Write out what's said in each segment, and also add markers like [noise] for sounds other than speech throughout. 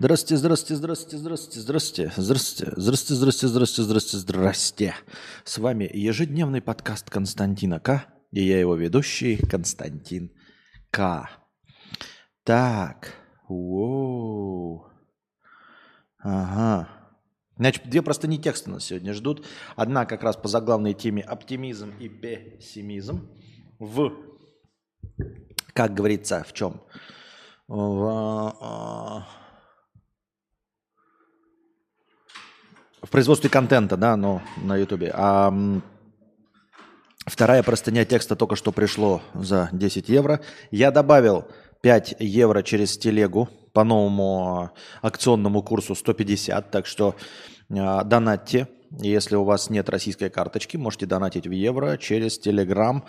Здрасте, здрасте, здрасте, здрасте, здрасте, здрасте, здрасте, здрасте, здрасте, здрасте, здрасте. С вами ежедневный подкаст Константина К. И я его ведущий Константин К. Так, воу. Ага. Значит, две простыни текста нас сегодня ждут. Одна как раз по заглавной теме оптимизм и пессимизм. В, как говорится, в чем? В, в производстве контента, да, ну, на Ютубе. А вторая простыня текста только что пришло за 10 евро. Я добавил 5 евро через телегу по новому акционному курсу 150, так что э, донатьте. Если у вас нет российской карточки, можете донатить в евро через Telegram.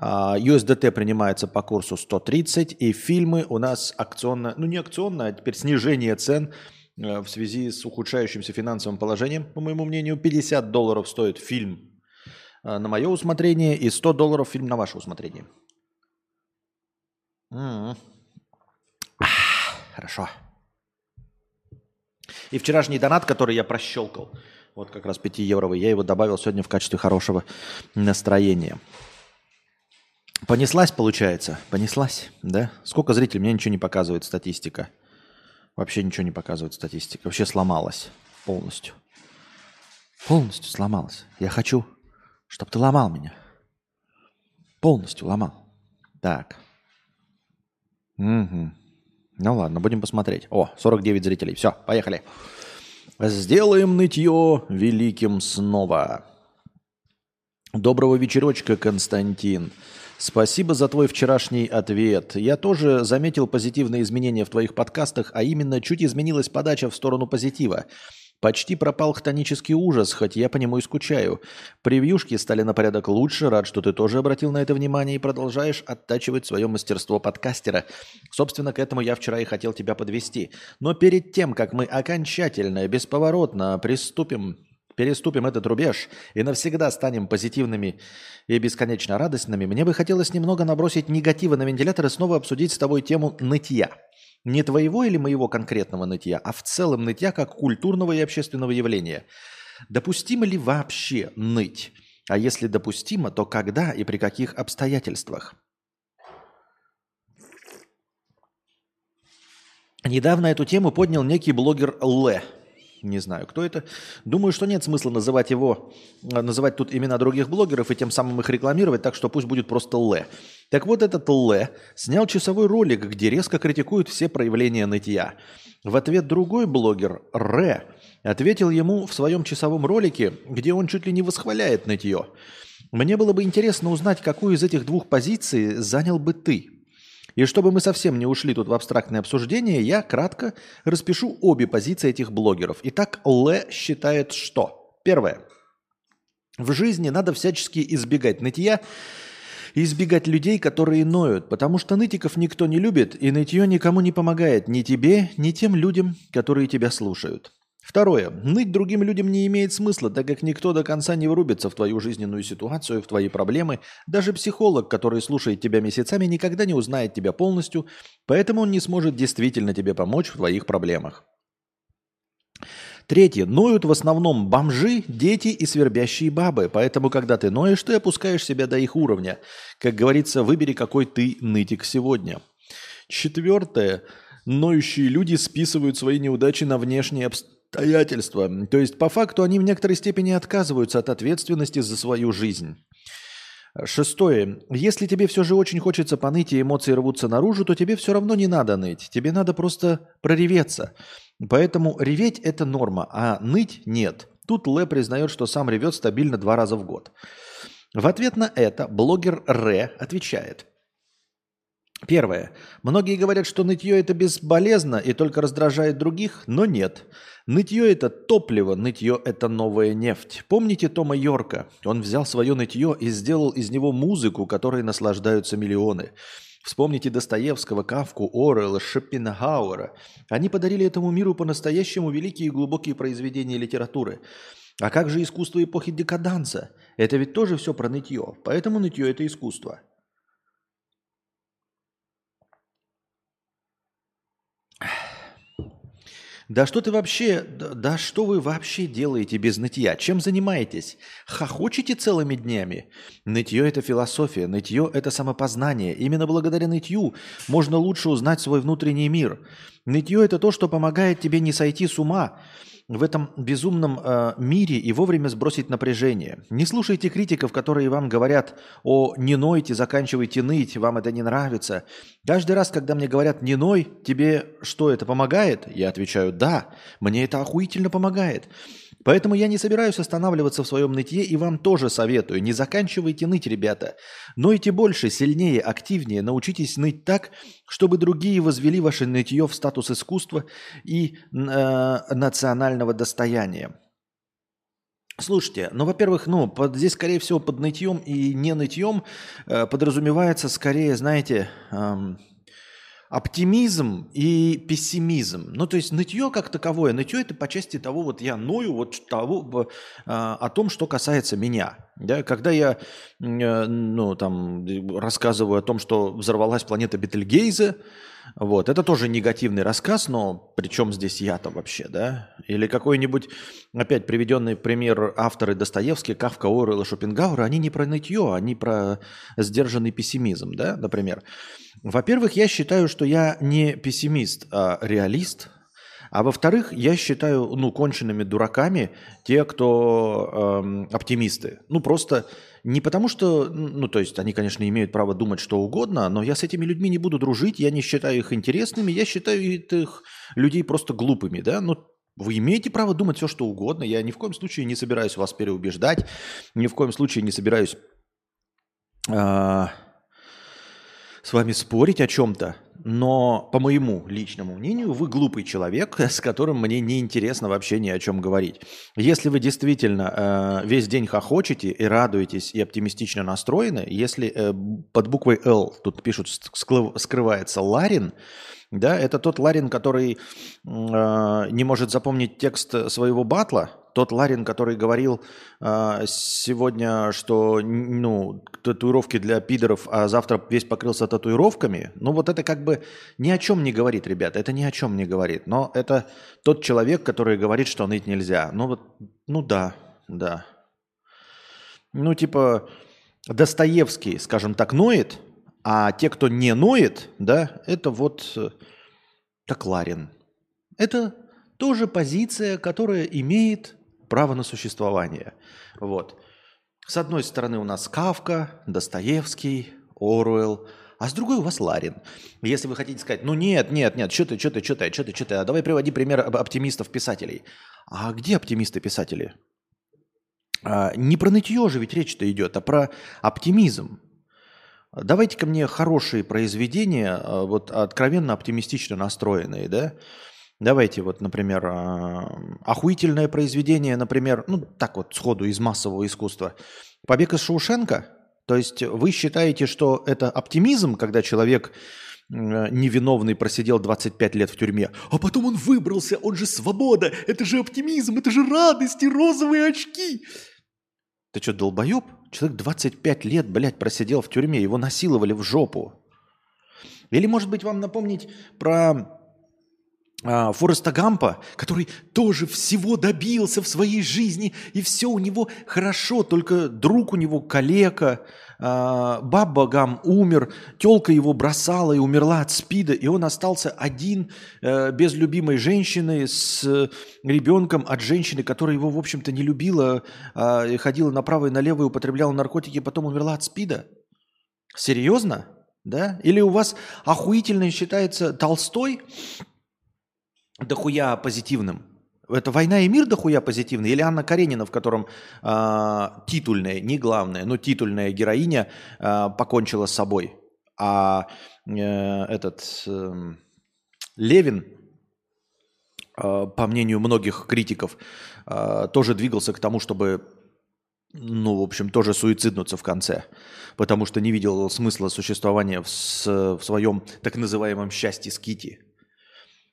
USDT принимается по курсу 130, и фильмы у нас акционно, ну не акционно, а теперь снижение цен – в связи с ухудшающимся финансовым положением, по моему мнению, 50 долларов стоит фильм э, на мое усмотрение и 100 долларов фильм на ваше усмотрение. М-м. Хорошо. И вчерашний донат, который я прощелкал, вот как раз 5-евровый, я его добавил сегодня в качестве хорошего настроения. Понеслась, получается? Понеслась, да? Сколько зрителей? Мне ничего не показывает статистика. Вообще ничего не показывает статистика. Вообще сломалась полностью. Полностью сломалась. Я хочу, чтобы ты ломал меня. Полностью ломал. Так. Угу. Ну ладно, будем посмотреть. О, 49 зрителей. Все, поехали. Сделаем нытье великим снова. Доброго вечерочка, Константин. Спасибо за твой вчерашний ответ. Я тоже заметил позитивные изменения в твоих подкастах, а именно чуть изменилась подача в сторону позитива. Почти пропал хтонический ужас, хоть я по нему и скучаю. Превьюшки стали на порядок лучше, рад, что ты тоже обратил на это внимание и продолжаешь оттачивать свое мастерство подкастера. Собственно, к этому я вчера и хотел тебя подвести. Но перед тем, как мы окончательно, бесповоротно приступим переступим этот рубеж и навсегда станем позитивными и бесконечно радостными, мне бы хотелось немного набросить негатива на вентилятор и снова обсудить с тобой тему нытья. Не твоего или моего конкретного нытья, а в целом нытья как культурного и общественного явления. Допустимо ли вообще ныть? А если допустимо, то когда и при каких обстоятельствах? Недавно эту тему поднял некий блогер Ле – не знаю, кто это. Думаю, что нет смысла называть его, э, называть тут имена других блогеров и тем самым их рекламировать, так что пусть будет просто Ле. Так вот этот Ле снял часовой ролик, где резко критикует все проявления нытья. В ответ другой блогер, Ре, ответил ему в своем часовом ролике, где он чуть ли не восхваляет нытье. Мне было бы интересно узнать, какую из этих двух позиций занял бы ты. И чтобы мы совсем не ушли тут в абстрактное обсуждение, я кратко распишу обе позиции этих блогеров. Итак, Ле считает что? Первое. В жизни надо всячески избегать нытья избегать людей, которые ноют, потому что нытиков никто не любит, и нытье никому не помогает, ни тебе, ни тем людям, которые тебя слушают. Второе. Ныть другим людям не имеет смысла, так как никто до конца не врубится в твою жизненную ситуацию, в твои проблемы. Даже психолог, который слушает тебя месяцами, никогда не узнает тебя полностью, поэтому он не сможет действительно тебе помочь в твоих проблемах. Третье. Ноют в основном бомжи, дети и свербящие бабы. Поэтому, когда ты ноешь, ты опускаешь себя до их уровня. Как говорится, выбери, какой ты нытик сегодня. Четвертое. Ноющие люди списывают свои неудачи на внешние обстоятельства обстоятельства. То есть, по факту, они в некоторой степени отказываются от ответственности за свою жизнь. Шестое. Если тебе все же очень хочется поныть и эмоции рвутся наружу, то тебе все равно не надо ныть. Тебе надо просто прореветься. Поэтому реветь – это норма, а ныть – нет. Тут Ле признает, что сам ревет стабильно два раза в год. В ответ на это блогер Ре отвечает. Первое. Многие говорят, что нытье это бесполезно и только раздражает других, но нет. Нытье это топливо, нытье это новая нефть. Помните Тома Йорка? Он взял свое нытье и сделал из него музыку, которой наслаждаются миллионы. Вспомните Достоевского, Кавку, Орелла, Шоппенхауэра. Они подарили этому миру по-настоящему великие и глубокие произведения литературы. А как же искусство эпохи декаданса? Это ведь тоже все про нытье. Поэтому нытье – это искусство. Да что ты вообще, да, да что вы вообще делаете без нытья? Чем занимаетесь? Хохочете целыми днями? Нытье – это философия, нытье – это самопознание. Именно благодаря нытью можно лучше узнать свой внутренний мир. Нытье – это то, что помогает тебе не сойти с ума, в этом безумном э, мире и вовремя сбросить напряжение. Не слушайте критиков, которые вам говорят о «не нойте, заканчивайте ныть, вам это не нравится». Каждый раз, когда мне говорят «не ной», тебе что, это помогает? Я отвечаю «да, мне это охуительно помогает». Поэтому я не собираюсь останавливаться в своем нытье и вам тоже советую. Не заканчивайте ныть, ребята. Нойте больше, сильнее, активнее. Научитесь ныть так, чтобы другие возвели ваше нытье в статус искусства и э, национального достояния. Слушайте, ну, во-первых, ну, под, здесь, скорее всего, под нытьем и не нытьем э, подразумевается скорее, знаете, эм, оптимизм и пессимизм. Ну, то есть нытье как таковое. Нытье это по части того, вот я ною вот того, а, о том, что касается меня. Да? Когда я э, ну, там, рассказываю о том, что взорвалась планета Бетельгейзе, вот, это тоже негативный рассказ, но при чем здесь я-то вообще, да? Или какой-нибудь, опять приведенный пример авторы Достоевский, Кавка, Орел и Шопенгауэра, они не про нытье, они про сдержанный пессимизм, да, например. Во-первых, я считаю, что я не пессимист, а реалист. А во-вторых, я считаю, ну, конченными дураками те, кто эм, оптимисты. Ну, просто не потому что, ну, то есть они, конечно, имеют право думать что угодно, но я с этими людьми не буду дружить, я не считаю их интересными, я считаю этих людей просто глупыми, да, ну, вы имеете право думать все, что угодно. Я ни в коем случае не собираюсь вас переубеждать, ни в коем случае не собираюсь э, с вами спорить о чем-то, но по моему личному мнению, вы глупый человек, [laughs] с которым мне неинтересно вообще ни о чем говорить. Если вы действительно э, весь день хохочете и радуетесь и оптимистично настроены, если э, под буквой «Л» тут пишут скрывается Ларин, да, это тот Ларин, который э, не может запомнить текст своего батла, тот Ларин, который говорил э, сегодня, что ну, татуировки для пидоров, а завтра весь покрылся татуировками, ну вот это как бы ни о чем не говорит, ребята, это ни о чем не говорит. Но это тот человек, который говорит, что ныть нельзя. Ну вот, ну да, да. Ну типа Достоевский, скажем так, ноет, а те, кто не ноет, да, это вот как Ларин. Это тоже позиция, которая имеет право на существование. Вот. С одной стороны у нас Кавка, Достоевский, Оруэлл, а с другой у вас Ларин. Если вы хотите сказать, ну нет, нет, нет, что ты, что ты, что ты, что ты, что ты, а давай приводи пример оптимистов-писателей. А где оптимисты-писатели? А, не про нытье же ведь речь-то идет, а про оптимизм. Давайте ко мне хорошие произведения, а, вот откровенно оптимистично настроенные, да? Давайте вот, например, а, охуительное произведение, например, ну так вот сходу из массового искусства. «Побег из Шоушенка». То есть вы считаете, что это оптимизм, когда человек невиновный просидел 25 лет в тюрьме, а потом он выбрался, он же свобода, это же оптимизм, это же радость и розовые очки. Ты что, долбоеб? Человек 25 лет, блядь, просидел в тюрьме, его насиловали в жопу. Или, может быть, вам напомнить про Фореста Гампа, который тоже всего добился в своей жизни, и все у него хорошо, только друг у него калека, а, баба Гам умер, телка его бросала и умерла от спида, и он остался один, а, без любимой женщины, с ребенком от женщины, которая его, в общем-то, не любила, а, ходила направо и налево и употребляла наркотики, и потом умерла от спида. Серьезно? Да? Или у вас охуительно считается Толстой, дохуя позитивным. Это «Война и мир» дохуя позитивный? Или Анна Каренина, в котором э, титульная, не главная, но титульная героиня э, покончила с собой? А э, этот э, Левин, э, по мнению многих критиков, э, тоже двигался к тому, чтобы ну, в общем, тоже суициднуться в конце, потому что не видел смысла существования в, в своем так называемом счастье Скити.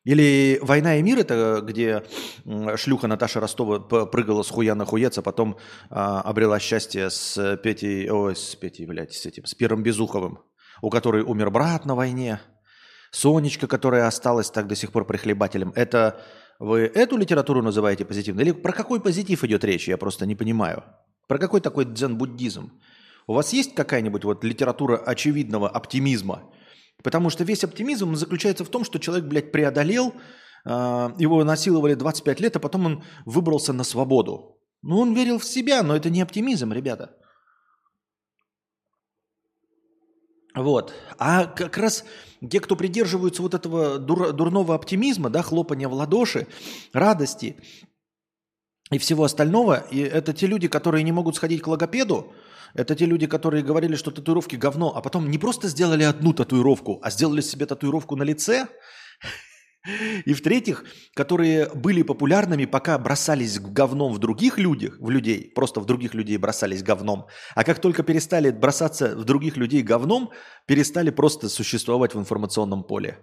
Или «Война и мир» – это где шлюха Наташа Ростова прыгала с хуя на хуец, а потом а, обрела счастье с Петей, ой, с Петей, блядь, с этим, с Первым Безуховым, у которой умер брат на войне. Сонечка, которая осталась так до сих пор прихлебателем. Это Вы эту литературу называете позитивной? Или про какой позитив идет речь? Я просто не понимаю. Про какой такой дзен-буддизм? У вас есть какая-нибудь вот литература очевидного оптимизма? Потому что весь оптимизм заключается в том, что человек, блядь, преодолел, э, его насиловали 25 лет, а потом он выбрался на свободу. Ну, он верил в себя, но это не оптимизм, ребята. Вот. А как раз те, кто придерживаются вот этого дур, дурного оптимизма, да, хлопания в ладоши, радости и всего остального, и это те люди, которые не могут сходить к логопеду, это те люди, которые говорили, что татуировки говно, а потом не просто сделали одну татуировку, а сделали себе татуировку на лице – и в-третьих, которые были популярными, пока бросались говном в других людях, в людей, просто в других людей бросались говном. А как только перестали бросаться в других людей говном, перестали просто существовать в информационном поле.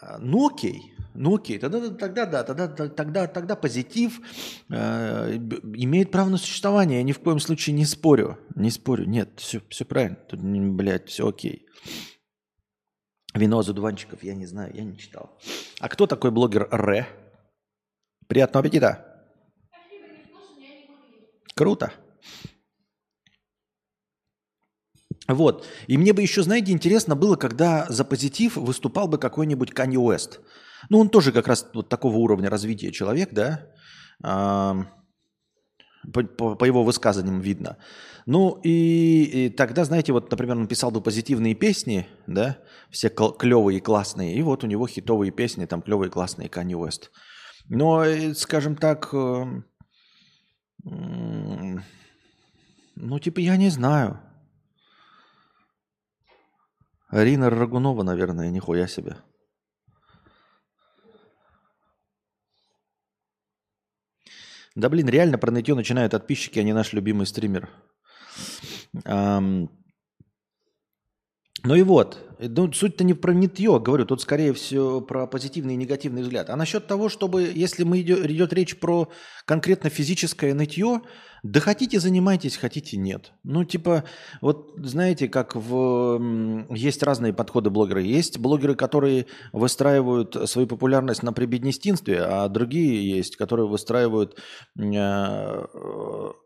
А, ну окей, ну окей, тогда, тогда да, тогда, тогда, тогда позитив э, имеет право на существование. Я ни в коем случае не спорю, не спорю, нет, все, все правильно, тут, блядь, все окей. Вино задуванчиков, я не знаю, я не читал. А кто такой блогер Ре? Приятного аппетита. Круто. Вот. И мне бы еще, знаете, интересно было, когда за позитив выступал бы какой-нибудь Канье Уэст. Ну, он тоже как раз вот такого уровня развития человек, да? По, по, по его высказаниям видно. Ну и, и тогда, знаете, вот, например, он писал бы позитивные песни, да, все клевые и классные, и вот у него хитовые песни, там клевые классные Kanye West. Но, скажем так, э, ну, типа, я не знаю. Рина Рагунова, наверное, нихуя себе. Да блин, реально про нытье начинают подписчики, а не наш любимый стример. Ну и вот, ну, суть-то не про нытье, говорю, тут скорее всего про позитивный и негативный взгляд. А насчет того, чтобы, если мы идет, идет речь про конкретно физическое нытье, да хотите занимайтесь, хотите нет. Ну типа, вот знаете, как в... Есть разные подходы блогеры. Есть блогеры, которые выстраивают свою популярность на прибеднестинстве, а другие есть, которые выстраивают э,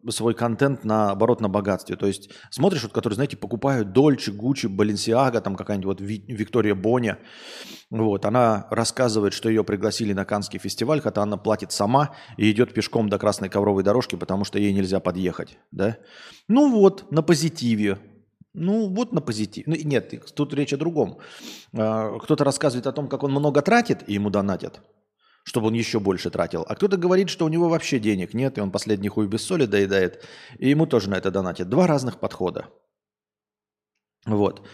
свой контент наоборот на богатстве. То есть смотришь, вот, которые, знаете, покупают Дольче, Гуччи, Баленсиага, там какая-нибудь вот Виктория Боня. Вот, она рассказывает, что ее пригласили на Канский фестиваль, хотя она платит сама и идет пешком до красной ковровой дорожки, потому что ей нельзя подъехать. Да? Ну вот, на позитиве. Ну вот на позитиве. Ну, нет, тут речь о другом. А, кто-то рассказывает о том, как он много тратит, и ему донатят чтобы он еще больше тратил. А кто-то говорит, что у него вообще денег нет, и он последний хуй без соли доедает, и ему тоже на это донатят. Два разных подхода. Вот.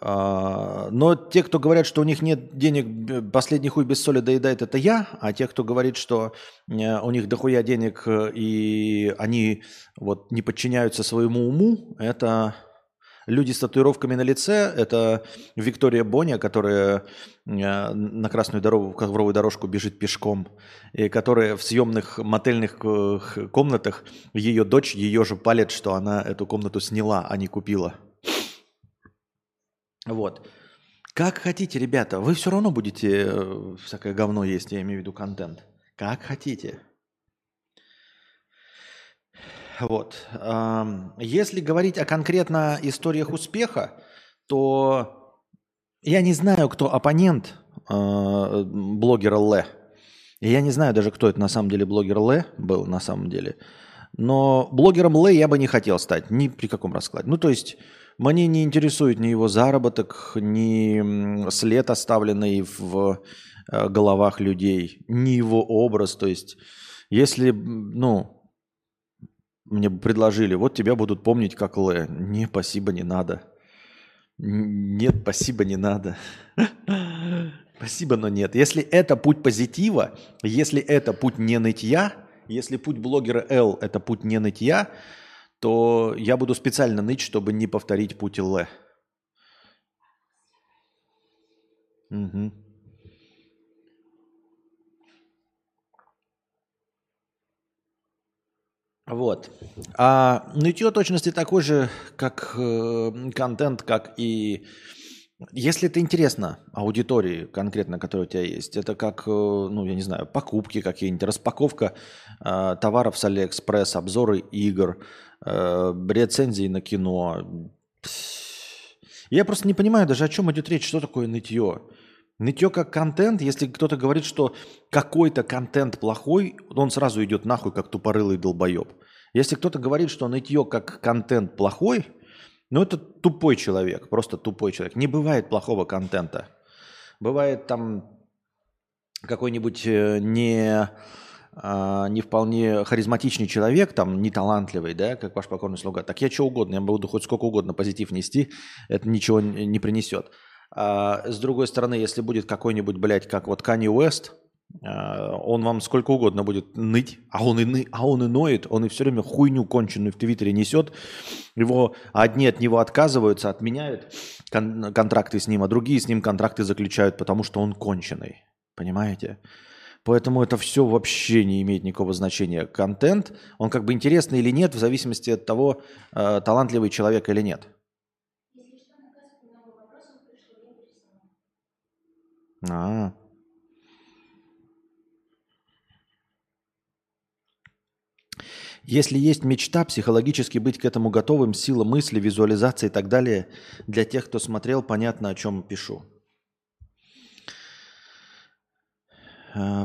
А, но те, кто говорят, что у них нет денег, последний хуй без соли доедает, это я. А те, кто говорит, что э, у них дохуя денег и они вот не подчиняются своему уму, это люди с татуировками на лице. Это Виктория Боня, которая э, на красную дорогу, ковровую дорожку бежит пешком, и которая в съемных мотельных э, комнатах ее дочь ее же палит, что она эту комнату сняла, а не купила. Вот. Как хотите, ребята, вы все равно будете э, всякое говно есть, я имею в виду контент. Как хотите. Вот. Если говорить о конкретно историях успеха, то я не знаю, кто оппонент э, блогера Ле. Я не знаю даже, кто это на самом деле блогер Ле был на самом деле. Но блогером Ле я бы не хотел стать ни при каком раскладе. Ну, то есть мне не интересует ни его заработок, ни след, оставленный в э, головах людей, ни его образ. То есть, если, ну, мне предложили, вот тебя будут помнить как Лэ. Не, спасибо, не надо. Нет, спасибо, не надо. [laughs] Спасибо, но нет. Если это путь позитива, если это путь не нытья, если путь блогера Л – это путь не нытья, то я буду специально ныть, чтобы не повторить путь Л. Угу. Вот. А нытье точности такой же, как э, контент, как и Если это интересно аудитории конкретно, которая у тебя есть, это как, э, ну, я не знаю, покупки какие-нибудь, распаковка э, товаров с Алиэкспресс, обзоры игр, рецензии на кино. Я просто не понимаю даже, о чем идет речь, что такое нытье. Нытье как контент, если кто-то говорит, что какой-то контент плохой, он сразу идет нахуй, как тупорылый долбоеб. Если кто-то говорит, что нытье как контент плохой, ну это тупой человек, просто тупой человек. Не бывает плохого контента. Бывает там какой-нибудь э, не, а, не вполне харизматичный человек, там, не талантливый, да, как ваш покорный слуга. Так я что угодно, я буду хоть сколько угодно позитив нести, это ничего не принесет. А с другой стороны, если будет какой-нибудь, блядь, как вот Kanye West, а, он вам сколько угодно будет ныть, а он и, ны, а он и ноет, он и все время хуйню конченую в Твиттере несет. Его, одни от него отказываются, отменяют кон- контракты с ним, а другие с ним контракты заключают, потому что он конченый. Понимаете? Поэтому это все вообще не имеет никакого значения. Контент, он как бы интересный или нет, в зависимости от того, э, талантливый человек или нет. А. Если есть мечта, психологически быть к этому готовым, сила мысли, визуализации и так далее, для тех, кто смотрел, понятно, о чем пишу. А,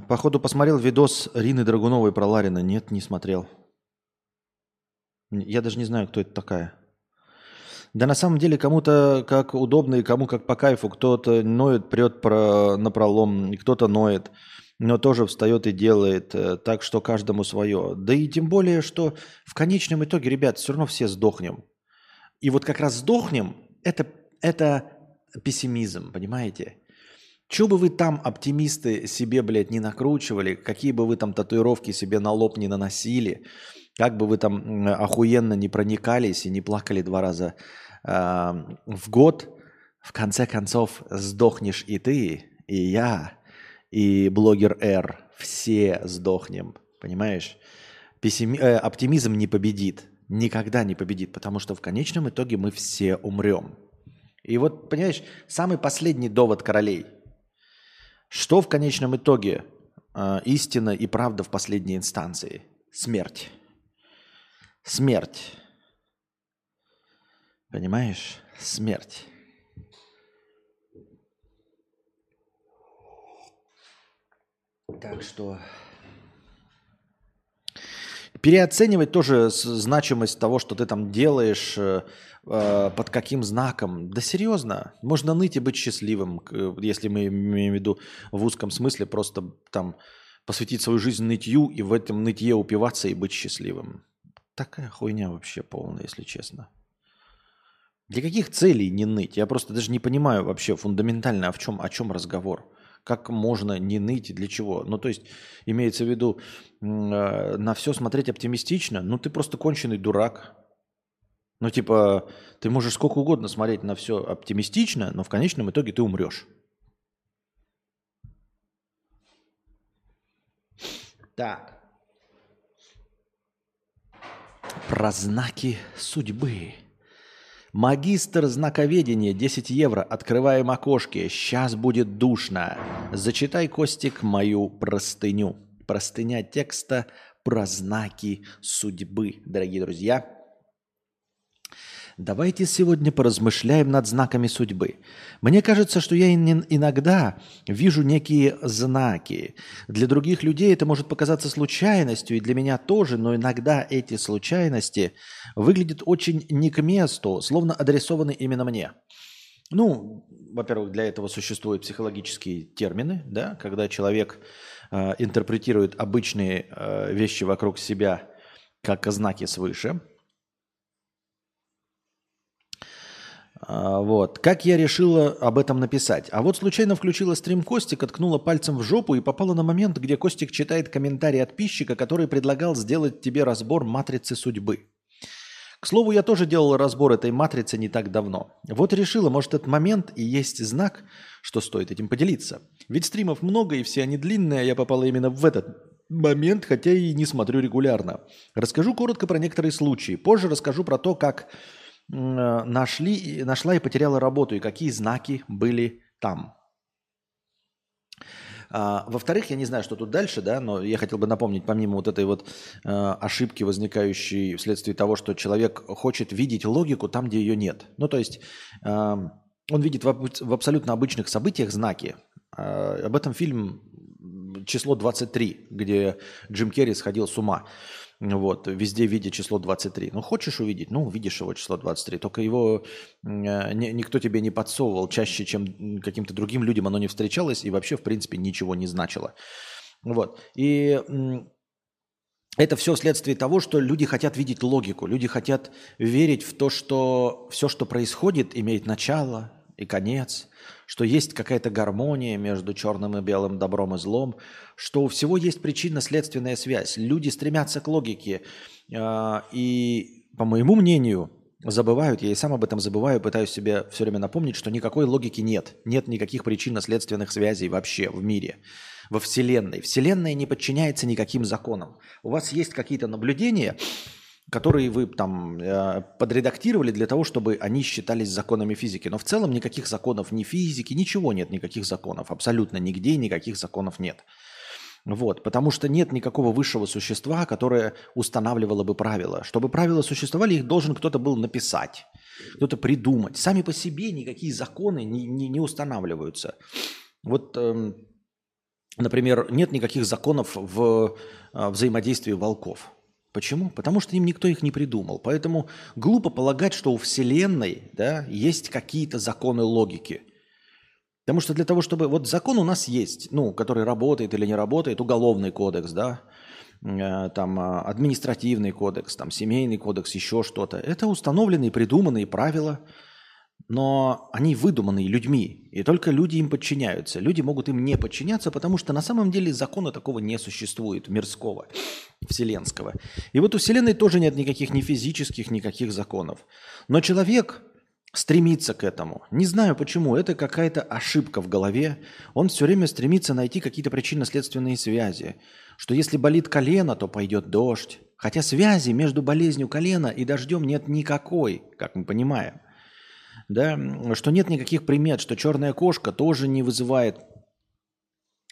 походу посмотрел видос Рины Драгуновой про Ларина. Нет, не смотрел. Я даже не знаю, кто это такая. Да на самом деле кому-то как удобно и кому как по кайфу. Кто-то ноет, прет про, на пролом, кто-то ноет, но тоже встает и делает. Э, так что каждому свое. Да и тем более, что в конечном итоге, ребят, все равно все сдохнем. И вот как раз сдохнем, это, это пессимизм, понимаете? Че бы вы там, оптимисты, себе, блядь, не накручивали, какие бы вы там татуировки себе на лоб не наносили – как бы вы там охуенно не проникались и не плакали два раза э, в год, в конце концов сдохнешь и ты, и я, и блогер R. Все сдохнем, понимаешь? Пессими... Э, оптимизм не победит, никогда не победит, потому что в конечном итоге мы все умрем. И вот, понимаешь, самый последний довод королей. Что в конечном итоге э, истина и правда в последней инстанции? Смерть. Смерть. Понимаешь? Смерть. Так что переоценивать тоже значимость того, что ты там делаешь, э, э, под каким знаком. Да серьезно, можно ныть и быть счастливым, если мы имеем в виду в узком смысле просто там посвятить свою жизнь нытью и в этом нытье упиваться и быть счастливым. Такая хуйня вообще полная, если честно. Для каких целей не ныть? Я просто даже не понимаю вообще фундаментально, о чем, о чем разговор. Как можно не ныть и для чего? Ну, то есть, имеется в виду, э, на все смотреть оптимистично, ну, ты просто конченый дурак. Ну, типа, ты можешь сколько угодно смотреть на все оптимистично, но в конечном итоге ты умрешь. Так. Про знаки судьбы. Магистр знаковедения, 10 евро. Открываем окошки. Сейчас будет душно. Зачитай, Костик, мою простыню. Простыня текста про знаки судьбы, дорогие друзья. Давайте сегодня поразмышляем над знаками судьбы. Мне кажется, что я иногда вижу некие знаки. Для других людей это может показаться случайностью, и для меня тоже, но иногда эти случайности выглядят очень не к месту, словно адресованы именно мне. Ну, во-первых, для этого существуют психологические термины, да, когда человек э, интерпретирует обычные э, вещи вокруг себя как знаки свыше – А, вот. Как я решила об этом написать? А вот случайно включила стрим Костика, ткнула пальцем в жопу и попала на момент, где Костик читает комментарий от пищика, который предлагал сделать тебе разбор матрицы судьбы. К слову, я тоже делал разбор этой матрицы не так давно. Вот решила, может, этот момент и есть знак, что стоит этим поделиться. Ведь стримов много, и все они длинные, а я попала именно в этот момент, хотя и не смотрю регулярно. Расскажу коротко про некоторые случаи. Позже расскажу про то, как нашли, нашла и потеряла работу, и какие знаки были там. А, во-вторых, я не знаю, что тут дальше, да, но я хотел бы напомнить, помимо вот этой вот э, ошибки, возникающей вследствие того, что человек хочет видеть логику там, где ее нет. Ну, то есть э, он видит в, абсолютно обычных событиях знаки. Э, об этом фильм число 23, где Джим Керри сходил с ума. Вот, везде видя число 23. Ну, хочешь увидеть? Ну, увидишь его число 23. Только его э, никто тебе не подсовывал. Чаще, чем каким-то другим людям оно не встречалось и вообще, в принципе, ничего не значило. Вот. И это все вследствие того, что люди хотят видеть логику. Люди хотят верить в то, что все, что происходит, имеет начало и конец что есть какая-то гармония между черным и белым, добром и злом, что у всего есть причинно-следственная связь. Люди стремятся к логике. А, и, по моему мнению, забывают, я и сам об этом забываю, пытаюсь себе все время напомнить, что никакой логики нет. Нет никаких причинно-следственных связей вообще в мире, во Вселенной. Вселенная не подчиняется никаким законам. У вас есть какие-то наблюдения, которые вы там э, подредактировали для того, чтобы они считались законами физики. Но в целом никаких законов ни физики, ничего нет, никаких законов. Абсолютно нигде никаких законов нет. Вот, потому что нет никакого высшего существа, которое устанавливало бы правила. Чтобы правила существовали, их должен кто-то был написать, кто-то придумать. Сами по себе никакие законы не, не, не устанавливаются. Вот, эм, например, нет никаких законов в э, взаимодействии волков. Почему? Потому что им никто их не придумал. Поэтому глупо полагать, что у Вселенной да, есть какие-то законы логики. Потому что для того, чтобы... Вот закон у нас есть, ну, который работает или не работает, уголовный кодекс, да, э, там э, административный кодекс, там семейный кодекс, еще что-то. Это установленные, придуманные правила – но они выдуманные людьми, и только люди им подчиняются. Люди могут им не подчиняться, потому что на самом деле закона такого не существует, мирского, вселенского. И вот у Вселенной тоже нет никаких ни физических, никаких законов. Но человек стремится к этому. Не знаю почему, это какая-то ошибка в голове. Он все время стремится найти какие-то причинно-следственные связи. Что если болит колено, то пойдет дождь. Хотя связи между болезнью колена и дождем нет никакой, как мы понимаем да, что нет никаких примет, что черная кошка тоже не вызывает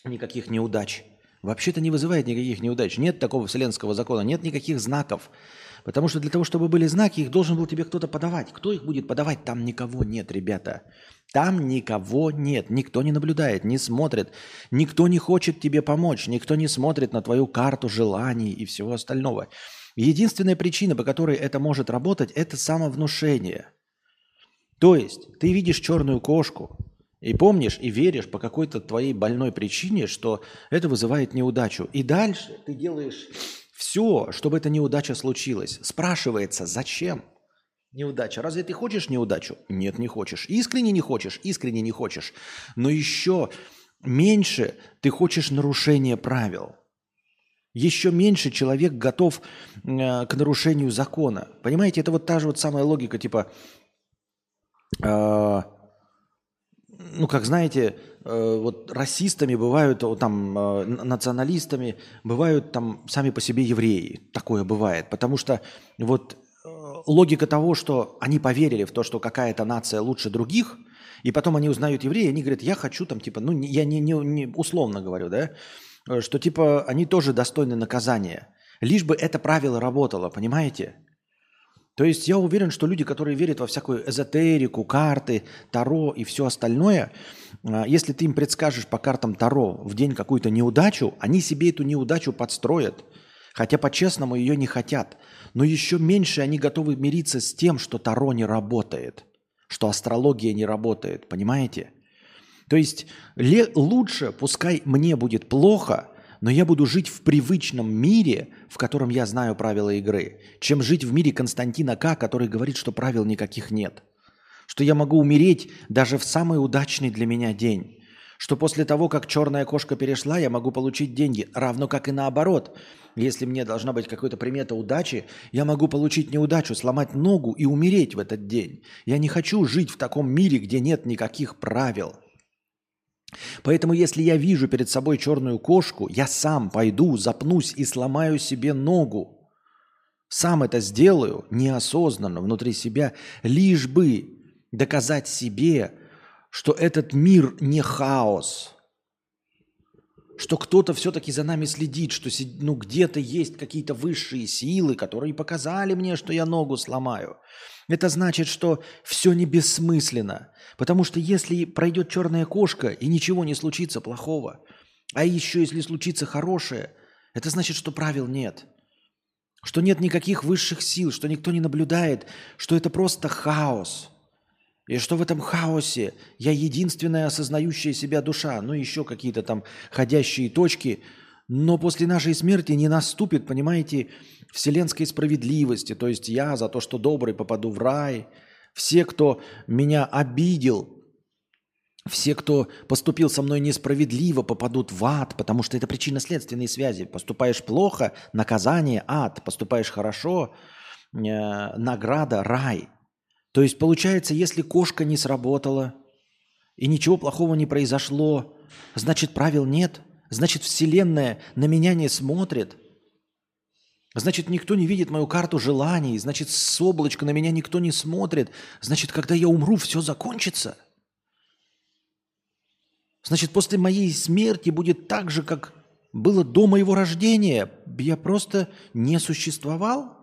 никаких неудач. Вообще-то не вызывает никаких неудач. Нет такого вселенского закона, нет никаких знаков. Потому что для того, чтобы были знаки, их должен был тебе кто-то подавать. Кто их будет подавать? Там никого нет, ребята. Там никого нет. Никто не наблюдает, не смотрит. Никто не хочет тебе помочь. Никто не смотрит на твою карту желаний и всего остального. Единственная причина, по которой это может работать, это самовнушение – то есть ты видишь черную кошку и помнишь и веришь по какой-то твоей больной причине, что это вызывает неудачу. И дальше ты делаешь все, чтобы эта неудача случилась. Спрашивается, зачем? Неудача. Разве ты хочешь неудачу? Нет, не хочешь. Искренне не хочешь? Искренне не хочешь. Но еще меньше ты хочешь нарушения правил. Еще меньше человек готов э, к нарушению закона. Понимаете, это вот та же вот самая логика, типа, ну, как знаете, э, вот расистами бывают, там, э, националистами бывают там сами по себе евреи. Такое бывает. Потому что вот э, логика того, что они поверили в то, что какая-то нация лучше других, и потом они узнают евреи, они говорят, я хочу там, типа, ну, я не, не, не условно говорю, да, что, типа, они тоже достойны наказания. Лишь бы это правило работало, понимаете? То есть я уверен, что люди, которые верят во всякую эзотерику, карты, таро и все остальное, а, если ты им предскажешь по картам таро в день какую-то неудачу, они себе эту неудачу подстроят. Хотя по-честному ее не хотят. Но еще меньше они готовы мириться с тем, что таро не работает, что астрология не работает. Понимаете? То есть лучше, пускай мне будет плохо, но я буду жить в привычном мире, в котором я знаю правила игры, чем жить в мире Константина К., который говорит, что правил никаких нет. Что я могу умереть даже в самый удачный для меня день. Что после того, как черная кошка перешла, я могу получить деньги, равно как и наоборот. Если мне должна быть какая-то примета удачи, я могу получить неудачу, сломать ногу и умереть в этот день. Я не хочу жить в таком мире, где нет никаких правил. Поэтому если я вижу перед собой черную кошку, я сам пойду, запнусь и сломаю себе ногу. Сам это сделаю неосознанно внутри себя, лишь бы доказать себе, что этот мир не хаос, что кто-то все-таки за нами следит, что ну, где-то есть какие-то высшие силы, которые показали мне, что я ногу сломаю. Это значит, что все не бессмысленно. Потому что если пройдет черная кошка и ничего не случится плохого, а еще если случится хорошее, это значит, что правил нет. Что нет никаких высших сил, что никто не наблюдает, что это просто хаос – и что в этом хаосе я единственная осознающая себя душа, ну еще какие-то там ходящие точки, но после нашей смерти не наступит, понимаете, вселенской справедливости. То есть я за то, что добрый попаду в рай, все, кто меня обидел, все, кто поступил со мной несправедливо, попадут в ад, потому что это причинно-следственные связи. Поступаешь плохо, наказание – ад. Поступаешь хорошо, э, награда – рай – то есть получается, если кошка не сработала и ничего плохого не произошло, значит правил нет, значит Вселенная на меня не смотрит, значит никто не видит мою карту желаний, значит с облачка на меня никто не смотрит, значит когда я умру, все закончится. Значит после моей смерти будет так же, как было до моего рождения. Я просто не существовал,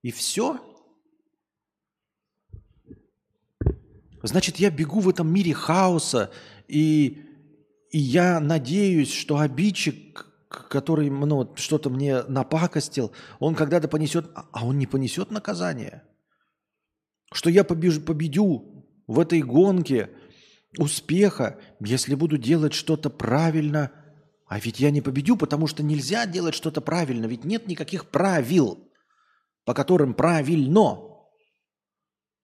и все. Значит, я бегу в этом мире хаоса, и, и я надеюсь, что обидчик, который ну, что-то мне напакостил, он когда-то понесет, а, а он не понесет наказание. Что я побежу, победю в этой гонке успеха, если буду делать что-то правильно. А ведь я не победю, потому что нельзя делать что-то правильно, ведь нет никаких правил, по которым правильно.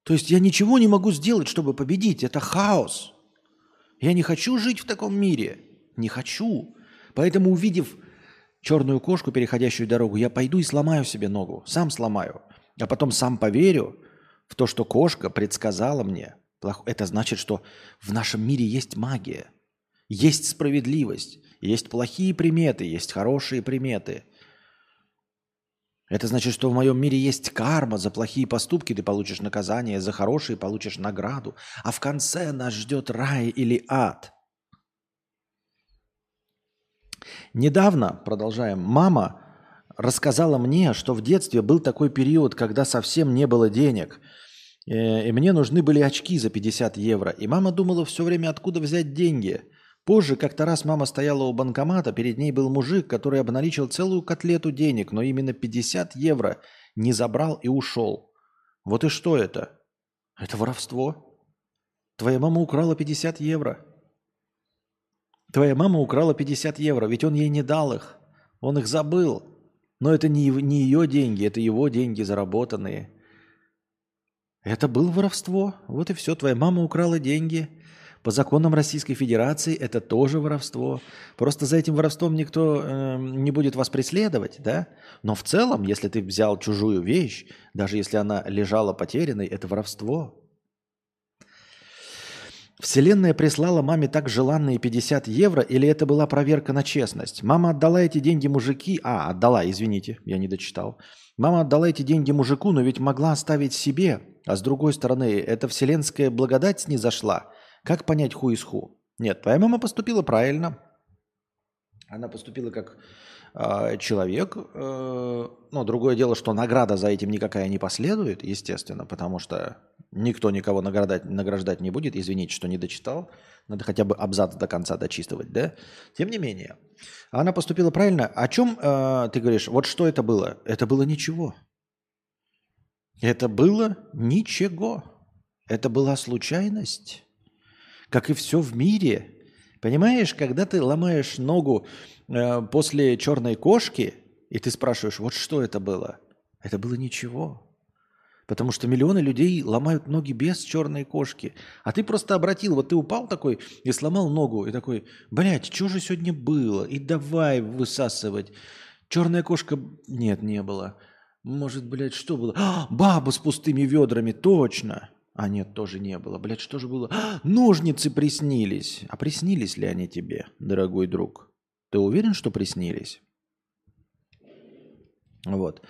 То есть я ничего не могу сделать, чтобы победить. Это хаос. Я не хочу жить в таком мире. Не хочу. Поэтому, увидев черную кошку, переходящую дорогу, я пойду и сломаю себе ногу. Сам сломаю. А потом сам поверю в то, что кошка предсказала мне. Это значит, что в нашем мире есть магия. Есть справедливость. Есть плохие приметы, есть хорошие приметы – это значит, что в моем мире есть карма. За плохие поступки ты получишь наказание, за хорошие получишь награду. А в конце нас ждет рай или ад. Недавно, продолжаем, мама рассказала мне, что в детстве был такой период, когда совсем не было денег. Э, и мне нужны были очки за 50 евро. И мама думала все время, откуда взять деньги – Позже как-то раз мама стояла у банкомата, перед ней был мужик, который обналичил целую котлету денег, но именно 50 евро не забрал и ушел. Вот и что это? Это воровство. Твоя мама украла 50 евро. Твоя мама украла 50 евро, ведь он ей не дал их. Он их забыл. Но это не, не ее деньги, это его деньги заработанные. Это было воровство. Вот и все. Твоя мама украла деньги. По законам Российской Федерации это тоже воровство. Просто за этим воровством никто э, не будет вас преследовать, да? Но в целом, если ты взял чужую вещь, даже если она лежала потерянной, это воровство. Вселенная прислала маме так желанные 50 евро, или это была проверка на честность? Мама отдала эти деньги мужики... А, отдала, извините, я не дочитал. Мама отдала эти деньги мужику, но ведь могла оставить себе. А с другой стороны, эта вселенская благодать не зашла. Как понять ху из ху? Нет, твоя мама поступила правильно. Она поступила как э, человек. Э, но другое дело, что награда за этим никакая не последует, естественно, потому что никто никого награждать, награждать не будет. Извините, что не дочитал. Надо хотя бы абзац до конца дочистывать, да? Тем не менее, она поступила правильно. О чем э, ты говоришь? Вот что это было? Это было ничего. Это было ничего. Это была случайность как и все в мире. Понимаешь, когда ты ломаешь ногу э, после черной кошки, и ты спрашиваешь, вот что это было? Это было ничего. Потому что миллионы людей ломают ноги без черной кошки. А ты просто обратил, вот ты упал такой и сломал ногу, и такой, блядь, что же сегодня было? И давай высасывать. Черная кошка... Нет, не было. Может, блядь, что было? А, баба с пустыми ведрами, точно. А нет, тоже не было. Блядь, что же было? А, ножницы приснились. А приснились ли они тебе, дорогой друг? Ты уверен, что приснились? Вот.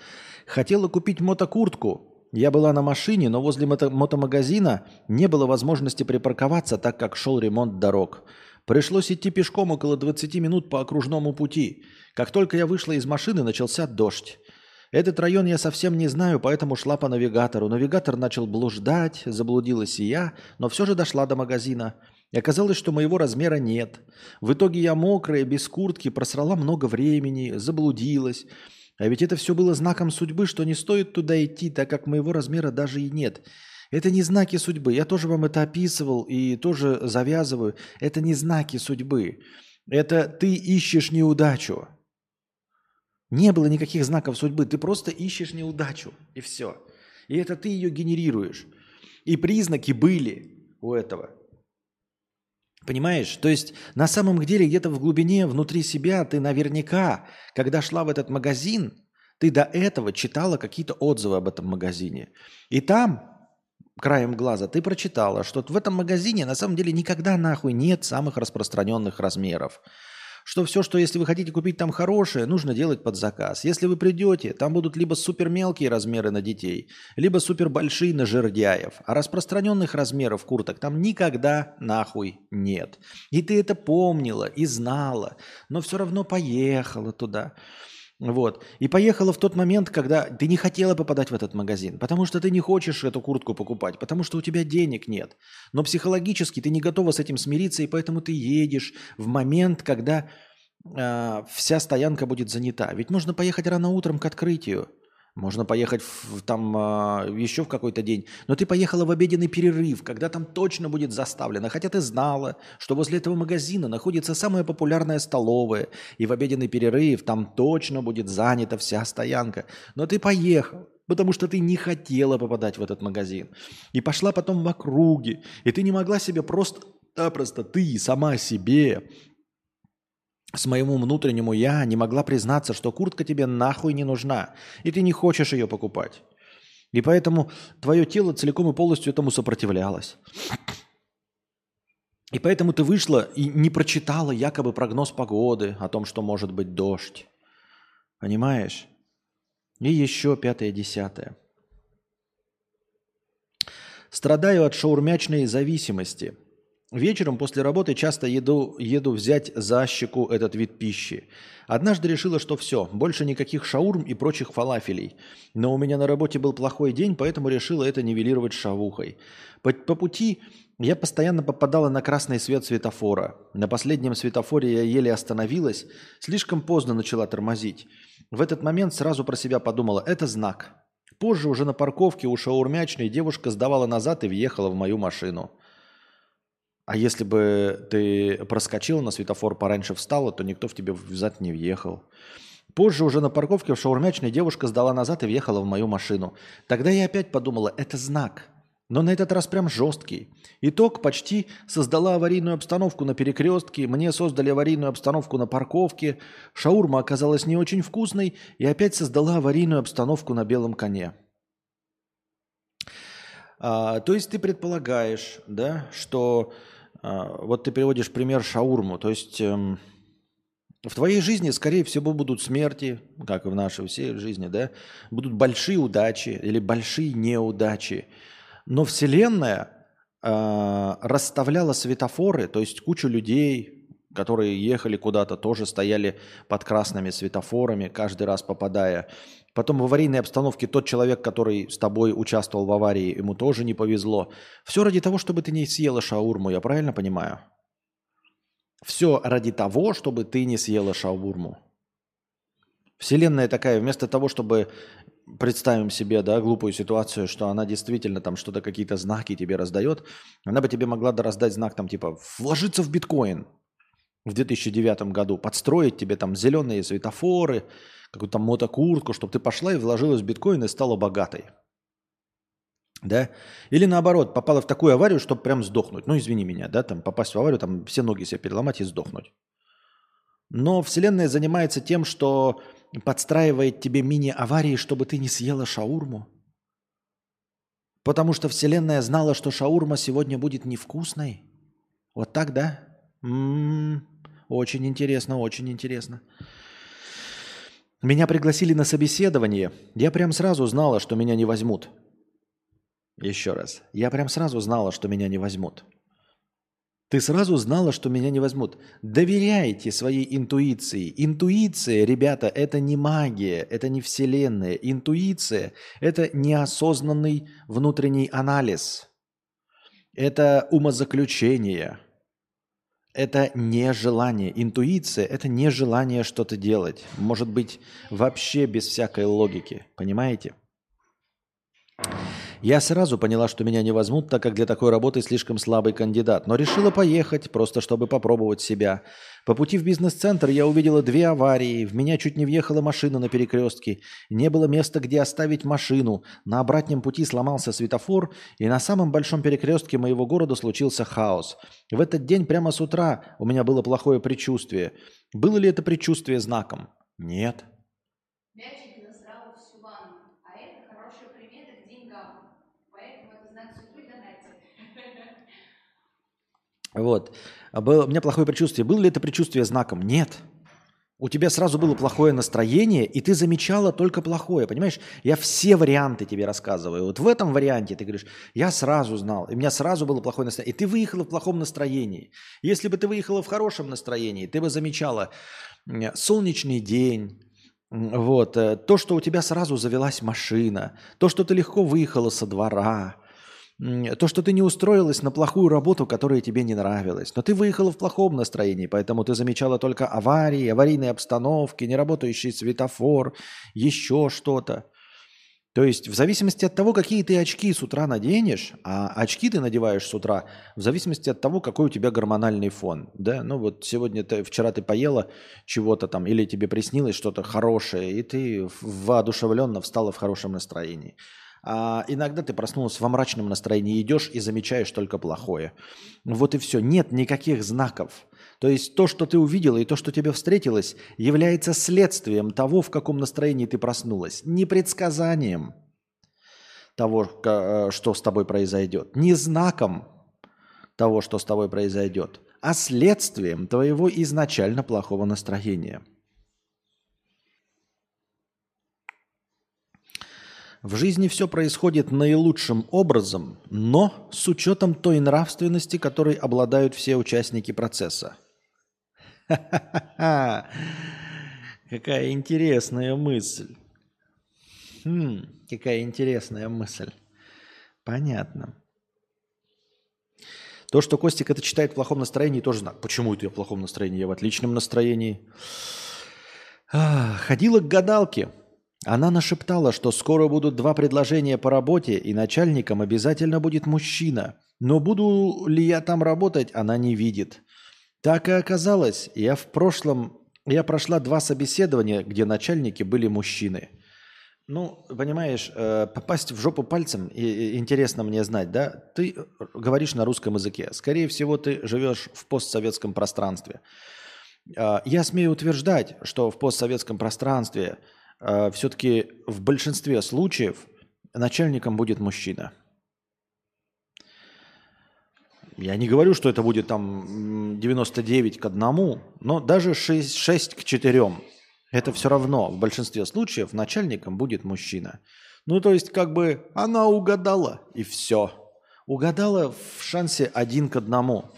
Хотела купить мотокуртку. Я была на машине, но возле мото- мотомагазина не было возможности припарковаться, так как шел ремонт дорог. Пришлось идти пешком около 20 минут по окружному пути. Как только я вышла из машины, начался дождь. Этот район я совсем не знаю, поэтому шла по навигатору. Навигатор начал блуждать, заблудилась и я, но все же дошла до магазина. И оказалось, что моего размера нет. В итоге я мокрая, без куртки, просрала много времени, заблудилась. А ведь это все было знаком судьбы, что не стоит туда идти, так как моего размера даже и нет. Это не знаки судьбы. Я тоже вам это описывал и тоже завязываю. Это не знаки судьбы. Это ты ищешь неудачу. Не было никаких знаков судьбы. Ты просто ищешь неудачу. И все. И это ты ее генерируешь. И признаки были у этого. Понимаешь? То есть на самом деле где-то в глубине, внутри себя ты наверняка, когда шла в этот магазин, ты до этого читала какие-то отзывы об этом магазине. И там, краем глаза, ты прочитала, что в этом магазине на самом деле никогда нахуй нет самых распространенных размеров что все, что если вы хотите купить там хорошее, нужно делать под заказ. Если вы придете, там будут либо супер мелкие размеры на детей, либо супер большие на жердяев. А распространенных размеров курток там никогда нахуй нет. И ты это помнила и знала, но все равно поехала туда. Вот. И поехала в тот момент, когда ты не хотела попадать в этот магазин, потому что ты не хочешь эту куртку покупать, потому что у тебя денег нет. Но психологически ты не готова с этим смириться, и поэтому ты едешь в момент, когда э, вся стоянка будет занята. Ведь можно поехать рано утром к открытию. Можно поехать в, там э, еще в какой-то день. Но ты поехала в обеденный перерыв, когда там точно будет заставлено. Хотя ты знала, что возле этого магазина находится самая популярная столовая. И в обеденный перерыв там точно будет занята вся стоянка. Но ты поехал, потому что ты не хотела попадать в этот магазин. И пошла потом в округе. И ты не могла себе просто-напросто, ты сама себе с моему внутреннему я не могла признаться, что куртка тебе нахуй не нужна, и ты не хочешь ее покупать. И поэтому твое тело целиком и полностью этому сопротивлялось. И поэтому ты вышла и не прочитала якобы прогноз погоды о том, что может быть дождь. Понимаешь? И еще пятое-десятое. Страдаю от шаурмячной зависимости – Вечером после работы часто еду, еду взять за щеку этот вид пищи. Однажды решила, что все, больше никаких шаурм и прочих фалафелей. Но у меня на работе был плохой день, поэтому решила это нивелировать шавухой. По, по пути я постоянно попадала на красный свет светофора. На последнем светофоре я еле остановилась, слишком поздно начала тормозить. В этот момент сразу про себя подумала, это знак. Позже уже на парковке у шаурмячной девушка сдавала назад и въехала в мою машину. А если бы ты проскочил на светофор пораньше встала, то никто в тебе взад не въехал. Позже уже на парковке в шаурмячной девушка сдала назад и въехала в мою машину. Тогда я опять подумала, это знак. Но на этот раз прям жесткий. Итог почти создала аварийную обстановку на перекрестке, мне создали аварийную обстановку на парковке, шаурма оказалась не очень вкусной и опять создала аварийную обстановку на белом коне. А, то есть ты предполагаешь, да, что а, вот ты приводишь пример шаурму. То есть эм, в твоей жизни, скорее всего, будут смерти, как и в нашей всей жизни, да, будут большие удачи или большие неудачи. Но Вселенная э, расставляла светофоры, то есть кучу людей, которые ехали куда-то, тоже стояли под красными светофорами, каждый раз попадая. Потом в аварийной обстановке тот человек, который с тобой участвовал в аварии, ему тоже не повезло. Все ради того, чтобы ты не съела шаурму, я правильно понимаю? Все ради того, чтобы ты не съела шаурму. Вселенная такая, вместо того, чтобы представим себе, да, глупую ситуацию, что она действительно там что-то, какие-то знаки тебе раздает, она бы тебе могла раздать знак там типа «вложиться в биткоин» в 2009 году, подстроить тебе там зеленые светофоры, какую-то мотокуртку, чтобы ты пошла и вложилась в биткоин и стала богатой. Да? Или наоборот, попала в такую аварию, чтобы прям сдохнуть. Ну, извини меня, да, там попасть в аварию, там все ноги себе переломать и сдохнуть. Но Вселенная занимается тем, что подстраивает тебе мини-аварии, чтобы ты не съела шаурму. Потому что Вселенная знала, что шаурма сегодня будет невкусной. Вот так, да? М-м-м. Очень интересно, очень интересно. Меня пригласили на собеседование. Я прям сразу знала, что меня не возьмут. Еще раз. Я прям сразу знала, что меня не возьмут. Ты сразу знала, что меня не возьмут. Доверяйте своей интуиции. Интуиция, ребята, это не магия, это не вселенная. Интуиция – это неосознанный внутренний анализ. Это умозаключение. Это не желание. Интуиция – это не желание что-то делать. Может быть, вообще без всякой логики. Понимаете? Я сразу поняла, что меня не возьмут, так как для такой работы слишком слабый кандидат, но решила поехать, просто чтобы попробовать себя. По пути в бизнес-центр я увидела две аварии, в меня чуть не въехала машина на перекрестке, не было места, где оставить машину, на обратном пути сломался светофор, и на самом большом перекрестке моего города случился хаос. В этот день прямо с утра у меня было плохое предчувствие. Было ли это предчувствие знаком? Нет. Вот. А было, у меня плохое предчувствие. Было ли это предчувствие знаком? Нет. У тебя сразу было плохое настроение, и ты замечала только плохое, понимаешь? Я все варианты тебе рассказываю. Вот в этом варианте ты говоришь, я сразу знал, и у меня сразу было плохое настроение. И ты выехала в плохом настроении. Если бы ты выехала в хорошем настроении, ты бы замечала солнечный день, вот, э, то, что у тебя сразу завелась машина, то, что ты легко выехала со двора, то, что ты не устроилась на плохую работу, которая тебе не нравилась. Но ты выехала в плохом настроении, поэтому ты замечала только аварии, аварийные обстановки, неработающий светофор, еще что-то. То есть в зависимости от того, какие ты очки с утра наденешь, а очки ты надеваешь с утра, в зависимости от того, какой у тебя гормональный фон. Да? Ну вот сегодня ты, вчера ты поела чего-то там, или тебе приснилось что-то хорошее, и ты воодушевленно встала в хорошем настроении. А иногда ты проснулся во мрачном настроении, идешь и замечаешь только плохое. Вот и все. Нет никаких знаков. То есть то, что ты увидела и то, что тебе встретилось, является следствием того, в каком настроении ты проснулась. Не предсказанием того, э, что с тобой произойдет. Не знаком того, что с тобой произойдет, а следствием твоего изначально плохого настроения – В жизни все происходит наилучшим образом, но с учетом той нравственности, которой обладают все участники процесса. Какая интересная мысль. Хм, какая интересная мысль. Понятно. То, что Костик это читает в плохом настроении, тоже знак. Почему это я в плохом настроении? Я в отличном настроении. Ходила к гадалке. Она нашептала, что скоро будут два предложения по работе, и начальником обязательно будет мужчина. Но буду ли я там работать, она не видит. Так и оказалось. Я в прошлом... Я прошла два собеседования, где начальники были мужчины. Ну, понимаешь, э, попасть в жопу пальцем, и, интересно мне знать, да? Ты говоришь на русском языке. Скорее всего, ты живешь в постсоветском пространстве. Э, я смею утверждать, что в постсоветском пространстве э, все-таки в большинстве случаев начальником будет мужчина. Я не говорю, что это будет там 99 к 1, но даже 6, 6 к 4. Это все равно в большинстве случаев начальником будет мужчина. Ну, то есть, как бы она угадала, и все. Угадала в шансе один к одному.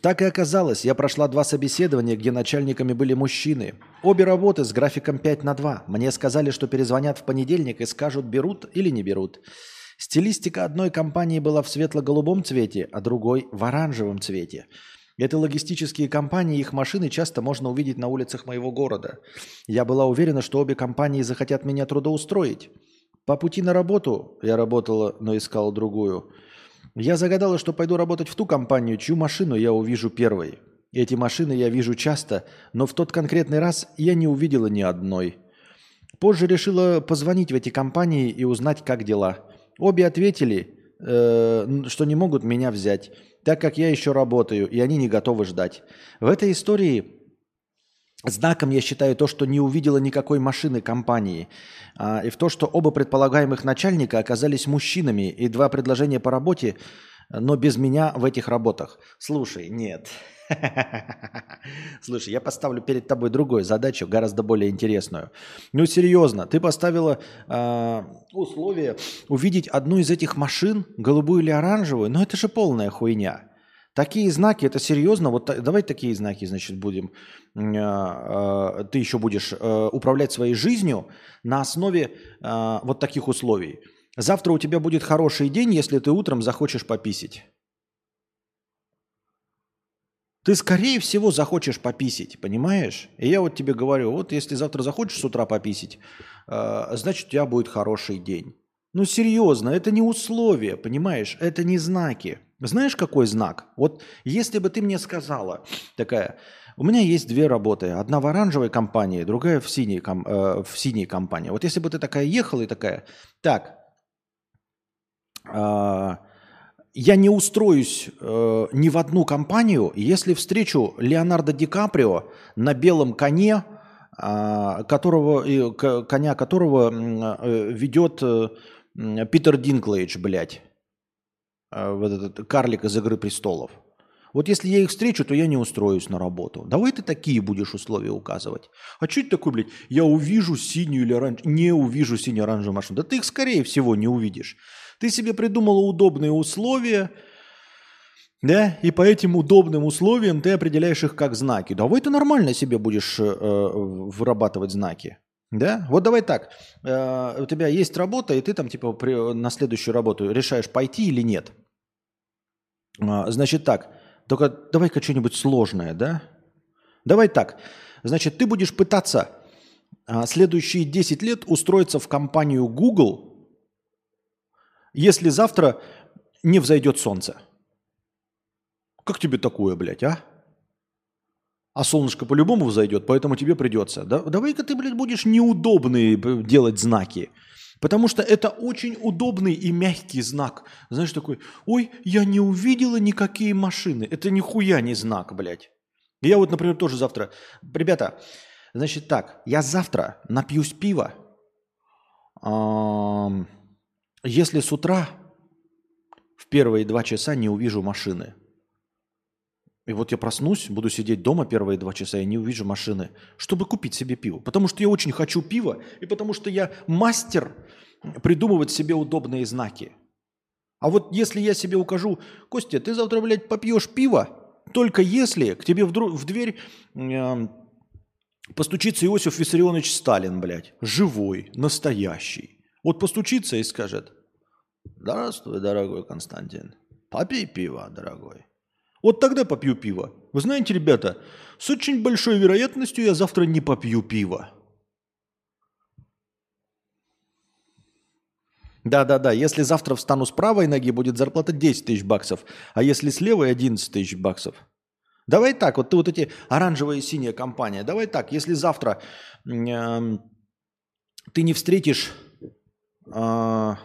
Так и оказалось, я прошла два собеседования, где начальниками были мужчины. Обе работы с графиком 5 на 2. Мне сказали, что перезвонят в понедельник и скажут, берут или не берут. Стилистика одной компании была в светло-голубом цвете, а другой в оранжевом цвете. Это логистические компании, их машины часто можно увидеть на улицах моего города. Я была уверена, что обе компании захотят меня трудоустроить. По пути на работу я работала, но искала другую – я загадала, что пойду работать в ту компанию, чью машину я увижу первой. Эти машины я вижу часто, но в тот конкретный раз я не увидела ни одной. Позже решила позвонить в эти компании и узнать, как дела. Обе ответили, э, что не могут меня взять, так как я еще работаю, и они не готовы ждать. В этой истории Знаком я считаю то, что не увидела никакой машины компании, а, и в то, что оба предполагаемых начальника оказались мужчинами, и два предложения по работе но без меня в этих работах. Слушай, нет. [laughs] Слушай, я поставлю перед тобой другую задачу, гораздо более интересную. Ну, серьезно, ты поставила э, условие увидеть одну из этих машин, голубую или оранжевую, но это же полная хуйня. Такие знаки, это серьезно. Вот давай такие знаки, значит, будем. Э, э, ты еще будешь э, управлять своей жизнью на основе э, вот таких условий. Завтра у тебя будет хороший день, если ты утром захочешь пописить. Ты, скорее всего, захочешь пописить, понимаешь? И я вот тебе говорю, вот если завтра захочешь с утра пописить, э, значит, у тебя будет хороший день. Ну, серьезно, это не условия, понимаешь? Это не знаки. Знаешь, какой знак? Вот если бы ты мне сказала, такая, у меня есть две работы. Одна в оранжевой компании, другая в синей, ком, э, в синей компании. Вот если бы ты такая ехала и такая, так, э, я не устроюсь э, ни в одну компанию, если встречу Леонардо Ди Каприо на белом коне, э, которого, э, коня которого э, ведет э, Питер Динклейдж, блядь, вот этот карлик из «Игры престолов». Вот если я их встречу, то я не устроюсь на работу. Давай ты такие будешь условия указывать. А что это такое, блядь? Я увижу синюю или оранжевую. Не увижу синюю оранжевую машину. Да ты их, скорее всего, не увидишь. Ты себе придумала удобные условия, да, и по этим удобным условиям ты определяешь их как знаки. Давай ты нормально себе будешь э, вырабатывать знаки. Да? Вот давай так. Э, у тебя есть работа, и ты там типа на следующую работу решаешь пойти или нет. Э, значит так. Только давай-ка что-нибудь сложное, да? Давай так. Значит, ты будешь пытаться э, следующие 10 лет устроиться в компанию Google – если завтра не взойдет солнце? Как тебе такое, блядь, а? А солнышко по-любому взойдет, поэтому тебе придется. Да, давай-ка ты, блядь, будешь неудобные делать знаки. Потому что это очень удобный и мягкий знак. Знаешь, такой, ой, я не увидела никакие машины. Это нихуя не знак, блядь. Я вот, например, тоже завтра... Ребята, значит так, я завтра напьюсь пива. Если с утра в первые два часа не увижу машины, и вот я проснусь, буду сидеть дома первые два часа и не увижу машины, чтобы купить себе пиво. Потому что я очень хочу пива, и потому что я мастер придумывать себе удобные знаки. А вот если я себе укажу, Костя, ты завтра, блядь, попьешь пиво, только если к тебе в, в дверь э, постучится Иосиф Виссарионович Сталин, блядь, живой, настоящий. Вот постучится и скажет, здравствуй, дорогой Константин, попей пиво, дорогой. Вот тогда попью пиво. Вы знаете, ребята, с очень большой вероятностью я завтра не попью пиво. Да-да-да, если завтра встану с правой ноги, будет зарплата 10 тысяч баксов, а если с левой 11 тысяч баксов. Давай так, вот ты вот эти оранжевые и синие компания, давай так, если завтра э, ты не встретишь а,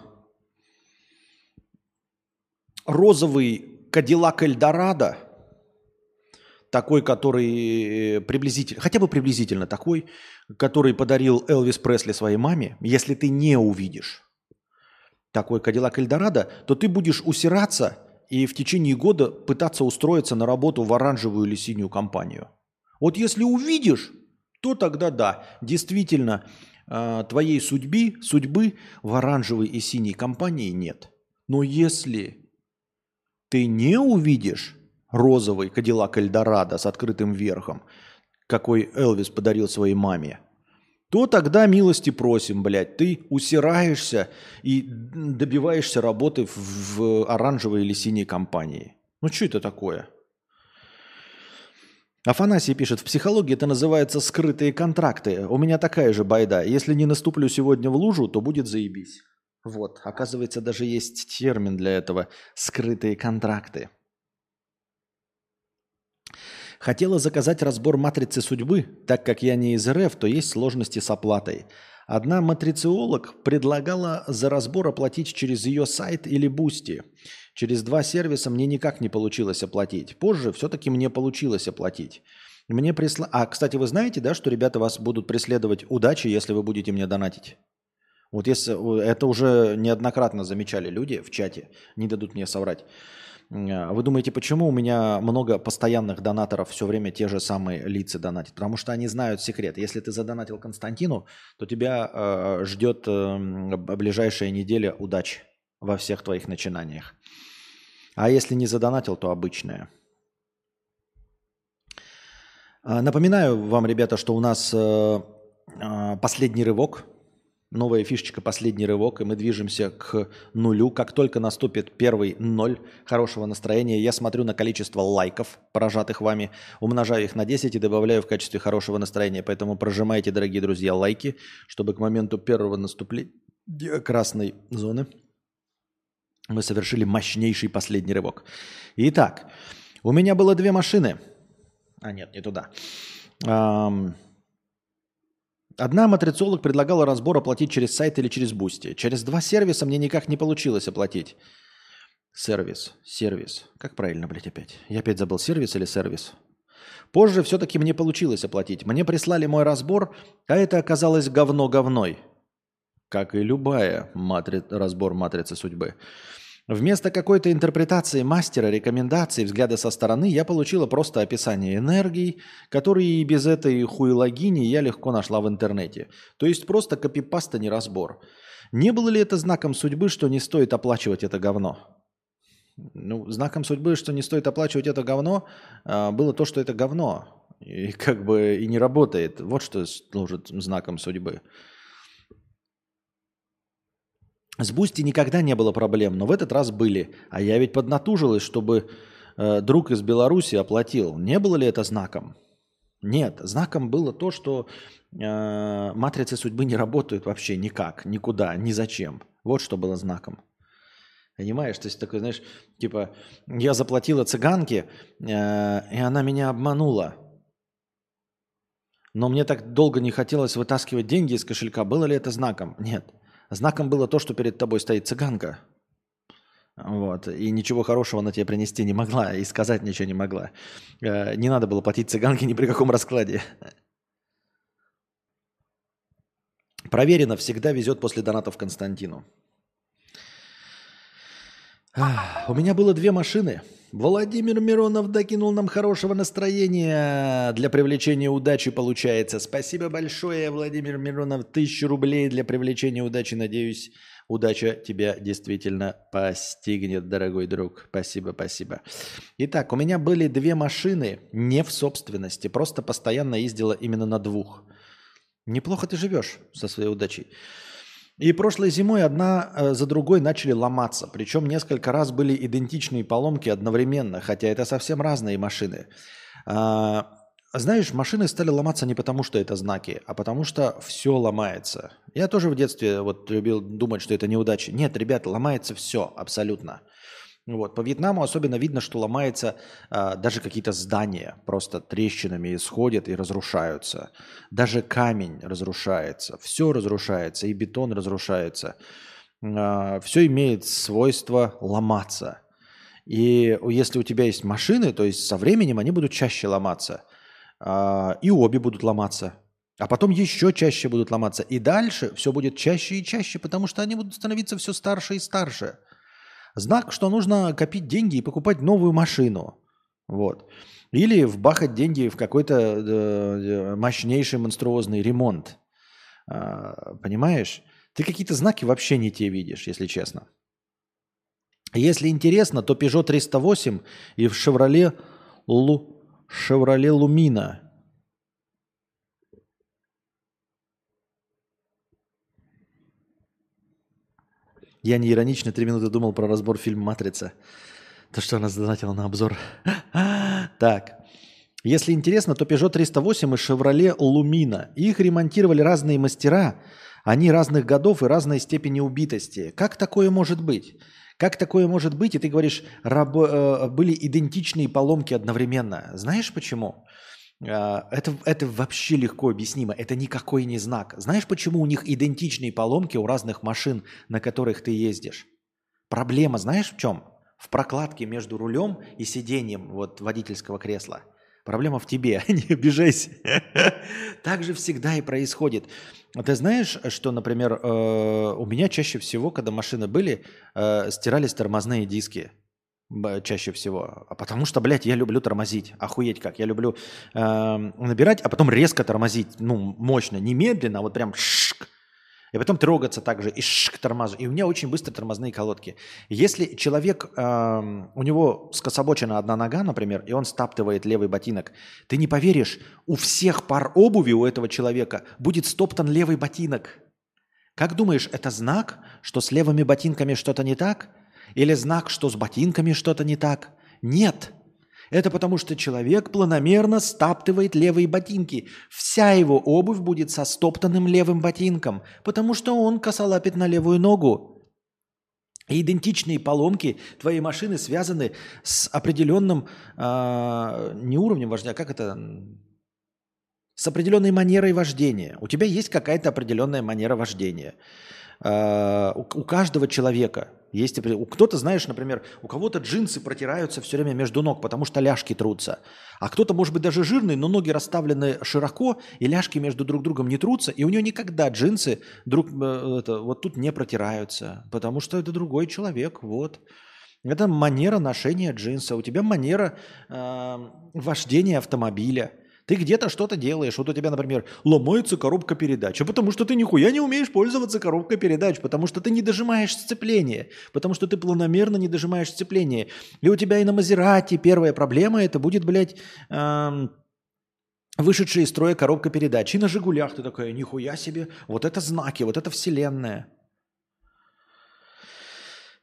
розовый Кадиллак Эльдорадо, такой, который приблизительно, хотя бы приблизительно такой, который подарил Элвис Пресли своей маме, если ты не увидишь такой Кадиллак Эльдорадо, то ты будешь усираться и в течение года пытаться устроиться на работу в оранжевую или синюю компанию. Вот если увидишь, то тогда да, действительно, э, твоей судьбы, судьбы в оранжевой и синей компании нет. Но если ты не увидишь розовый Кадиллак Эльдорадо с открытым верхом, какой Элвис подарил своей маме, то тогда милости просим, блядь. Ты усираешься и добиваешься работы в, в оранжевой или синей компании. Ну что это такое? Афанасий пишет, в психологии это называется скрытые контракты. У меня такая же байда. Если не наступлю сегодня в лужу, то будет заебись. Вот, оказывается, даже есть термин для этого – скрытые контракты. Хотела заказать разбор матрицы судьбы, так как я не из РФ, то есть сложности с оплатой. Одна матрициолог предлагала за разбор оплатить через ее сайт или Бусти. Через два сервиса мне никак не получилось оплатить. Позже все-таки мне получилось оплатить. Мне присла... А, кстати, вы знаете, да, что ребята вас будут преследовать удачи, если вы будете мне донатить? Вот если это уже неоднократно замечали люди в чате, не дадут мне соврать. А вы думаете, почему у меня много постоянных донаторов все время те же самые лица донатят? Потому что они знают секрет. Если ты задонатил Константину, то тебя э, ждет э, ближайшая неделя удач во всех твоих начинаниях. А если не задонатил, то обычная. А, напоминаю вам, ребята, что у нас э, последний рывок – Новая фишечка «Последний рывок», и мы движемся к нулю. Как только наступит первый ноль хорошего настроения, я смотрю на количество лайков, прожатых вами, умножаю их на 10 и добавляю в качестве хорошего настроения. Поэтому прожимайте, дорогие друзья, лайки, чтобы к моменту первого наступления красной зоны мы совершили мощнейший последний рывок. Итак, у меня было две машины. А нет, не туда. Одна матрициолог предлагала разбор оплатить через сайт или через Бусти. Через два сервиса мне никак не получилось оплатить. Сервис, сервис. Как правильно, блядь, опять? Я опять забыл, сервис или сервис? Позже все-таки мне получилось оплатить. Мне прислали мой разбор, а это оказалось говно говной. Как и любая матри... разбор матрицы судьбы. Вместо какой-то интерпретации мастера, рекомендаций, взгляда со стороны, я получила просто описание энергий, которые и без этой хуйлогини я легко нашла в интернете. То есть просто копипаста, не разбор. Не было ли это знаком судьбы, что не стоит оплачивать это говно? Ну, знаком судьбы, что не стоит оплачивать это говно, а, было то, что это говно. И как бы и не работает. Вот что служит знаком судьбы. С Boosty никогда не было проблем, но в этот раз были. А я ведь поднатужилась, чтобы э, друг из Беларуси оплатил. Не было ли это знаком? Нет, знаком было то, что э, матрицы судьбы не работают вообще никак, никуда, ни зачем. Вот что было знаком. Понимаешь, то есть такой, знаешь, типа, я заплатила цыганке, э, и она меня обманула. Но мне так долго не хотелось вытаскивать деньги из кошелька. Было ли это знаком? Нет. Знаком было то, что перед тобой стоит цыганка. Вот. И ничего хорошего на тебе принести не могла, и сказать ничего не могла. Э, не надо было платить цыганке ни при каком раскладе. Проверено, всегда везет после донатов Константину. У меня было две машины – Владимир Миронов докинул нам хорошего настроения для привлечения удачи, получается. Спасибо большое, Владимир Миронов. Тысячу рублей для привлечения удачи. Надеюсь, удача тебя действительно постигнет, дорогой друг. Спасибо, спасибо. Итак, у меня были две машины не в собственности. Просто постоянно ездила именно на двух. Неплохо ты живешь со своей удачей. И прошлой зимой одна э, за другой начали ломаться. Причем несколько раз были идентичные поломки одновременно, хотя это совсем разные машины. А, знаешь, машины стали ломаться не потому, что это знаки, а потому что все ломается. Я тоже в детстве вот любил думать, что это неудача. Нет, ребята, ломается все абсолютно. Вот. По Вьетнаму особенно видно, что ломается а, даже какие-то здания, просто трещинами исходят и разрушаются. Даже камень разрушается, все разрушается, и бетон разрушается. А, все имеет свойство ломаться. И если у тебя есть машины, то есть со временем они будут чаще ломаться. А, и обе будут ломаться. А потом еще чаще будут ломаться. И дальше все будет чаще и чаще, потому что они будут становиться все старше и старше. Знак, что нужно копить деньги и покупать новую машину. Вот. Или вбахать деньги в какой-то э, э мощнейший монструозный ремонт. А, понимаешь? Ты какие-то знаки вообще не те видишь, если честно. Если интересно, то Peugeot 308 и в Chevrolet, Lu, Chevrolet Lumina Я не иронично три минуты думал про разбор фильма «Матрица». То, что она задонатила на обзор. [laughs] так. Если интересно, то Peugeot 308 и Chevrolet Lumina. Их ремонтировали разные мастера. Они разных годов и разной степени убитости. Как такое может быть? Как такое может быть? И ты говоришь, раб, э, были идентичные поломки одновременно. Знаешь почему? А, это, это вообще легко объяснимо. Это никакой не знак. Знаешь, почему у них идентичные поломки у разных машин, на которых ты ездишь? Проблема, знаешь, в чем? В прокладке между рулем и сиденьем вот, водительского кресла. Проблема в тебе, [laughs] не обижайся. [laughs] так же всегда и происходит. Ты знаешь, что, например, э, у меня чаще всего, когда машины были, э, стирались тормозные диски. Чаще всего? А потому что, блядь, я люблю тормозить. Охуеть как. Я люблю э, набирать, а потом резко тормозить. Ну, мощно. Не медленно, а вот прям шик. И потом трогаться также и шик тормозу. И у меня очень быстро тормозные колодки. Если человек, э, у него скособочена одна нога, например, и он стаптывает левый ботинок, ты не поверишь, у всех пар обуви у этого человека будет стоптан левый ботинок. Как думаешь, это знак, что с левыми ботинками что-то не так? Или знак, что с ботинками что-то не так? Нет. Это потому, что человек планомерно стаптывает левые ботинки. Вся его обувь будет со стоптанным левым ботинком, потому что он косолапит на левую ногу. И идентичные поломки твоей машины связаны с определенным э, не уровнем вождения, как это? С определенной манерой вождения. У тебя есть какая-то определенная манера вождения. Э, у, у каждого человека есть, кто-то, знаешь, например, у кого-то джинсы протираются все время между ног, потому что ляжки трутся. А кто-то, может быть, даже жирный, но ноги расставлены широко, и ляжки между друг другом не трутся, и у него никогда джинсы друг, э, это, вот тут не протираются, потому что это другой человек, вот. Это манера ношения джинса, у тебя манера э, вождения автомобиля – ты где-то что-то делаешь. Вот у тебя, например, ломается коробка передач. А потому что ты нихуя не умеешь пользоваться коробкой передач. Потому что ты не дожимаешь сцепление. Потому что ты планомерно не дожимаешь сцепление. И у тебя и на Мазерате первая проблема это будет, блядь, вышедшая из строя коробка передач. И на Жигулях ты такая, нихуя себе. Вот это знаки, вот это вселенная.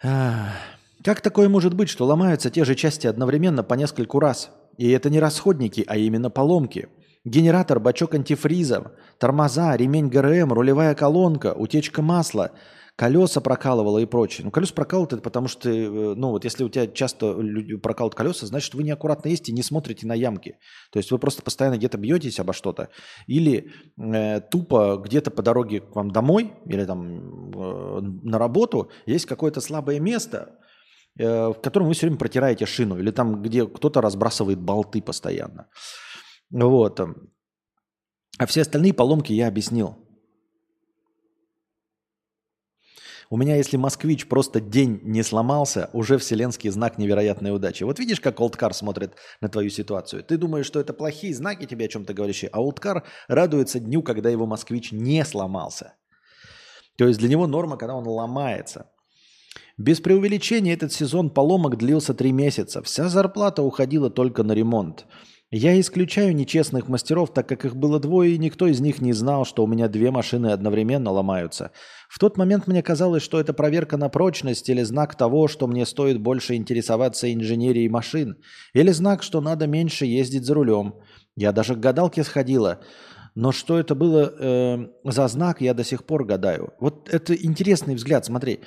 Как такое может быть, что ломаются те же части одновременно по нескольку раз? И это не расходники, а именно поломки. Генератор, бачок антифриза, тормоза, ремень ГРМ, рулевая колонка, утечка масла, колеса прокалывало и прочее. Ну, колеса прокалывают это потому, что, э, ну, вот если у тебя часто прокалывают колеса, значит, вы неаккуратно ездите не смотрите на ямки. То есть вы просто постоянно где-то бьетесь обо что-то. Или э, тупо где-то по дороге к вам домой или там э, на работу есть какое-то слабое место, в котором вы все время протираете шину, или там, где кто-то разбрасывает болты постоянно. Вот. А все остальные поломки я объяснил. У меня, если москвич просто день не сломался, уже вселенский знак невероятной удачи. Вот видишь, как Олдкар смотрит на твою ситуацию. Ты думаешь, что это плохие знаки тебе о чем-то говорящие, а Олдкар радуется дню, когда его москвич не сломался. То есть для него норма, когда он ломается. Без преувеличения этот сезон поломок длился три месяца. Вся зарплата уходила только на ремонт. Я исключаю нечестных мастеров, так как их было двое, и никто из них не знал, что у меня две машины одновременно ломаются. В тот момент мне казалось, что это проверка на прочность или знак того, что мне стоит больше интересоваться инженерией машин, или знак, что надо меньше ездить за рулем. Я даже к гадалке сходила. Но что это было э, за знак, я до сих пор гадаю. Вот это интересный взгляд, смотри.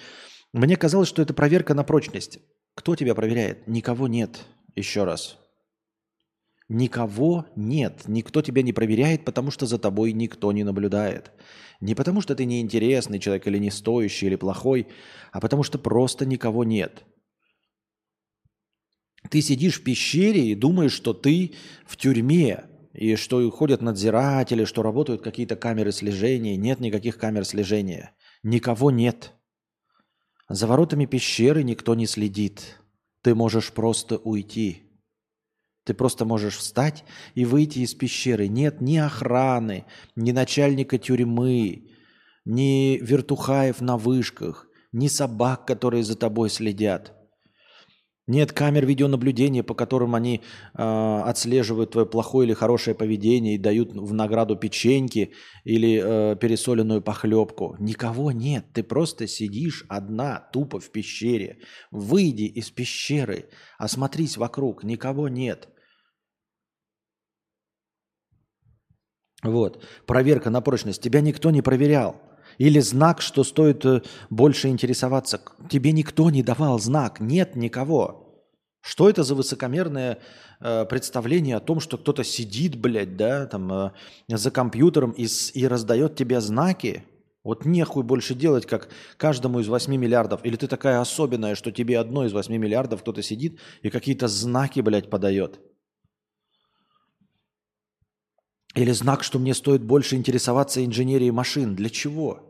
Мне казалось, что это проверка на прочность. Кто тебя проверяет? Никого нет. Еще раз. Никого нет. Никто тебя не проверяет, потому что за тобой никто не наблюдает. Не потому что ты неинтересный человек или не стоящий, или плохой, а потому что просто никого нет. Ты сидишь в пещере и думаешь, что ты в тюрьме, и что ходят надзиратели, что работают какие-то камеры слежения. Нет никаких камер слежения. Никого нет. За воротами пещеры никто не следит. Ты можешь просто уйти. Ты просто можешь встать и выйти из пещеры. Нет ни охраны, ни начальника тюрьмы, ни вертухаев на вышках, ни собак, которые за тобой следят. Нет камер видеонаблюдения, по которым они э, отслеживают твое плохое или хорошее поведение и дают в награду печеньки или э, пересоленную похлебку. Никого нет. Ты просто сидишь одна, тупо в пещере. Выйди из пещеры, осмотрись вокруг. Никого нет. Вот. Проверка на прочность. Тебя никто не проверял. Или знак, что стоит э, больше интересоваться. Тебе никто не давал знак. Нет никого. Что это за высокомерное э, представление о том, что кто-то сидит, блядь, да, там, э, за компьютером и, и раздает тебе знаки? Вот нехуй больше делать, как каждому из 8 миллиардов. Или ты такая особенная, что тебе одно из 8 миллиардов кто-то сидит и какие-то знаки, блядь, подает. Или знак, что мне стоит больше интересоваться инженерией машин. Для чего?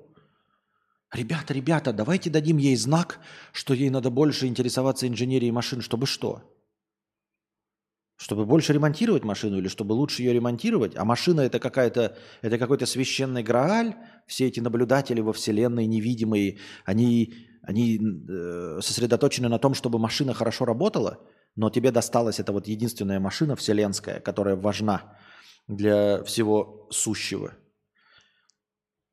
Ребята, ребята, давайте дадим ей знак, что ей надо больше интересоваться инженерией машин, чтобы что? Чтобы больше ремонтировать машину или чтобы лучше ее ремонтировать? А машина это какая-то, это какой-то священный грааль? Все эти наблюдатели во Вселенной невидимые, они, они э, сосредоточены на том, чтобы машина хорошо работала, но тебе досталась эта вот единственная машина вселенская, которая важна для всего сущего.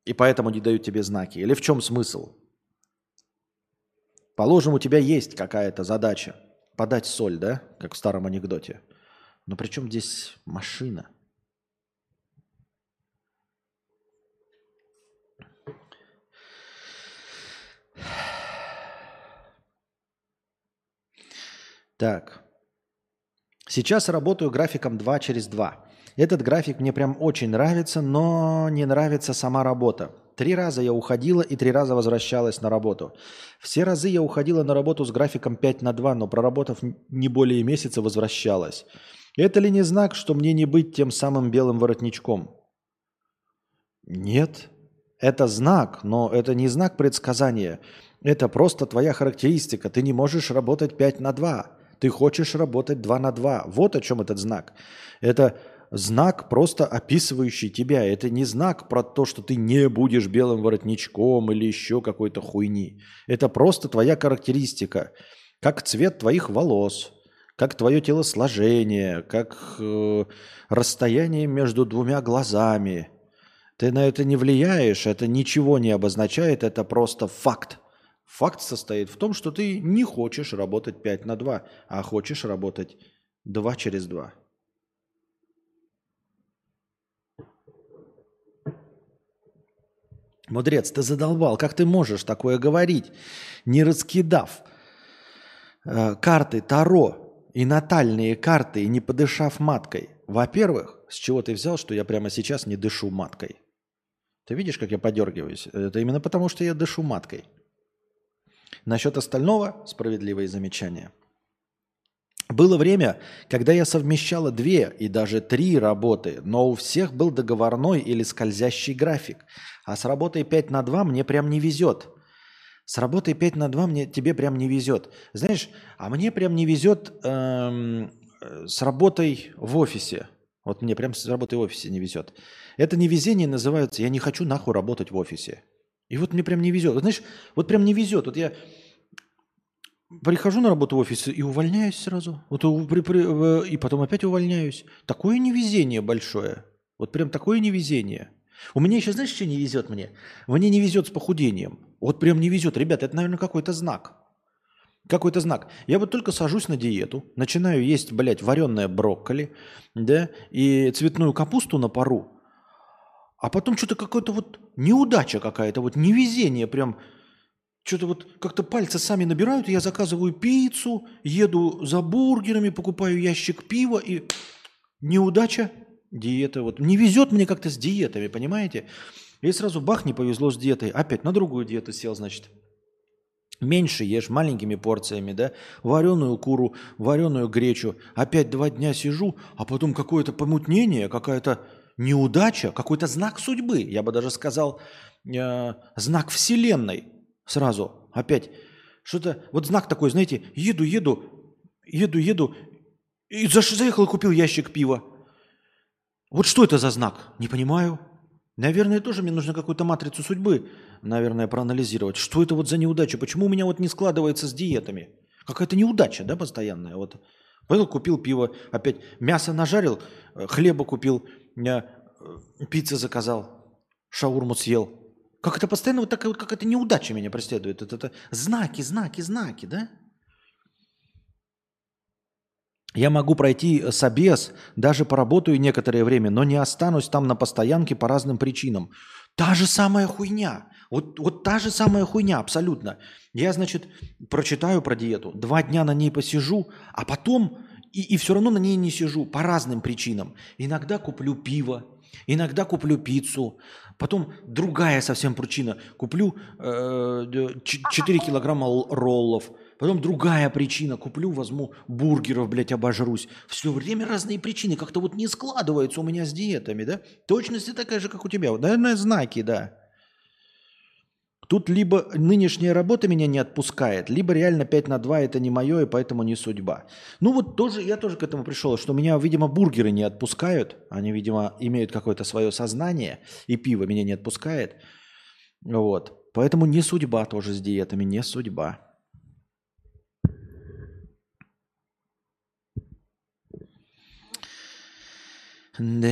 И поэтому не дают тебе знаки. Или в чем смысл? Положим, у тебя есть какая-то задача. Подать соль, да? Как в старом анекдоте. Но при чем здесь машина? Так. Сейчас работаю графиком 2 через 2. Этот график мне прям очень нравится, но не нравится сама работа. Три раза я уходила и три раза возвращалась на работу. Все разы я уходила на работу с графиком 5 на 2, но проработав не более месяца, возвращалась. Это ли не знак, что мне не быть тем самым белым воротничком? Нет, это знак, но это не знак предсказания. Это просто твоя характеристика. Ты не можешь работать 5 на 2. Ты хочешь работать 2 на 2. Вот о чем этот знак. Это знак, просто описывающий тебя. Это не знак про то, что ты не будешь белым воротничком или еще какой-то хуйни. Это просто твоя характеристика, как цвет твоих волос, как твое телосложение, как э, расстояние между двумя глазами. Ты на это не влияешь, это ничего не обозначает, это просто факт. Факт состоит в том, что ты не хочешь работать 5 на 2, а хочешь работать 2 через 2. Мудрец, ты задолбал. Как ты можешь такое говорить, не раскидав э, карты Таро и натальные карты, и не подышав маткой? Во-первых, с чего ты взял, что я прямо сейчас не дышу маткой? Ты видишь, как я подергиваюсь? Это именно потому, что я дышу маткой. Насчет остального справедливые замечания – было время, когда я совмещала две и даже три работы, но у всех был договорной или скользящий график. А с работой 5 на 2 мне прям не везет. С работой 5 на 2 мне, тебе прям не везет. Знаешь, а мне прям не везет эм, с работой в офисе. Вот мне прям с работой в офисе не везет. Это невезение называется «я не хочу нахуй работать в офисе». И вот мне прям не везет. Знаешь, вот прям не везет. Вот я Прихожу на работу в офис и увольняюсь сразу. Вот и потом опять увольняюсь. Такое невезение большое. Вот прям такое невезение. У меня еще, знаешь, что не везет мне? Мне не везет с похудением. Вот прям не везет. Ребята, это, наверное, какой-то знак. Какой-то знак. Я вот только сажусь на диету, начинаю есть, блядь, вареное брокколи, да, и цветную капусту на пару, а потом что-то какое-то вот неудача какая-то, вот невезение прям – что-то вот как-то пальцы сами набирают, я заказываю пиццу, еду за бургерами, покупаю ящик пива, и неудача, диета. Вот не везет мне как-то с диетами, понимаете? И сразу бах, не повезло с диетой. Опять на другую диету сел, значит. Меньше ешь, маленькими порциями, да, вареную куру, вареную гречу. Опять два дня сижу, а потом какое-то помутнение, какая-то неудача, какой-то знак судьбы. Я бы даже сказал, э, знак вселенной – Сразу. Опять. Что-то, вот знак такой, знаете, еду, еду, еду, еду, и заехал и купил ящик пива. Вот что это за знак? Не понимаю. Наверное, тоже мне нужно какую-то матрицу судьбы, наверное, проанализировать. Что это вот за неудача? Почему у меня вот не складывается с диетами? Какая-то неудача, да, постоянная. Вот. Пойду купил пиво, опять мясо нажарил, э, хлеба купил, э, пиццы заказал, шаурму съел. Как это постоянно вот такая вот какая-то неудача меня преследует. Это, это знаки, знаки, знаки, да? Я могу пройти собес, даже поработаю некоторое время, но не останусь там на постоянке по разным причинам. Та же самая хуйня. Вот, вот та же самая хуйня, абсолютно. Я, значит, прочитаю про диету, два дня на ней посижу, а потом и, и все равно на ней не сижу по разным причинам. Иногда куплю пиво, иногда куплю пиццу, Потом другая совсем причина. Куплю э, 4 килограмма роллов. Потом другая причина. Куплю, возьму бургеров, блядь, обожрусь. Все время разные причины. Как-то вот не складывается у меня с диетами, да? Точности такая же, как у тебя. Наверное, знаки, да. Тут либо нынешняя работа меня не отпускает, либо реально 5 на 2 это не мое, и поэтому не судьба. Ну вот тоже, я тоже к этому пришел, что меня, видимо, бургеры не отпускают. Они, видимо, имеют какое-то свое сознание, и пиво меня не отпускает. Вот. Поэтому не судьба тоже с диетами, не судьба. Да,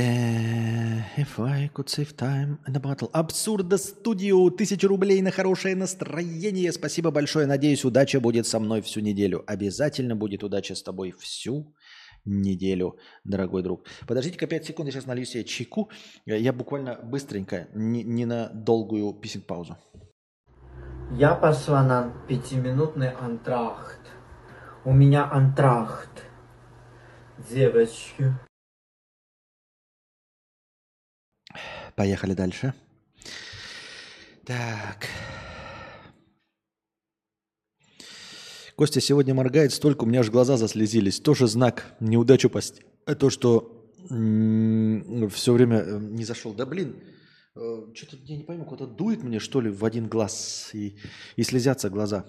if I could save time in a battle. Абсурда студию, тысяча рублей на хорошее настроение. Спасибо большое. Надеюсь, удача будет со мной всю неделю. Обязательно будет удача с тобой всю неделю, дорогой друг. Подождите-ка 5 секунд, я сейчас налью себе чайку. Я буквально быстренько, не, не на долгую писинг-паузу. Я пошла на пятиминутный антрахт. У меня антрахт. Девочки. Поехали дальше. Так. Костя сегодня моргает столько, у меня аж глаза заслезились. Тоже знак неудачу пост. То, что все время э, не зашел. Да блин, э, что-то я не пойму, кто-то дует мне, что ли, в один глаз и, и слезятся глаза.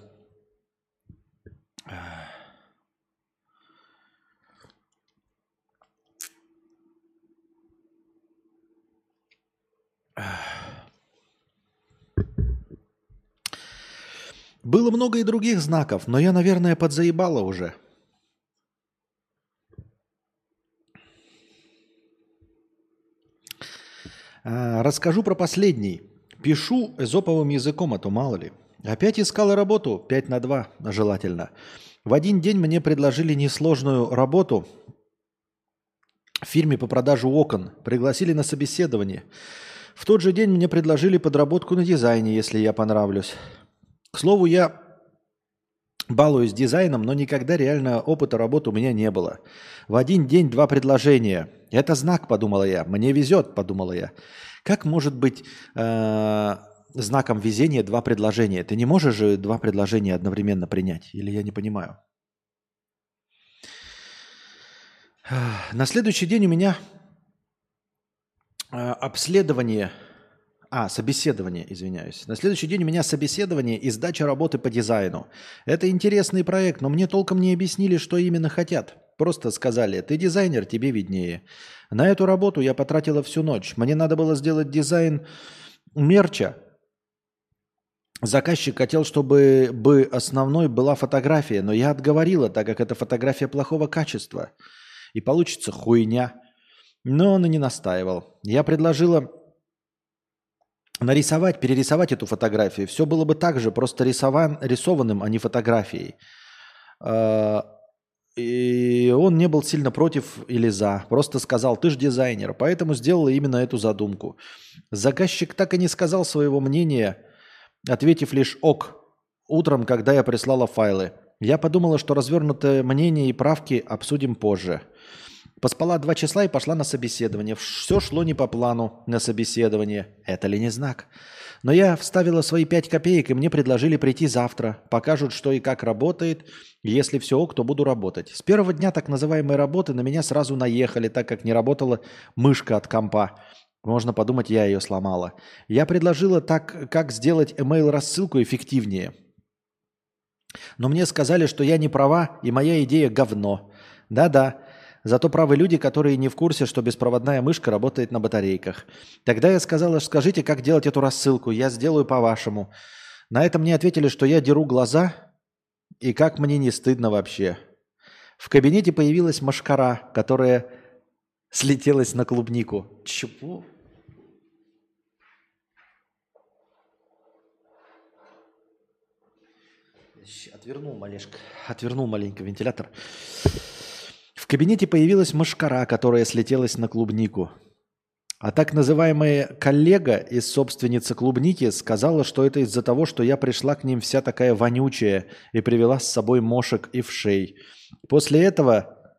Было много и других знаков, но я, наверное, подзаебала уже. А, расскажу про последний. Пишу эзоповым языком, а то мало ли. Опять искала работу, 5 на 2 желательно. В один день мне предложили несложную работу в фирме по продаже окон. Пригласили на собеседование. В тот же день мне предложили подработку на дизайне, если я понравлюсь. К слову, я балуюсь дизайном, но никогда реально опыта работы у меня не было. В один день два предложения. Это знак, подумала я. Мне везет, подумала я. Как может быть э, знаком везения два предложения? Ты не можешь же два предложения одновременно принять? Или я не понимаю? На следующий день у меня обследование, а, собеседование, извиняюсь. На следующий день у меня собеседование и сдача работы по дизайну. Это интересный проект, но мне толком не объяснили, что именно хотят. Просто сказали, ты дизайнер, тебе виднее. На эту работу я потратила всю ночь. Мне надо было сделать дизайн мерча. Заказчик хотел, чтобы бы основной была фотография, но я отговорила, так как это фотография плохого качества. И получится хуйня. Но он и не настаивал. Я предложила нарисовать, перерисовать эту фотографию. Все было бы так же, просто рисован, рисованным, а не фотографией. А, и он не был сильно против или за. Просто сказал, ты же дизайнер, поэтому сделала именно эту задумку. Заказчик так и не сказал своего мнения, ответив лишь «ок» утром, когда я прислала файлы. Я подумала, что развернутое мнение и правки обсудим позже. Поспала два числа и пошла на собеседование. Все шло не по плану на собеседование. Это ли не знак? Но я вставила свои пять копеек, и мне предложили прийти завтра. Покажут, что и как работает. Если все ок, то буду работать. С первого дня так называемой работы на меня сразу наехали, так как не работала мышка от компа. Можно подумать, я ее сломала. Я предложила так, как сделать email-рассылку эффективнее. Но мне сказали, что я не права, и моя идея говно. Да-да, Зато правы люди, которые не в курсе, что беспроводная мышка работает на батарейках. Тогда я сказала, скажите, как делать эту рассылку, я сделаю по-вашему. На это мне ответили, что я деру глаза, и как мне не стыдно вообще. В кабинете появилась машкара, которая слетелась на клубнику. Чего? Отвернул малешка. Отвернул маленько вентилятор. В кабинете появилась мошкара, которая слетелась на клубнику. А так называемая коллега из собственницы клубники сказала, что это из-за того, что я пришла к ним вся такая вонючая и привела с собой мошек и вшей. После этого,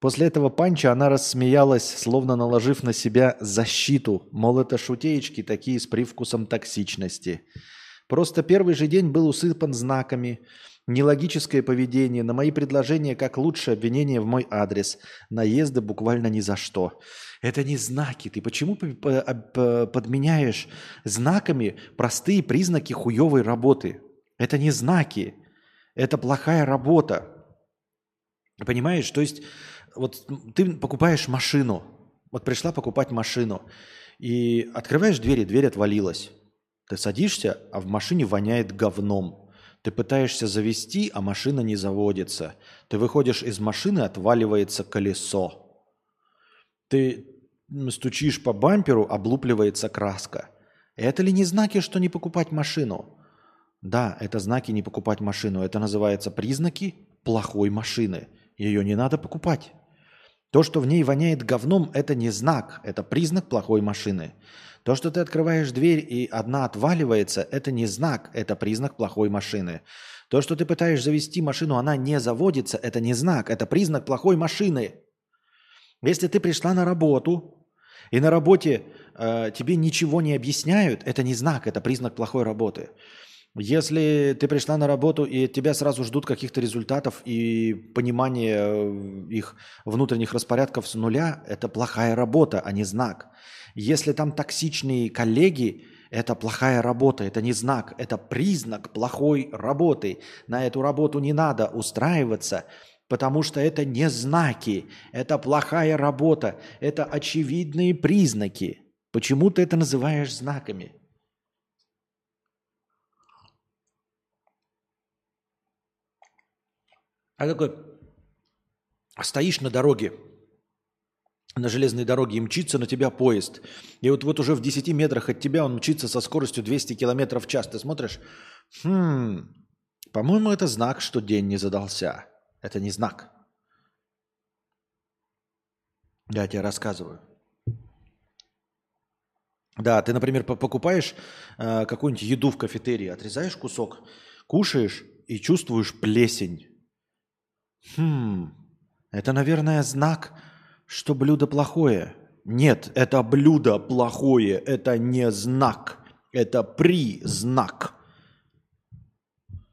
после этого панча она рассмеялась, словно наложив на себя защиту, мол, это шутеечки такие с привкусом токсичности. Просто первый же день был усыпан знаками – нелогическое поведение, на мои предложения как лучше обвинение в мой адрес, наезды буквально ни за что. Это не знаки. Ты почему подменяешь знаками простые признаки хуевой работы? Это не знаки. Это плохая работа. Понимаешь? То есть вот ты покупаешь машину. Вот пришла покупать машину. И открываешь дверь, и дверь отвалилась. Ты садишься, а в машине воняет говном. Ты пытаешься завести, а машина не заводится. Ты выходишь из машины, отваливается колесо. Ты стучишь по бамперу, облупливается краска. Это ли не знаки, что не покупать машину? Да, это знаки не покупать машину. Это называется признаки плохой машины. Ее не надо покупать. То, что в ней воняет говном, это не знак, это признак плохой машины. То, что ты открываешь дверь и одна отваливается, это не знак, это признак плохой машины. То, что ты пытаешься завести машину, она не заводится, это не знак, это признак плохой машины. Если ты пришла на работу, и на работе э, тебе ничего не объясняют, это не знак, это признак плохой работы. Если ты пришла на работу и тебя сразу ждут каких-то результатов и понимания э, их внутренних распорядков с нуля, это плохая работа, а не знак. Если там токсичные коллеги, это плохая работа, это не знак, это признак плохой работы. На эту работу не надо устраиваться, потому что это не знаки, это плохая работа, это очевидные признаки. Почему ты это называешь знаками? А такой, стоишь на дороге, на железной дороге и мчится на тебя поезд. И вот, вот уже в 10 метрах от тебя он мчится со скоростью 200 км в час. Ты смотришь, хм, по-моему, это знак, что день не задался. Это не знак. Я тебе рассказываю. Да, ты, например, покупаешь э, какую-нибудь еду в кафетерии, отрезаешь кусок, кушаешь и чувствуешь плесень. Хм, это, наверное, знак, что блюдо плохое. Нет, это блюдо плохое, это не знак, это признак.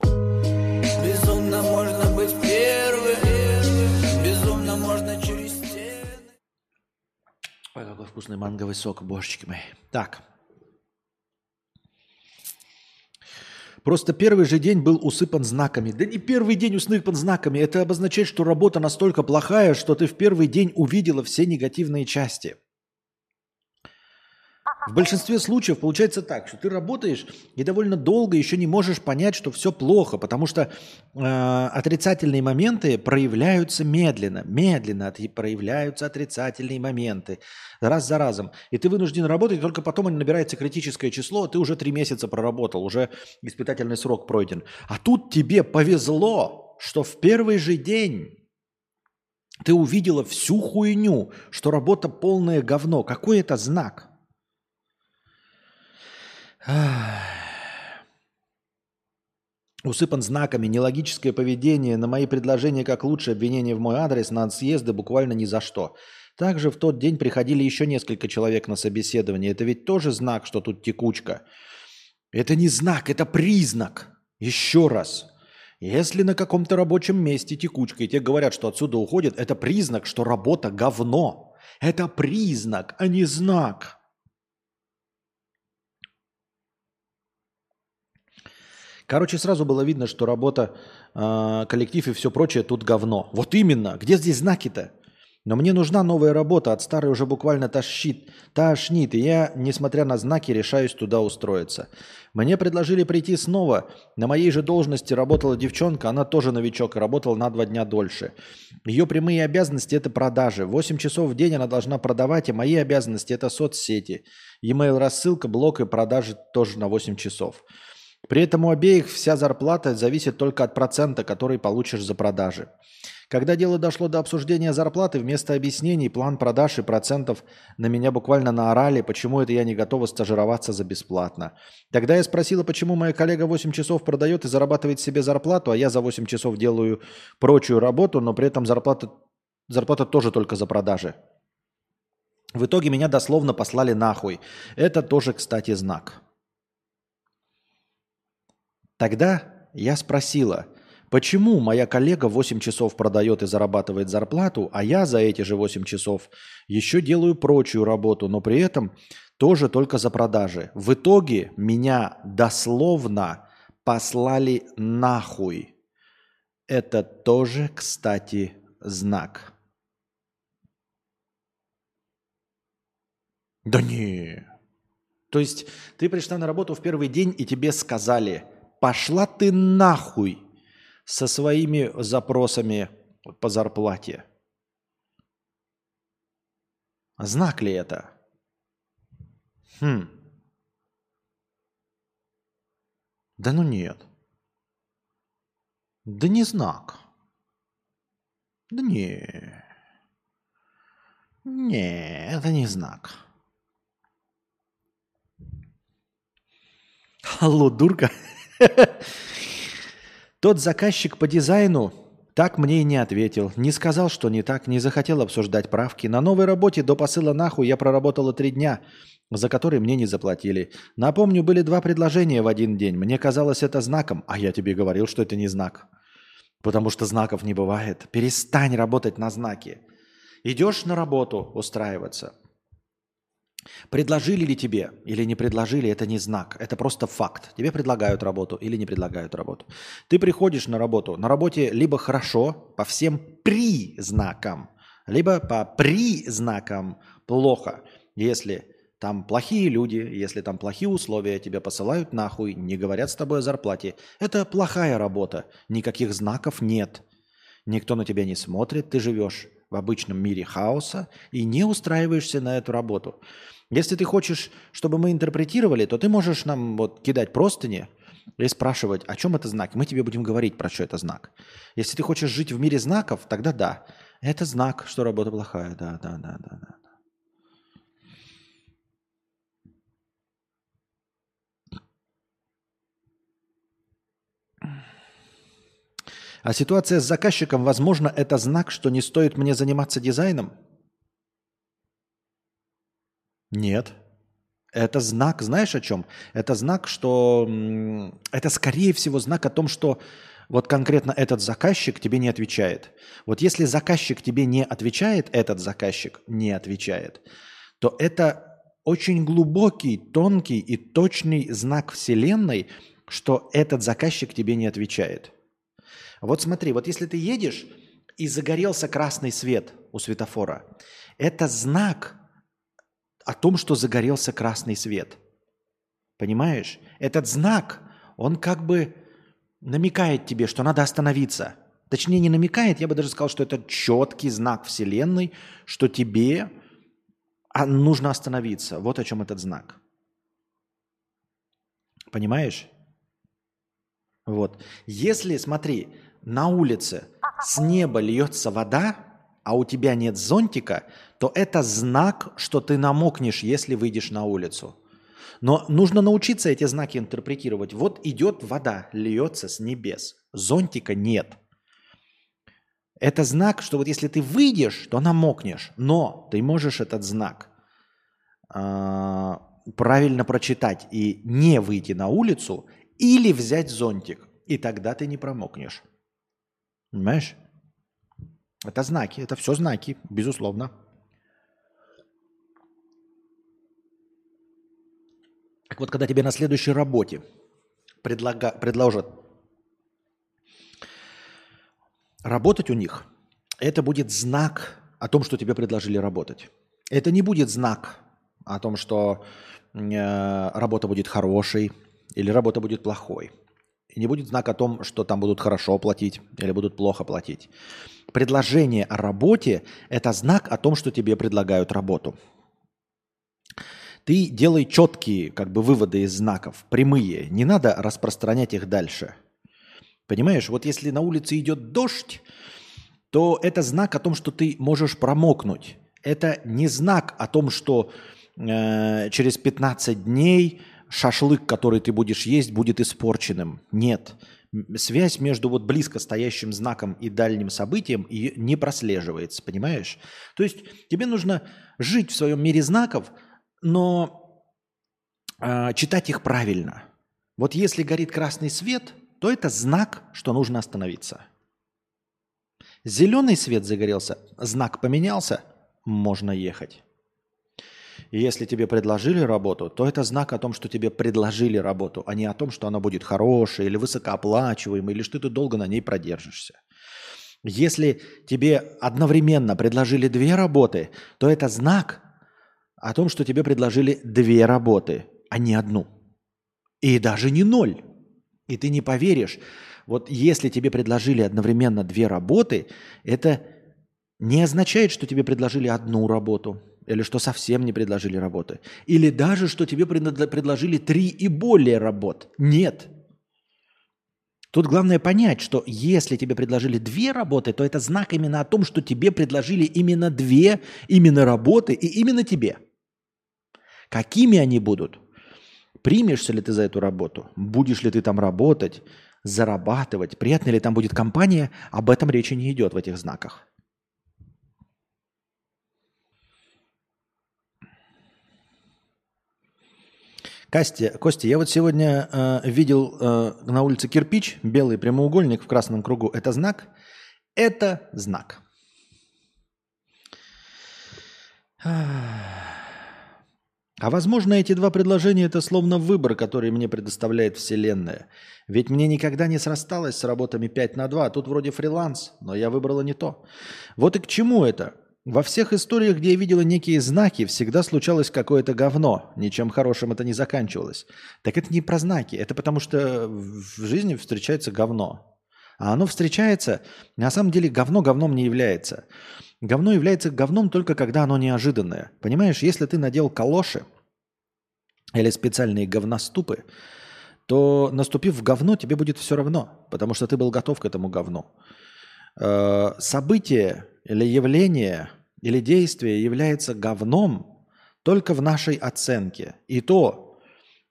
Безумно можно быть первым, безумно можно через стены. Ой, какой вкусный манговый сок, божечки мои. Так, Просто первый же день был усыпан знаками. Да не первый день усыпан знаками. Это обозначает, что работа настолько плохая, что ты в первый день увидела все негативные части. В большинстве случаев получается так, что ты работаешь и довольно долго еще не можешь понять, что все плохо, потому что э, отрицательные моменты проявляются медленно, медленно от, проявляются отрицательные моменты раз за разом. И ты вынужден работать, только потом набирается критическое число, ты уже три месяца проработал, уже испытательный срок пройден. А тут тебе повезло, что в первый же день ты увидела всю хуйню, что работа полное говно. Какой это знак? Усыпан знаками, нелогическое поведение, на мои предложения как лучше обвинение в мой адрес, на съезды буквально ни за что. Также в тот день приходили еще несколько человек на собеседование. Это ведь тоже знак, что тут текучка. Это не знак, это признак. Еще раз. Если на каком-то рабочем месте текучка, и тебе говорят, что отсюда уходят, это признак, что работа говно. Это признак, а не знак. Короче, сразу было видно, что работа, э, коллектив и все прочее тут говно. Вот именно. Где здесь знаки-то? Но мне нужна новая работа, от старой уже буквально тащит, тошнит, и я, несмотря на знаки, решаюсь туда устроиться. Мне предложили прийти снова. На моей же должности работала девчонка, она тоже новичок и работала на два дня дольше. Ее прямые обязанности – это продажи. 8 часов в день она должна продавать, и мои обязанности – это соцсети. E-mail рассылка, блок и продажи тоже на 8 часов. При этом у обеих вся зарплата зависит только от процента, который получишь за продажи. Когда дело дошло до обсуждения зарплаты, вместо объяснений, план продаж и процентов на меня буквально наорали, почему это я не готова стажироваться за бесплатно. Тогда я спросила, почему моя коллега 8 часов продает и зарабатывает себе зарплату, а я за 8 часов делаю прочую работу, но при этом зарплата, зарплата тоже только за продажи. В итоге меня дословно послали нахуй. Это тоже, кстати, знак. Тогда я спросила, Почему моя коллега 8 часов продает и зарабатывает зарплату, а я за эти же 8 часов еще делаю прочую работу, но при этом тоже только за продажи. В итоге меня дословно послали нахуй. Это тоже, кстати, знак. Да не. То есть ты пришла на работу в первый день, и тебе сказали, пошла ты нахуй со своими запросами по зарплате. Знак ли это? Хм. Да ну нет. Да не знак. Да не. Не, это не знак. Алло, дурка. [laughs] Тот заказчик по дизайну так мне и не ответил. Не сказал, что не так, не захотел обсуждать правки. На новой работе до посыла нахуй я проработала три дня, за которые мне не заплатили. Напомню, были два предложения в один день. Мне казалось это знаком, а я тебе говорил, что это не знак. Потому что знаков не бывает. Перестань работать на знаки. Идешь на работу устраиваться – Предложили ли тебе или не предложили, это не знак, это просто факт. Тебе предлагают работу или не предлагают работу. Ты приходишь на работу, на работе либо хорошо по всем признакам, либо по признакам плохо. Если там плохие люди, если там плохие условия, тебя посылают нахуй, не говорят с тобой о зарплате. Это плохая работа, никаких знаков нет. Никто на тебя не смотрит, ты живешь в обычном мире хаоса и не устраиваешься на эту работу. Если ты хочешь, чтобы мы интерпретировали, то ты можешь нам вот кидать простыни и спрашивать, о чем это знак. Мы тебе будем говорить, про что это знак. Если ты хочешь жить в мире знаков, тогда да. Это знак, что работа плохая. Да, да, да, да, да. А ситуация с заказчиком, возможно, это знак, что не стоит мне заниматься дизайном? Нет. Это знак, знаешь о чем? Это знак, что... Это скорее всего знак о том, что вот конкретно этот заказчик тебе не отвечает. Вот если заказчик тебе не отвечает, этот заказчик не отвечает, то это очень глубокий, тонкий и точный знак Вселенной, что этот заказчик тебе не отвечает. Вот смотри, вот если ты едешь и загорелся красный свет у светофора, это знак о том, что загорелся красный свет. Понимаешь? Этот знак, он как бы намекает тебе, что надо остановиться. Точнее, не намекает, я бы даже сказал, что это четкий знак Вселенной, что тебе а, нужно остановиться. Вот о чем этот знак. Понимаешь? Вот. Если, смотри, на улице с неба льется вода, а у тебя нет зонтика, то это знак, что ты намокнешь, если выйдешь на улицу. Но нужно научиться эти знаки интерпретировать. Вот идет вода, льется с небес. Зонтика нет. Это знак, что вот если ты выйдешь, то намокнешь. Но ты можешь этот знак э, правильно прочитать и не выйти на улицу или взять зонтик. И тогда ты не промокнешь. Понимаешь? Это знаки, это все знаки, безусловно. Так вот, когда тебе на следующей работе предлага, предложат работать у них, это будет знак о том, что тебе предложили работать. Это не будет знак о том, что э, работа будет хорошей или работа будет плохой. И не будет знак о том, что там будут хорошо платить или будут плохо платить. Предложение о работе – это знак о том, что тебе предлагают работу. Ты делай четкие как бы выводы из знаков, прямые. Не надо распространять их дальше. Понимаешь, вот если на улице идет дождь, то это знак о том, что ты можешь промокнуть. Это не знак о том, что э, через 15 дней шашлык, который ты будешь есть, будет испорченным. Нет. Связь между вот близко стоящим знаком и дальним событием и не прослеживается, понимаешь? То есть тебе нужно жить в своем мире знаков, но э, читать их правильно. Вот если горит красный свет, то то это знак, что нужно остановиться. Зеленый свет загорелся, знак поменялся, можно ехать. И если тебе предложили работу, то это знак о том, что тебе предложили работу, а не о том, что она будет хорошая или высокооплачиваемая, или что ты долго на ней продержишься. Если тебе одновременно предложили две работы, то это знак о том, что тебе предложили две работы, а не одну. И даже не ноль. И ты не поверишь, вот если тебе предложили одновременно две работы, это не означает, что тебе предложили одну работу – или что совсем не предложили работы. Или даже, что тебе предложили три и более работ. Нет. Тут главное понять, что если тебе предложили две работы, то это знак именно о том, что тебе предложили именно две, именно работы и именно тебе. Какими они будут? Примешься ли ты за эту работу? Будешь ли ты там работать, зарабатывать? Приятная ли там будет компания? Об этом речи не идет в этих знаках. Костя, Костя, я вот сегодня э, видел э, на улице кирпич, белый прямоугольник в красном кругу. Это знак? Это знак. [sighs] А возможно, эти два предложения – это словно выбор, который мне предоставляет Вселенная. Ведь мне никогда не срасталось с работами 5 на 2, а тут вроде фриланс, но я выбрала не то. Вот и к чему это? Во всех историях, где я видела некие знаки, всегда случалось какое-то говно. Ничем хорошим это не заканчивалось. Так это не про знаки, это потому что в жизни встречается говно. А оно встречается, на самом деле говно говном не является. Говно является говном только когда оно неожиданное. Понимаешь, если ты надел калоши или специальные говноступы, то наступив в говно, тебе будет все равно, потому что ты был готов к этому говну. Э, событие или явление, или действие является говном только в нашей оценке. И то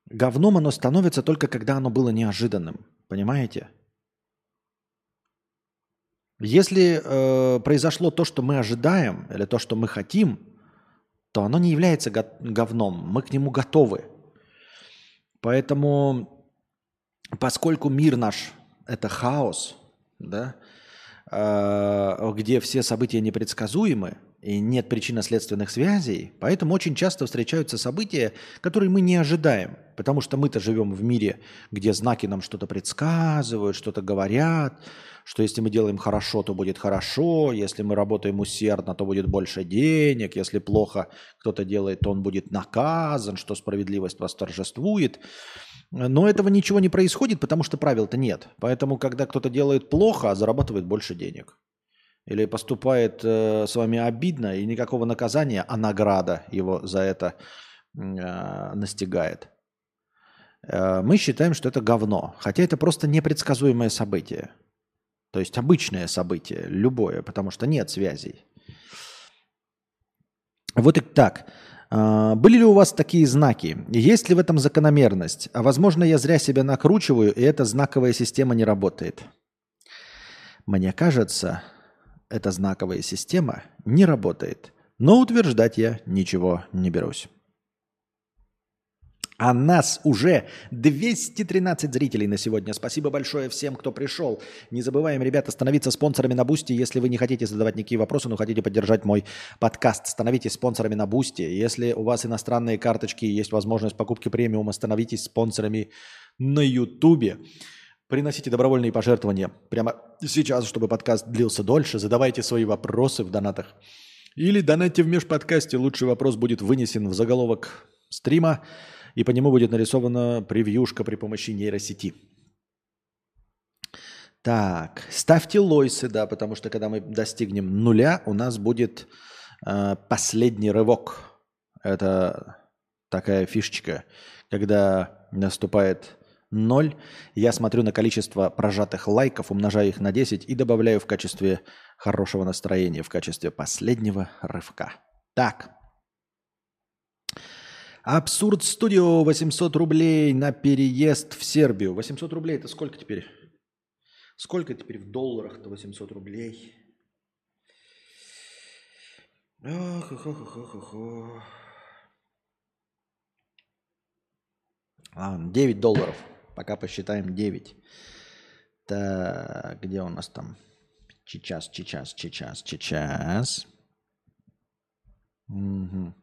говном оно становится только когда оно было неожиданным. Понимаете? Если э, произошло то, что мы ожидаем, или то, что мы хотим, то оно не является говном. Мы к нему готовы. Поэтому, поскольку мир наш – это хаос, да, Э, где все события непредсказуемы и нет причинно-следственных связей, поэтому очень часто встречаются события, которые мы не ожидаем, потому что мы-то живем в мире, где знаки нам что-то предсказывают, что-то говорят, что если мы делаем хорошо, то будет хорошо, если мы работаем усердно, то будет больше денег, если плохо кто-то делает, то он будет наказан, что справедливость восторжествует. Но этого ничего не происходит, потому что правил-то нет. Поэтому, когда кто-то делает плохо, зарабатывает больше денег. Или поступает э, с вами обидно, и никакого наказания, а награда его за это э, настигает. Э, мы считаем, что это говно. Хотя это просто непредсказуемое событие. То есть обычное событие, любое, потому что нет связей. Вот и так. А, были ли у вас такие знаки? Есть ли в этом закономерность? А возможно, я зря себя накручиваю, и эта знаковая система не работает. Мне кажется, эта знаковая система не работает. Но утверждать я ничего не берусь. А нас уже 213 зрителей на сегодня. Спасибо большое всем, кто пришел. Не забываем, ребята, становиться спонсорами на Boosty, если вы не хотите задавать никакие вопросы, но хотите поддержать мой подкаст. Становитесь спонсорами на Boosty. Если у вас иностранные карточки, есть возможность покупки премиума, становитесь спонсорами на Ютубе. Приносите добровольные пожертвования прямо сейчас, чтобы подкаст длился дольше. Задавайте свои вопросы в донатах. Или донатьте в межподкасте. Лучший вопрос будет вынесен в заголовок стрима и по нему будет нарисована превьюшка при помощи нейросети. Так, ставьте лойсы, да, потому что когда мы достигнем нуля, у нас будет э, последний рывок. Это такая фишечка, когда наступает ноль, я смотрю на количество прожатых лайков, умножаю их на 10 и добавляю в качестве хорошего настроения, в качестве последнего рывка. Так, Абсурд Студио 800 рублей на переезд в Сербию. 800 рублей это сколько теперь? Сколько теперь в долларах-то 800 рублей? Ох, ох, ох, ох, ох, ох. А, 9 долларов. Пока посчитаем 9. Так, где у нас там? Сейчас, сейчас, сейчас, сейчас. Угу.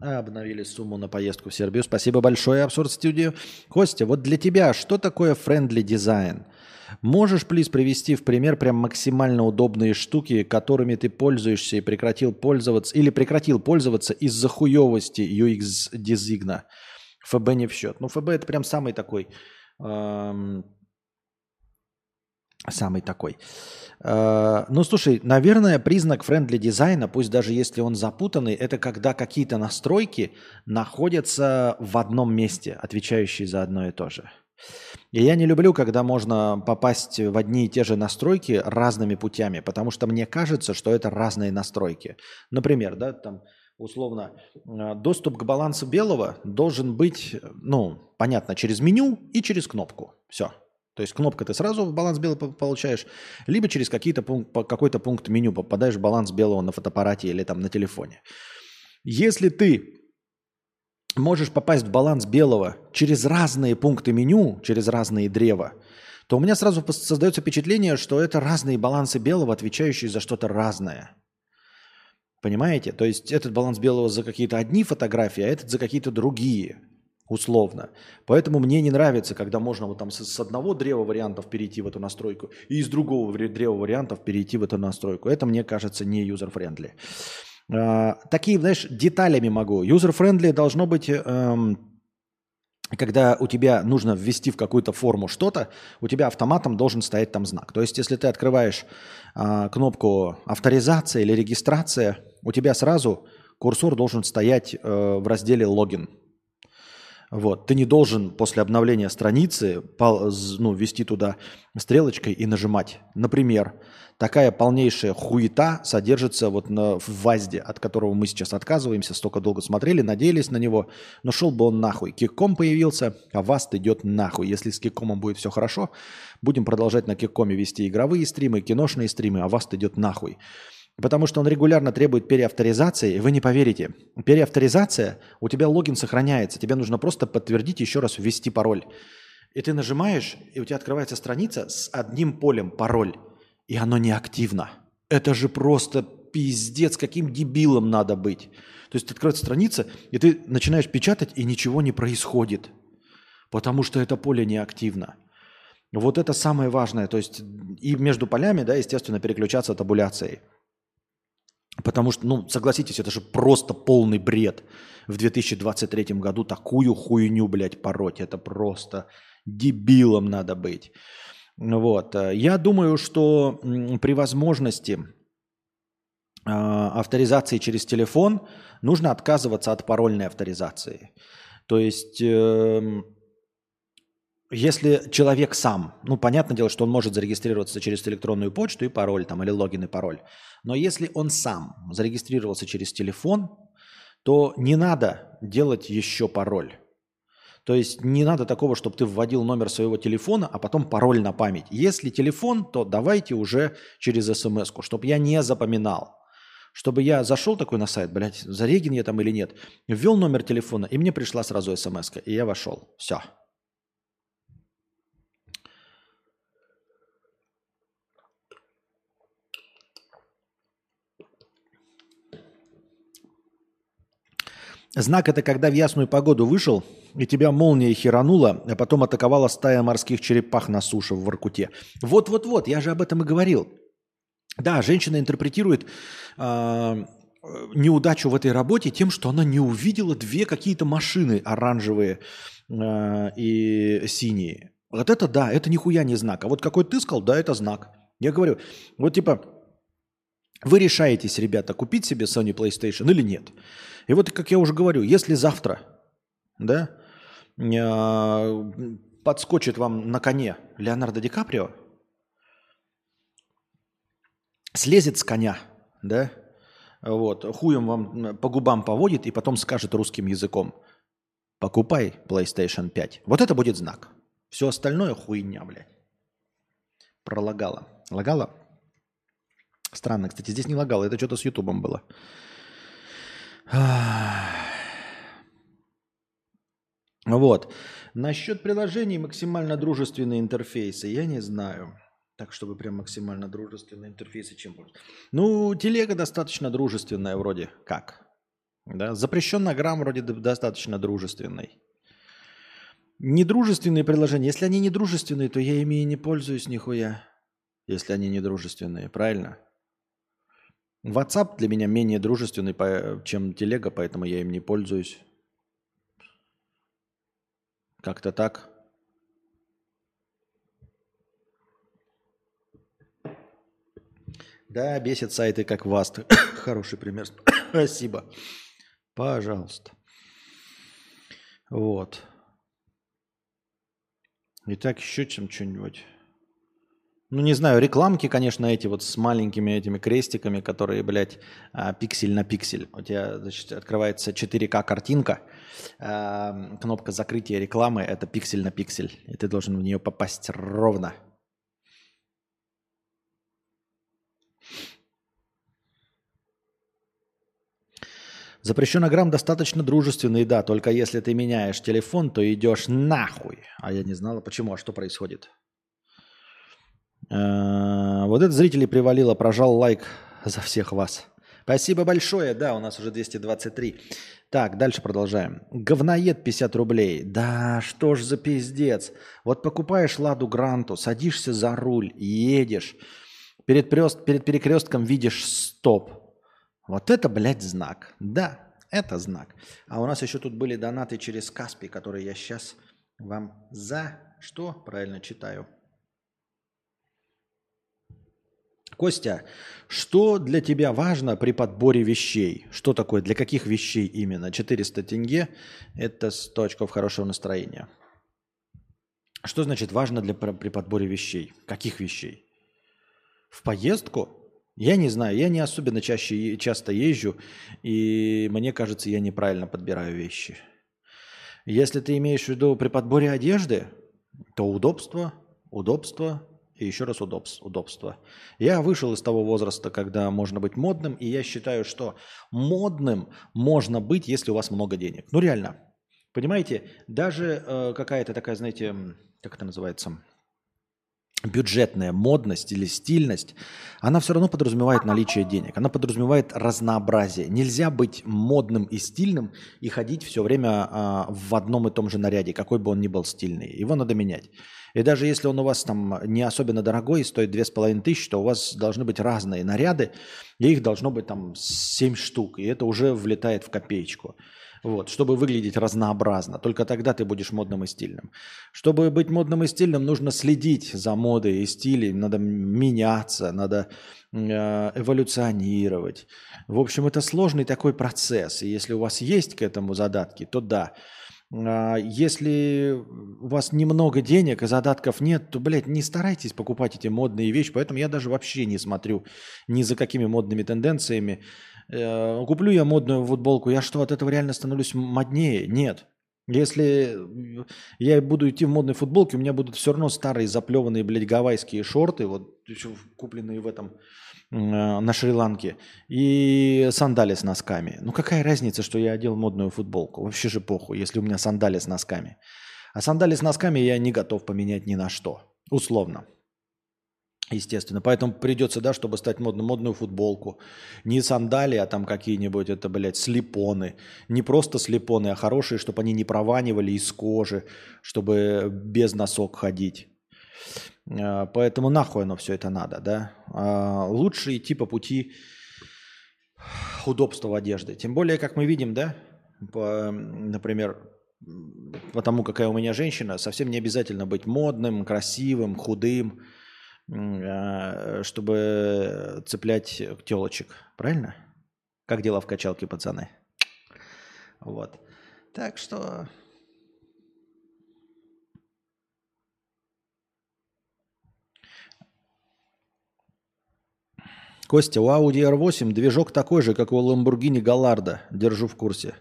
Обновили сумму на поездку в Сербию. Спасибо большое, Absurd Studio. Костя, вот для тебя что такое friendly дизайн? Можешь, please, привести в пример прям максимально удобные штуки, которыми ты пользуешься и прекратил пользоваться, или прекратил пользоваться из-за хуевости UX дизигна? ФБ не в счет. Ну, ФБ это прям самый такой эм, Самый такой. Э, ну, слушай, наверное, признак friendly дизайна, пусть даже если он запутанный, это когда какие-то настройки находятся в одном месте, отвечающие за одно и то же. И я не люблю, когда можно попасть в одни и те же настройки разными путями, потому что мне кажется, что это разные настройки. Например, да, там условно, э, доступ к балансу белого должен быть, ну, понятно, через меню и через кнопку. Все. То есть кнопка ты сразу в баланс белого получаешь, либо через какие-то пункт, какой-то пункт меню попадаешь в баланс белого на фотоаппарате или там на телефоне. Если ты можешь попасть в баланс белого через разные пункты меню, через разные древа, то у меня сразу создается впечатление, что это разные балансы белого, отвечающие за что-то разное. Понимаете? То есть этот баланс белого за какие-то одни фотографии, а этот за какие-то другие условно. Поэтому мне не нравится, когда можно вот там с, одного древа вариантов перейти в эту настройку и из другого древа вариантов перейти в эту настройку. Это, мне кажется, не user-friendly. А, такие, знаешь, деталями могу. User-friendly должно быть... Эм, когда у тебя нужно ввести в какую-то форму что-то, у тебя автоматом должен стоять там знак. То есть, если ты открываешь э, кнопку авторизация или регистрация, у тебя сразу курсор должен стоять э, в разделе логин. Вот. Ты не должен после обновления страницы ну, ввести туда стрелочкой и нажимать. Например, такая полнейшая хуета содержится вот на, в ВАЗде, от которого мы сейчас отказываемся, столько долго смотрели, надеялись на него, но шел бы он нахуй. Кикком появился, а ВАЗд идет нахуй. Если с Киккомом будет все хорошо, будем продолжать на Киккоме вести игровые стримы, киношные стримы, а ВАЗд идет нахуй. Потому что он регулярно требует переавторизации, вы не поверите. Переавторизация, у тебя логин сохраняется, тебе нужно просто подтвердить еще раз ввести пароль. И ты нажимаешь, и у тебя открывается страница с одним полем пароль, и оно не активно. Это же просто пиздец, каким дебилом надо быть. То есть открывается страница, и ты начинаешь печатать, и ничего не происходит, потому что это поле не активно. Вот это самое важное. То есть и между полями, да, естественно, переключаться табуляцией. Потому что, ну, согласитесь, это же просто полный бред в 2023 году такую хуйню, блядь, пороть. Это просто дебилом надо быть. Вот. Я думаю, что при возможности а, авторизации через телефон нужно отказываться от парольной авторизации. То есть эм, если человек сам, ну, понятное дело, что он может зарегистрироваться через электронную почту и пароль там, или логин и пароль. Но если он сам зарегистрировался через телефон, то не надо делать еще пароль. То есть не надо такого, чтобы ты вводил номер своего телефона, а потом пароль на память. Если телефон, то давайте уже через смс чтобы я не запоминал. Чтобы я зашел такой на сайт, блядь, зареген я там или нет, ввел номер телефона, и мне пришла сразу смс и я вошел. Все. Знак – это когда в ясную погоду вышел, и тебя молния херанула, а потом атаковала стая морских черепах на суше в Воркуте. Вот-вот-вот, я же об этом и говорил. Да, женщина интерпретирует э, неудачу в этой работе тем, что она не увидела две какие-то машины оранжевые э, и синие. Вот это да, это нихуя не знак. А вот какой ты сказал, да, это знак. Я говорю, вот типа, вы решаетесь, ребята, купить себе Sony PlayStation или нет. И вот, как я уже говорю, если завтра, да, а, подскочит вам на коне Леонардо Ди Каприо, слезет с коня, да, вот, хуем вам по губам поводит и потом скажет русским языком, покупай PlayStation 5. Вот это будет знак. Все остальное хуйня, блядь. Пролагала. Лагала? Странно, кстати, здесь не лагало, это что-то с Ютубом было. Вот. Насчет приложений максимально дружественные интерфейсы, я не знаю. Так, чтобы прям максимально дружественные интерфейсы чем пользоваться. Ну, телега достаточно дружественная вроде как. Да? Запрещенный грамм вроде достаточно дружественный. Недружественные приложения. Если они недружественные, то я ими и не пользуюсь нихуя. Если они недружественные, правильно? WhatsApp для меня менее дружественный, чем телега, поэтому я им не пользуюсь. Как-то так. Да, бесит сайты как Васт. [coughs] Хороший пример. [coughs] Спасибо. Пожалуйста. Вот. Итак, еще чем что-нибудь. Ну, не знаю, рекламки, конечно, эти вот с маленькими этими крестиками, которые, блядь, а, пиксель на пиксель. У тебя, значит, открывается 4К картинка, а, кнопка закрытия рекламы – это пиксель на пиксель, и ты должен в нее попасть ровно. Запрещенный грамм достаточно дружественный, да, только если ты меняешь телефон, то идешь нахуй. А я не знала, почему, а что происходит. Э, вот это зрителей привалило, прожал лайк за всех вас. Спасибо большое, да, у нас уже 223. Так, дальше продолжаем. Говноед 50 рублей. Да, что ж за пиздец. Вот покупаешь Ладу Гранту, садишься за руль, едешь. Перед, перед перекрестком видишь стоп. Вот это, блядь, знак. Да, это знак. А у нас еще тут были донаты через Каспий, которые я сейчас вам за что правильно читаю. Костя, что для тебя важно при подборе вещей? Что такое, для каких вещей именно? 400 тенге – это 100 очков хорошего настроения. Что значит важно для, при подборе вещей? Каких вещей? В поездку? Я не знаю, я не особенно чаще, часто езжу, и мне кажется, я неправильно подбираю вещи. Если ты имеешь в виду при подборе одежды, то удобство, удобство и еще раз удобство. Я вышел из того возраста, когда можно быть модным, и я считаю, что модным можно быть, если у вас много денег. Ну реально. Понимаете, даже э, какая-то такая, знаете, как это называется, бюджетная модность или стильность, она все равно подразумевает наличие денег, она подразумевает разнообразие. Нельзя быть модным и стильным и ходить все время а, в одном и том же наряде, какой бы он ни был стильный. Его надо менять. И даже если он у вас там не особенно дорогой, стоит две с половиной тысячи, то у вас должны быть разные наряды, и их должно быть там 7 штук, и это уже влетает в копеечку. Вот, чтобы выглядеть разнообразно. Только тогда ты будешь модным и стильным. Чтобы быть модным и стильным, нужно следить за модой и стилем, надо меняться, надо э, эволюционировать. В общем, это сложный такой процесс. И если у вас есть к этому задатки, то да. А если у вас немного денег и задатков нет, то, блядь, не старайтесь покупать эти модные вещи. Поэтому я даже вообще не смотрю ни за какими модными тенденциями. Э, куплю я модную футболку, я что, от этого реально становлюсь моднее? Нет. Если я буду идти в модной футболке, у меня будут все равно старые заплеванные, блядь, гавайские шорты, вот еще купленные в этом, э, на Шри-Ланке, и сандали с носками. Ну какая разница, что я одел модную футболку? Вообще же похуй, если у меня сандали с носками. А сандали с носками я не готов поменять ни на что, условно. Естественно. Поэтому придется, да, чтобы стать модным, модную футболку. Не сандали, а там какие-нибудь, это, блядь, слепоны. Не просто слепоны, а хорошие, чтобы они не прованивали из кожи, чтобы без носок ходить. А, поэтому нахуй оно все это надо, да. А, лучше идти по пути удобства в одежде. Тем более, как мы видим, да, по, например, потому какая у меня женщина, совсем не обязательно быть модным, красивым, худым, чтобы цеплять телочек. Правильно? Как дела в качалке, пацаны? Вот. Так что... Костя, у Audi R8 движок такой же, как у Lamborghini Gallardo. Держу в курсе.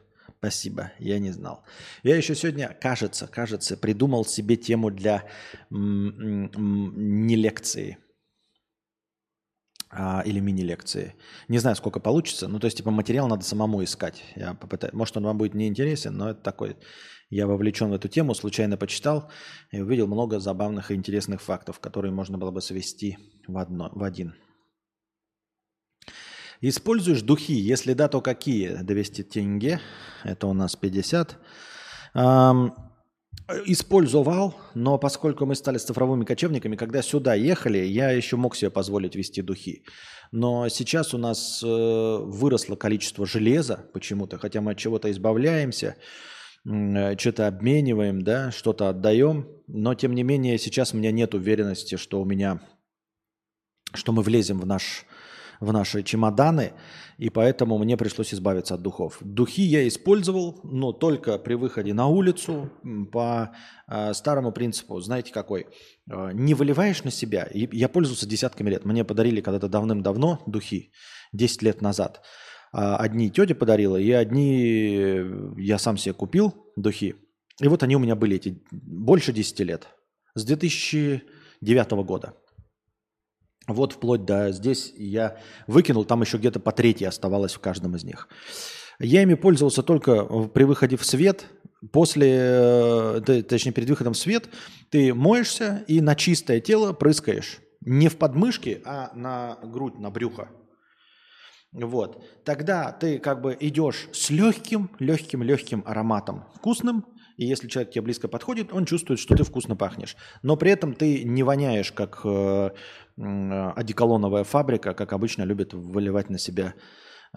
Спасибо, я не знал. Я еще сегодня, кажется, кажется, придумал себе тему для не лекции. а, или мини-лекции. Не знаю, сколько получится. Ну, то есть, типа, материал надо самому искать. Я попытаюсь. Может, он вам будет неинтересен, но это такой... Я вовлечен в эту тему, случайно почитал и увидел много забавных и интересных фактов, которые можно было бы свести в, одно, в один. Используешь духи? Если да, то какие? 200 тенге. Это у нас 50. Эм, Использовал, но поскольку мы стали цифровыми кочевниками, когда сюда ехали, я еще мог себе позволить вести духи. Но сейчас у нас э, выросло количество железа почему-то, хотя мы от чего-то избавляемся, э, что-то обмениваем, да, что-то отдаем. Но тем не менее сейчас у меня нет уверенности, что у меня, что мы влезем в наш в наши чемоданы, и поэтому мне пришлось избавиться от духов. Духи я использовал, но только при выходе на улицу по э, старому принципу. Знаете какой? Э, не выливаешь на себя. И я пользовался десятками лет. Мне подарили когда-то давным-давно духи, 10 лет назад. Э, одни тетя подарила, и одни я сам себе купил духи. И вот они у меня были эти больше 10 лет. С 2009 года. Вот вплоть до здесь я выкинул, там еще где-то по третьей оставалось в каждом из них. Я ими пользовался только при выходе в свет. После, э, точнее, перед выходом в свет ты моешься и на чистое тело прыскаешь. Не в подмышки, а на грудь, на брюхо. Вот. Тогда ты как бы идешь с легким, легким, легким ароматом вкусным, и если человек тебе близко подходит, он чувствует, что ты вкусно пахнешь. Но при этом ты не воняешь, как э, одеколоновая фабрика, как обычно любят выливать на себя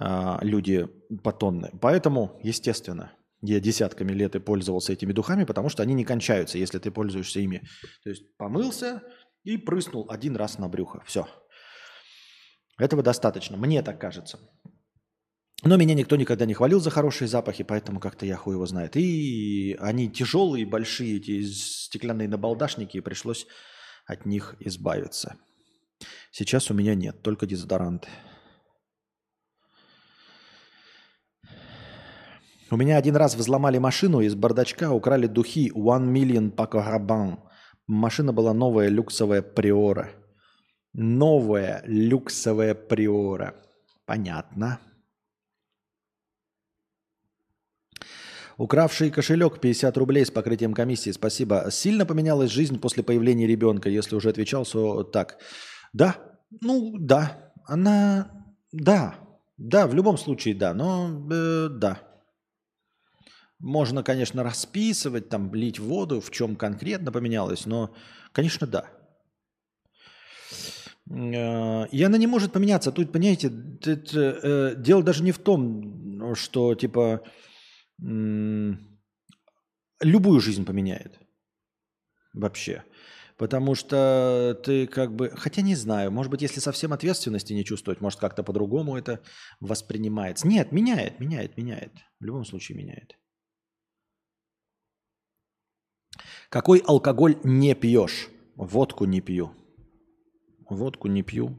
э, люди по тонны. Поэтому, естественно, я десятками лет и пользовался этими духами, потому что они не кончаются, если ты пользуешься ими. То есть помылся и прыснул один раз на брюхо. Все. Этого достаточно, мне так кажется. Но меня никто никогда не хвалил за хорошие запахи, поэтому как-то я хуй его знает. И они тяжелые, большие, эти стеклянные набалдашники, и пришлось от них избавиться. Сейчас у меня нет, только дезодоранты. У меня один раз взломали машину, из бардачка украли духи One Million Paco Rabanne. Машина была новая люксовая Приора. Новая люксовая Приора. Понятно. Укравший кошелек 50 рублей с покрытием комиссии. Спасибо. Сильно поменялась жизнь после появления ребенка, если уже отвечал, то так. Да, ну да, она, да, да, в любом случае да, но э, да. Можно, конечно, расписывать, там, лить воду, в чем конкретно поменялось, но, конечно, да. Э, и она не может поменяться. Тут, понимаете, это, э, дело даже не в том, что, типа, любую жизнь поменяет. Вообще. Потому что ты как бы... Хотя не знаю, может быть, если совсем ответственности не чувствовать, может, как-то по-другому это воспринимается. Нет, меняет, меняет, меняет. В любом случае меняет. Какой алкоголь не пьешь? Водку не пью. Водку не пью.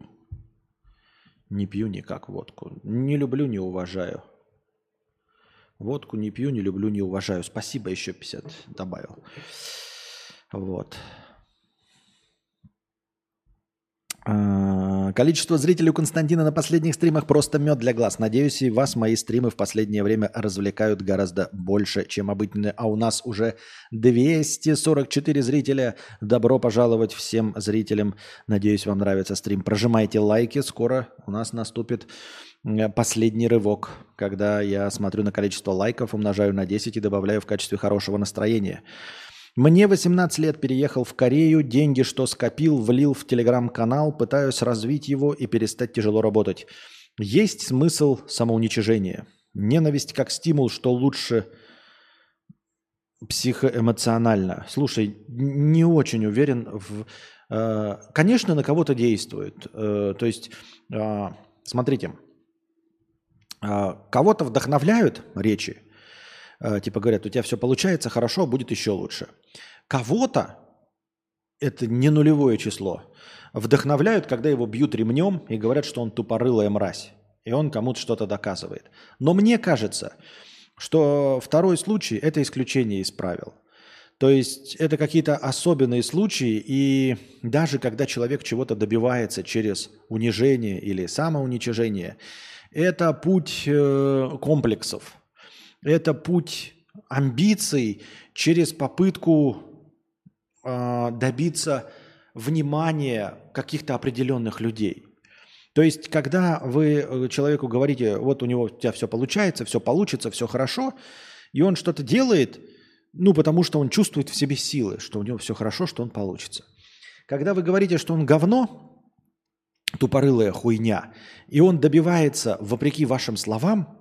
Не пью никак водку. Не люблю, не уважаю. Водку не пью, не люблю, не уважаю. Спасибо, еще 50 добавил. Вот. А, количество зрителей у Константина на последних стримах просто мед для глаз. Надеюсь, и вас мои стримы в последнее время развлекают гораздо больше, чем обычно. А у нас уже 244 зрителя. Добро пожаловать всем зрителям. Надеюсь, вам нравится стрим. Прожимайте лайки. Скоро у нас наступит последний рывок, когда я смотрю на количество лайков, умножаю на 10 и добавляю в качестве хорошего настроения. Мне 18 лет, переехал в Корею, деньги, что скопил, влил в телеграм-канал, пытаюсь развить его и перестать тяжело работать. Есть смысл самоуничижения. Ненависть как стимул, что лучше психоэмоционально. Слушай, не очень уверен в... Э, конечно, на кого-то действует. Э, то есть, э, смотрите, кого-то вдохновляют речи, типа говорят, у тебя все получается хорошо, будет еще лучше. Кого-то, это не нулевое число, вдохновляют, когда его бьют ремнем и говорят, что он тупорылая мразь, и он кому-то что-то доказывает. Но мне кажется, что второй случай – это исключение из правил. То есть это какие-то особенные случаи, и даже когда человек чего-то добивается через унижение или самоуничижение, это путь э, комплексов, это путь амбиций через попытку э, добиться внимания каких-то определенных людей. То есть, когда вы э, человеку говорите, вот у него у тебя все получается, все получится, все хорошо, и он что-то делает – ну, потому что он чувствует в себе силы, что у него все хорошо, что он получится. Когда вы говорите, что он говно, тупорылая хуйня, и он добивается, вопреки вашим словам,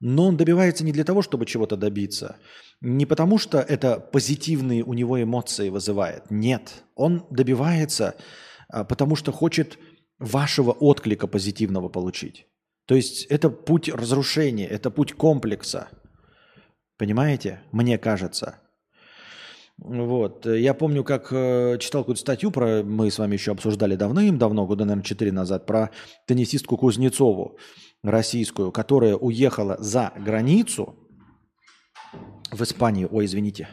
но он добивается не для того, чтобы чего-то добиться, не потому что это позитивные у него эмоции вызывает. Нет, он добивается, а, потому что хочет вашего отклика позитивного получить. То есть это путь разрушения, это путь комплекса – Понимаете? Мне кажется. Вот. Я помню, как э, читал какую-то статью, про, мы с вами еще обсуждали давным-давно, года, наверное, 4 назад, про теннисистку Кузнецову, российскую, которая уехала за границу в Испанию. Ой, извините.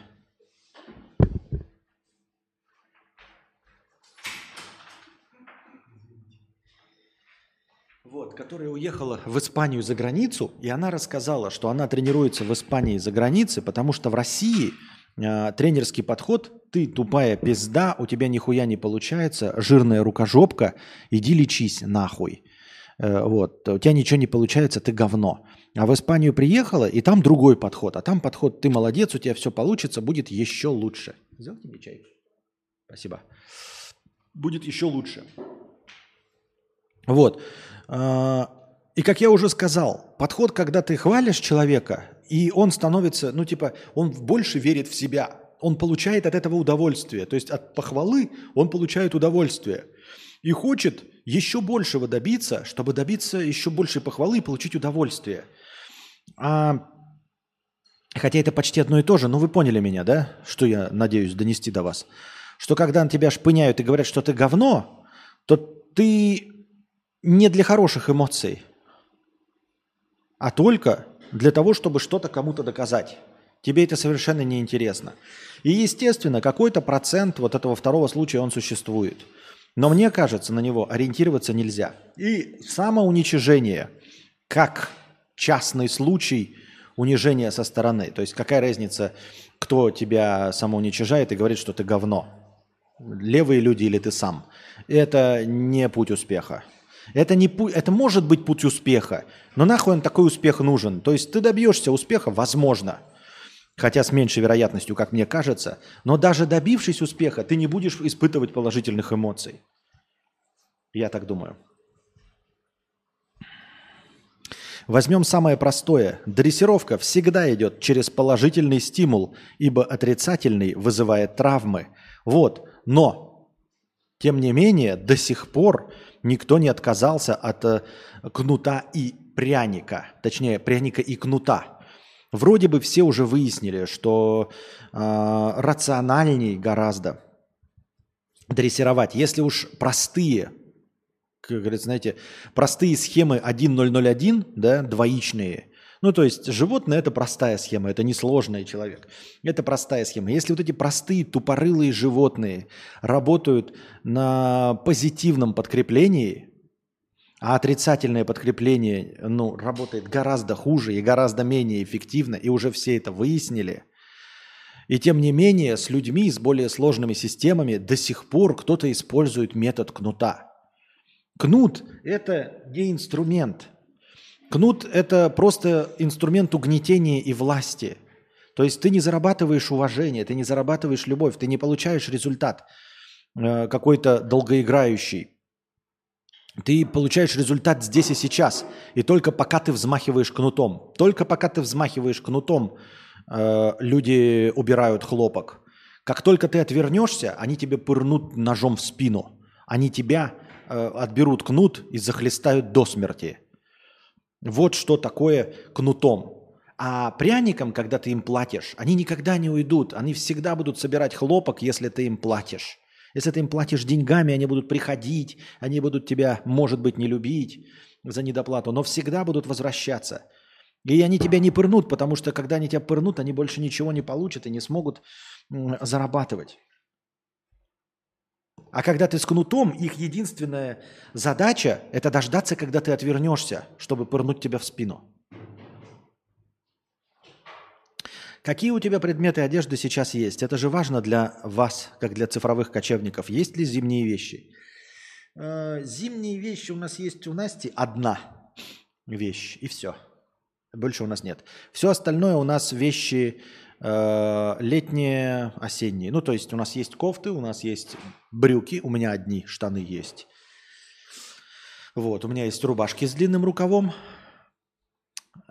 Вот, которая уехала в Испанию за границу, и она рассказала, что она тренируется в Испании за границей, потому что в России э, тренерский подход «ты тупая пизда, у тебя нихуя не получается, жирная рукожопка, иди лечись нахуй». Э, вот, у тебя ничего не получается, ты говно. А в Испанию приехала, и там другой подход. А там подход «ты молодец, у тебя все получится, будет еще лучше». Сделайте мне чай. Спасибо. Будет еще лучше. Вот. А, и как я уже сказал, подход, когда ты хвалишь человека, и он становится, ну типа, он больше верит в себя, он получает от этого удовольствие. То есть от похвалы он получает удовольствие. И хочет еще большего добиться, чтобы добиться еще большей похвалы и получить удовольствие. А, хотя это почти одно и то же, но вы поняли меня, да? Что я надеюсь донести до вас. Что когда на тебя шпыняют и говорят, что ты говно, то ты не для хороших эмоций, а только для того, чтобы что-то кому-то доказать. Тебе это совершенно не интересно. И, естественно, какой-то процент вот этого второго случая он существует. Но мне кажется, на него ориентироваться нельзя. И самоуничижение, как частный случай унижения со стороны. То есть какая разница, кто тебя самоуничижает и говорит, что ты говно. Левые люди или ты сам. Это не путь успеха. Это, не, это может быть путь успеха, но нахуй он такой успех нужен? То есть ты добьешься успеха, возможно, хотя с меньшей вероятностью, как мне кажется, но даже добившись успеха, ты не будешь испытывать положительных эмоций. Я так думаю. Возьмем самое простое. Дрессировка всегда идет через положительный стимул, ибо отрицательный вызывает травмы. Вот. Но, тем не менее, до сих пор никто не отказался от э, кнута и пряника, точнее, пряника и кнута. Вроде бы все уже выяснили, что э, рациональней гораздо дрессировать, если уж простые, как говорится, знаете, простые схемы 1.001, да, двоичные, ну, то есть животное – это простая схема, это несложный человек. Это простая схема. Если вот эти простые тупорылые животные работают на позитивном подкреплении, а отрицательное подкрепление ну, работает гораздо хуже и гораздо менее эффективно, и уже все это выяснили. И тем не менее, с людьми, с более сложными системами до сих пор кто-то использует метод кнута. Кнут – это не инструмент – Кнут – это просто инструмент угнетения и власти. То есть ты не зарабатываешь уважение, ты не зарабатываешь любовь, ты не получаешь результат э, какой-то долгоиграющий. Ты получаешь результат здесь и сейчас. И только пока ты взмахиваешь кнутом, только пока ты взмахиваешь кнутом, э, люди убирают хлопок. Как только ты отвернешься, они тебе пырнут ножом в спину. Они тебя э, отберут кнут и захлестают до смерти. Вот что такое кнутом. А пряникам, когда ты им платишь, они никогда не уйдут. Они всегда будут собирать хлопок, если ты им платишь. Если ты им платишь деньгами, они будут приходить, они будут тебя, может быть, не любить за недоплату, но всегда будут возвращаться. И они тебя не пырнут, потому что когда они тебя пырнут, они больше ничего не получат и не смогут зарабатывать. А когда ты с кнутом, их единственная задача – это дождаться, когда ты отвернешься, чтобы пырнуть тебя в спину. Какие у тебя предметы одежды сейчас есть? Это же важно для вас, как для цифровых кочевников. Есть ли зимние вещи? Э, зимние вещи у нас есть у Насти одна вещь, и все. Больше у нас нет. Все остальное у нас вещи э, летние, осенние. Ну, то есть у нас есть кофты, у нас есть брюки, у меня одни штаны есть. Вот, у меня есть рубашки с длинным рукавом,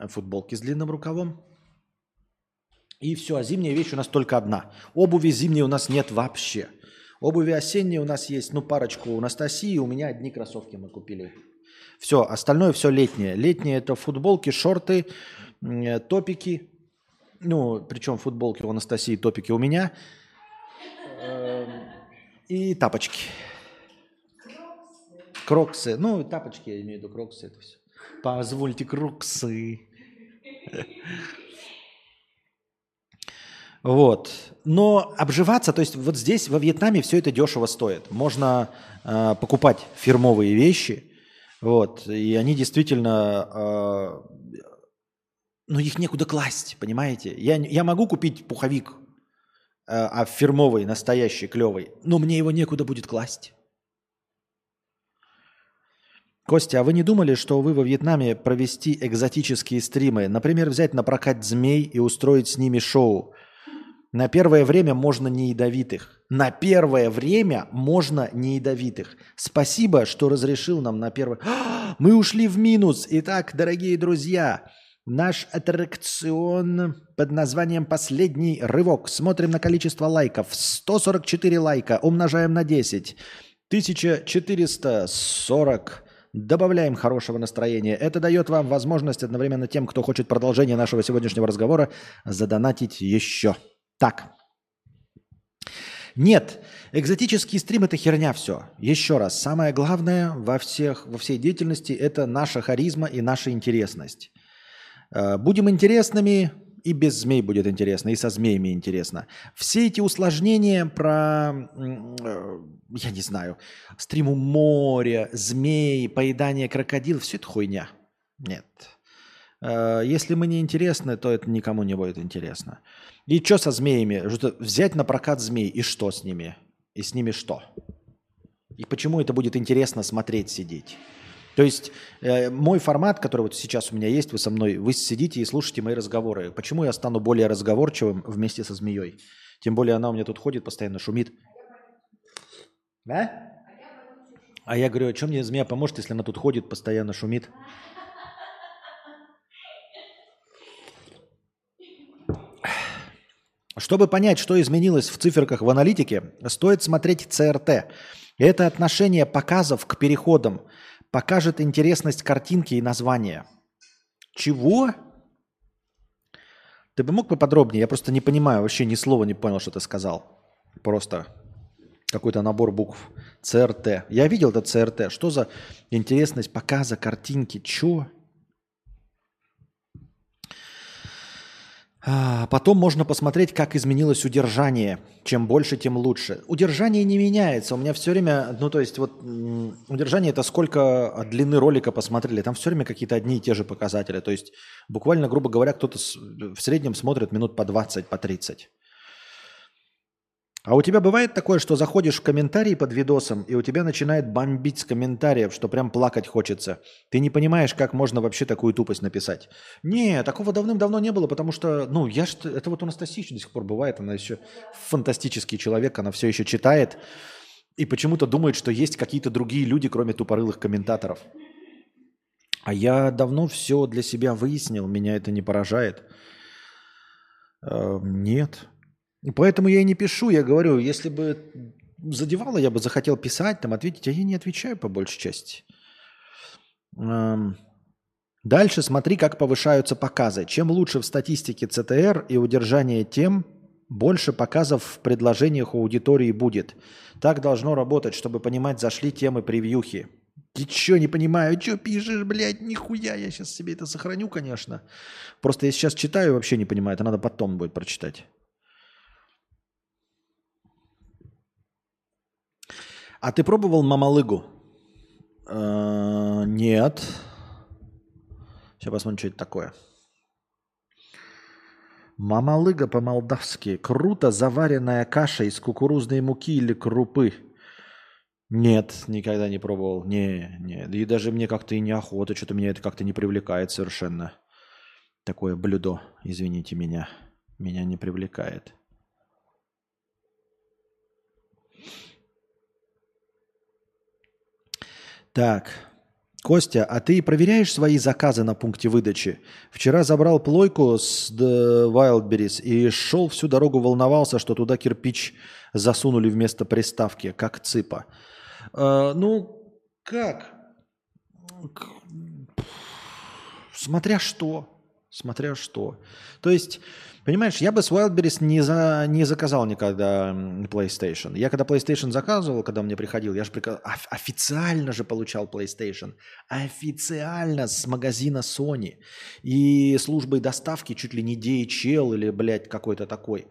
футболки с длинным рукавом. И все, а зимняя вещь у нас только одна. Обуви зимней у нас нет вообще. Обуви осенние у нас есть, ну, парочку у Анастасии, у меня одни кроссовки мы купили. Все, остальное все летнее. Летнее это футболки, шорты, э, топики. Ну, причем футболки у Анастасии, топики у меня. Эм, и тапочки. Кроксы. Ну, тапочки, я имею в виду кроксы, это все. Позвольте, кроксы. [laughs] Вот. Но обживаться, то есть вот здесь, во Вьетнаме, все это дешево стоит. Можно э, покупать фирмовые вещи, вот, и они действительно, э, ну их некуда класть, понимаете? Я, я могу купить пуховик, э, а фирмовый, настоящий, клевый, но мне его некуда будет класть. Костя, а вы не думали, что вы во Вьетнаме провести экзотические стримы? Например, взять на прокат змей и устроить с ними шоу – на первое время можно не ядовитых. На первое время можно не ядовитых. Спасибо, что разрешил нам на первое... Мы ушли в минус. Итак, дорогие друзья, наш аттракцион под названием «Последний рывок». Смотрим на количество лайков. 144 лайка умножаем на 10. 1440 Добавляем хорошего настроения. Это дает вам возможность одновременно тем, кто хочет продолжение нашего сегодняшнего разговора, задонатить еще. Так. Нет, экзотический стрим это херня все. Еще раз, самое главное во, всех, во всей деятельности это наша харизма и наша интересность. Э, будем интересными, и без змей будет интересно, и со змеями интересно. Все эти усложнения про, э, я не знаю, стриму моря, змей, поедание крокодил, все это хуйня. Нет. Э, если мы не интересны, то это никому не будет интересно. И что со змеями? Взять на прокат змей, и что с ними? И с ними что? И почему это будет интересно смотреть, сидеть? То есть э, мой формат, который вот сейчас у меня есть, вы со мной, вы сидите и слушаете мои разговоры. Почему я стану более разговорчивым вместе со змеей? Тем более она у меня тут ходит, постоянно шумит. Да? А я говорю, а чем мне змея поможет, если она тут ходит, постоянно шумит? Чтобы понять, что изменилось в циферках в аналитике, стоит смотреть ЦРТ. Это отношение показов к переходам покажет интересность картинки и названия. Чего? Ты бы мог поподробнее? Я просто не понимаю, вообще ни слова не понял, что ты сказал. Просто какой-то набор букв. ЦРТ. Я видел это ЦРТ. Что за интересность показа картинки? Чего? Потом можно посмотреть, как изменилось удержание. Чем больше, тем лучше. Удержание не меняется. У меня все время, ну то есть вот удержание это сколько длины ролика посмотрели. Там все время какие-то одни и те же показатели. То есть буквально, грубо говоря, кто-то в среднем смотрит минут по 20, по 30. А у тебя бывает такое, что заходишь в комментарии под видосом, и у тебя начинает бомбить с комментариев, что прям плакать хочется. Ты не понимаешь, как можно вообще такую тупость написать. Не, такого давным-давно не было, потому что, ну, я что, это вот у Анастасии до сих пор бывает, она еще фантастический человек, она все еще читает и почему-то думает, что есть какие-то другие люди, кроме тупорылых комментаторов. А я давно все для себя выяснил, меня это не поражает. Э, нет, и поэтому я и не пишу, я говорю, если бы задевало, я бы захотел писать, там ответить, а я не отвечаю по большей части. Дальше смотри, как повышаются показы. Чем лучше в статистике ЦТР и удержание тем, больше показов в предложениях у аудитории будет. Так должно работать, чтобы понимать, зашли темы превьюхи. Ты чё, не понимаю, что пишешь, блядь, нихуя, я сейчас себе это сохраню, конечно. Просто я сейчас читаю вообще не понимаю, это надо потом будет прочитать. А ты пробовал мамалыгу? Э, нет. Сейчас посмотрим, что это такое. Мамалыга по-молдавски. Круто заваренная каша из кукурузной муки или крупы. Нет, никогда не пробовал. Не, не. И даже мне как-то и неохота, что-то меня это как-то не привлекает совершенно. Такое блюдо, извините меня, меня не привлекает. Так, Костя, а ты проверяешь свои заказы на пункте выдачи? Вчера забрал плойку с The Wildberries и шел всю дорогу волновался, что туда кирпич засунули вместо приставки, как цыпа. Э, ну, как? Смотря что. Смотря что. То есть, понимаешь, я бы с Wildberries не, за, не заказал никогда PlayStation. Я когда PlayStation заказывал, когда мне приходил, я же приказ... официально же получал PlayStation. Официально с магазина Sony. И службой доставки чуть ли не DHL или, блядь, какой-то такой.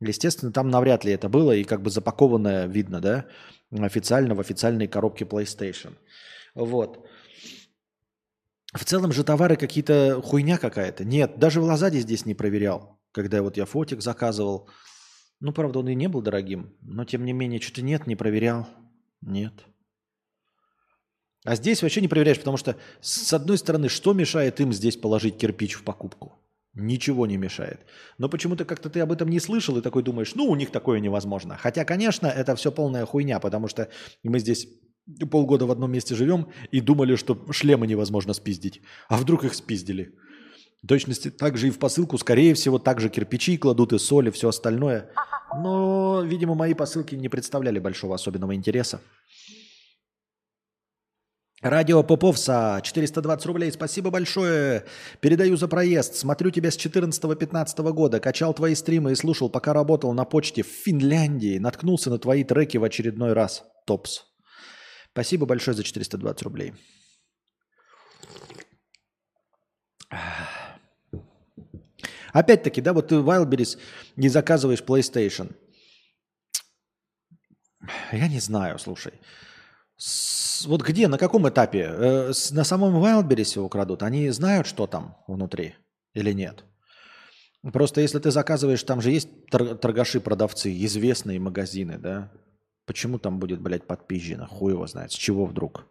Естественно, там навряд ли это было, и как бы запакованное видно, да, официально в официальной коробке PlayStation. Вот. В целом же товары какие-то хуйня какая-то. Нет, даже в Лазаде здесь не проверял, когда вот я фотик заказывал. Ну, правда, он и не был дорогим, но тем не менее, что-то нет, не проверял. Нет. А здесь вообще не проверяешь, потому что, с одной стороны, что мешает им здесь положить кирпич в покупку? Ничего не мешает. Но почему-то как-то ты об этом не слышал и такой думаешь, ну, у них такое невозможно. Хотя, конечно, это все полная хуйня, потому что мы здесь полгода в одном месте живем и думали, что шлемы невозможно спиздить. А вдруг их спиздили? Точности так же и в посылку, скорее всего, также кирпичи кладут и соль и все остальное. Но, видимо, мои посылки не представляли большого особенного интереса. Радио Поповса, 420 рублей, спасибо большое. Передаю за проезд. Смотрю тебя с 14-15 года. Качал твои стримы и слушал, пока работал на почте в Финляндии. Наткнулся на твои треки в очередной раз. Топс. Спасибо большое за 420 рублей. Опять-таки, да, вот ты Wildberries не заказываешь PlayStation. Я не знаю, слушай. С, вот где, на каком этапе? Э, с, на самом Wildberries его крадут? Они знают, что там внутри или нет? Просто если ты заказываешь, там же есть торгаши-продавцы, известные магазины, да? Почему там будет, блядь, подпизжено? Хуй его знает. С чего вдруг?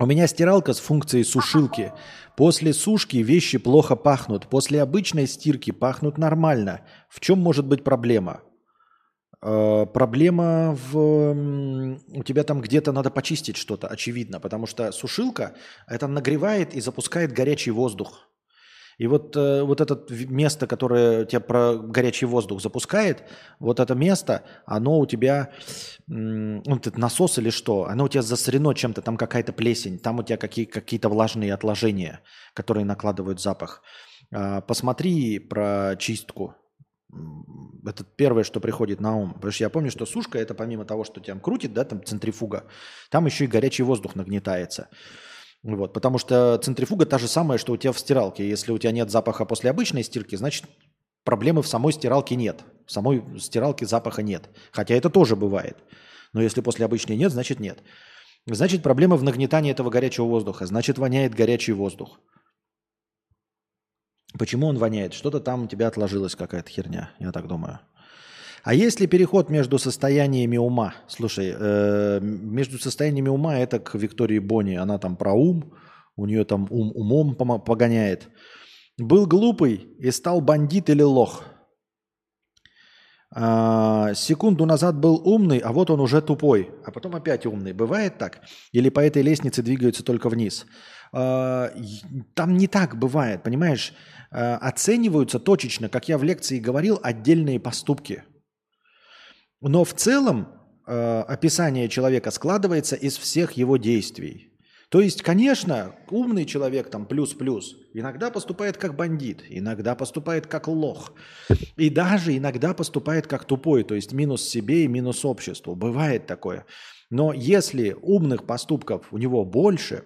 У меня стиралка с функцией сушилки. После сушки вещи плохо пахнут. После обычной стирки пахнут нормально. В чем может быть проблема? Э, проблема в... У тебя там где-то надо почистить что-то, очевидно, потому что сушилка это нагревает и запускает горячий воздух. И вот, э, вот это место, которое тебя про горячий воздух запускает, вот это место, оно у тебя, ну, этот насос или что, оно у тебя засорено чем-то, там какая-то плесень, там у тебя какие, какие-то влажные отложения, которые накладывают запах. Э, посмотри про чистку, это первое, что приходит на ум. Потому что я помню, что сушка это помимо того, что тебя крутит, да, там центрифуга, там еще и горячий воздух нагнетается. Вот, потому что центрифуга та же самая, что у тебя в стиралке. Если у тебя нет запаха после обычной стирки, значит проблемы в самой стиралке нет. В самой стиралке запаха нет. Хотя это тоже бывает. Но если после обычной нет, значит нет. Значит проблема в нагнетании этого горячего воздуха. Значит воняет горячий воздух. Почему он воняет? Что-то там у тебя отложилась какая-то херня, я так думаю. А есть ли переход между состояниями ума? Слушай, э, между состояниями ума это к Виктории Бони. Она там про ум, у нее там ум умом погоняет. Был глупый и стал бандит или лох. А, секунду назад был умный, а вот он уже тупой, а потом опять умный. Бывает так? Или по этой лестнице двигаются только вниз? А, там не так бывает, понимаешь? Э, оцениваются точечно, как я в лекции говорил, отдельные поступки. Но в целом э, описание человека складывается из всех его действий. То есть, конечно, умный человек там плюс-плюс иногда поступает как бандит, иногда поступает как лох, и даже иногда поступает как тупой, то есть минус себе и минус обществу. Бывает такое. Но если умных поступков у него больше,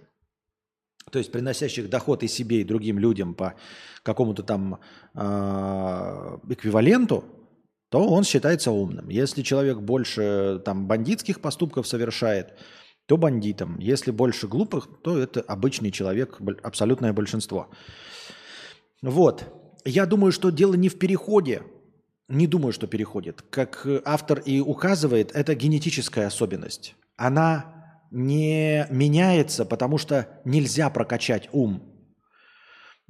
то есть приносящих доход и себе, и другим людям по какому-то там э, эквиваленту, то он считается умным. Если человек больше там бандитских поступков совершает, то бандитом. Если больше глупых, то это обычный человек, абсолютное большинство. Вот. Я думаю, что дело не в переходе. Не думаю, что переходит. Как автор и указывает, это генетическая особенность. Она не меняется, потому что нельзя прокачать ум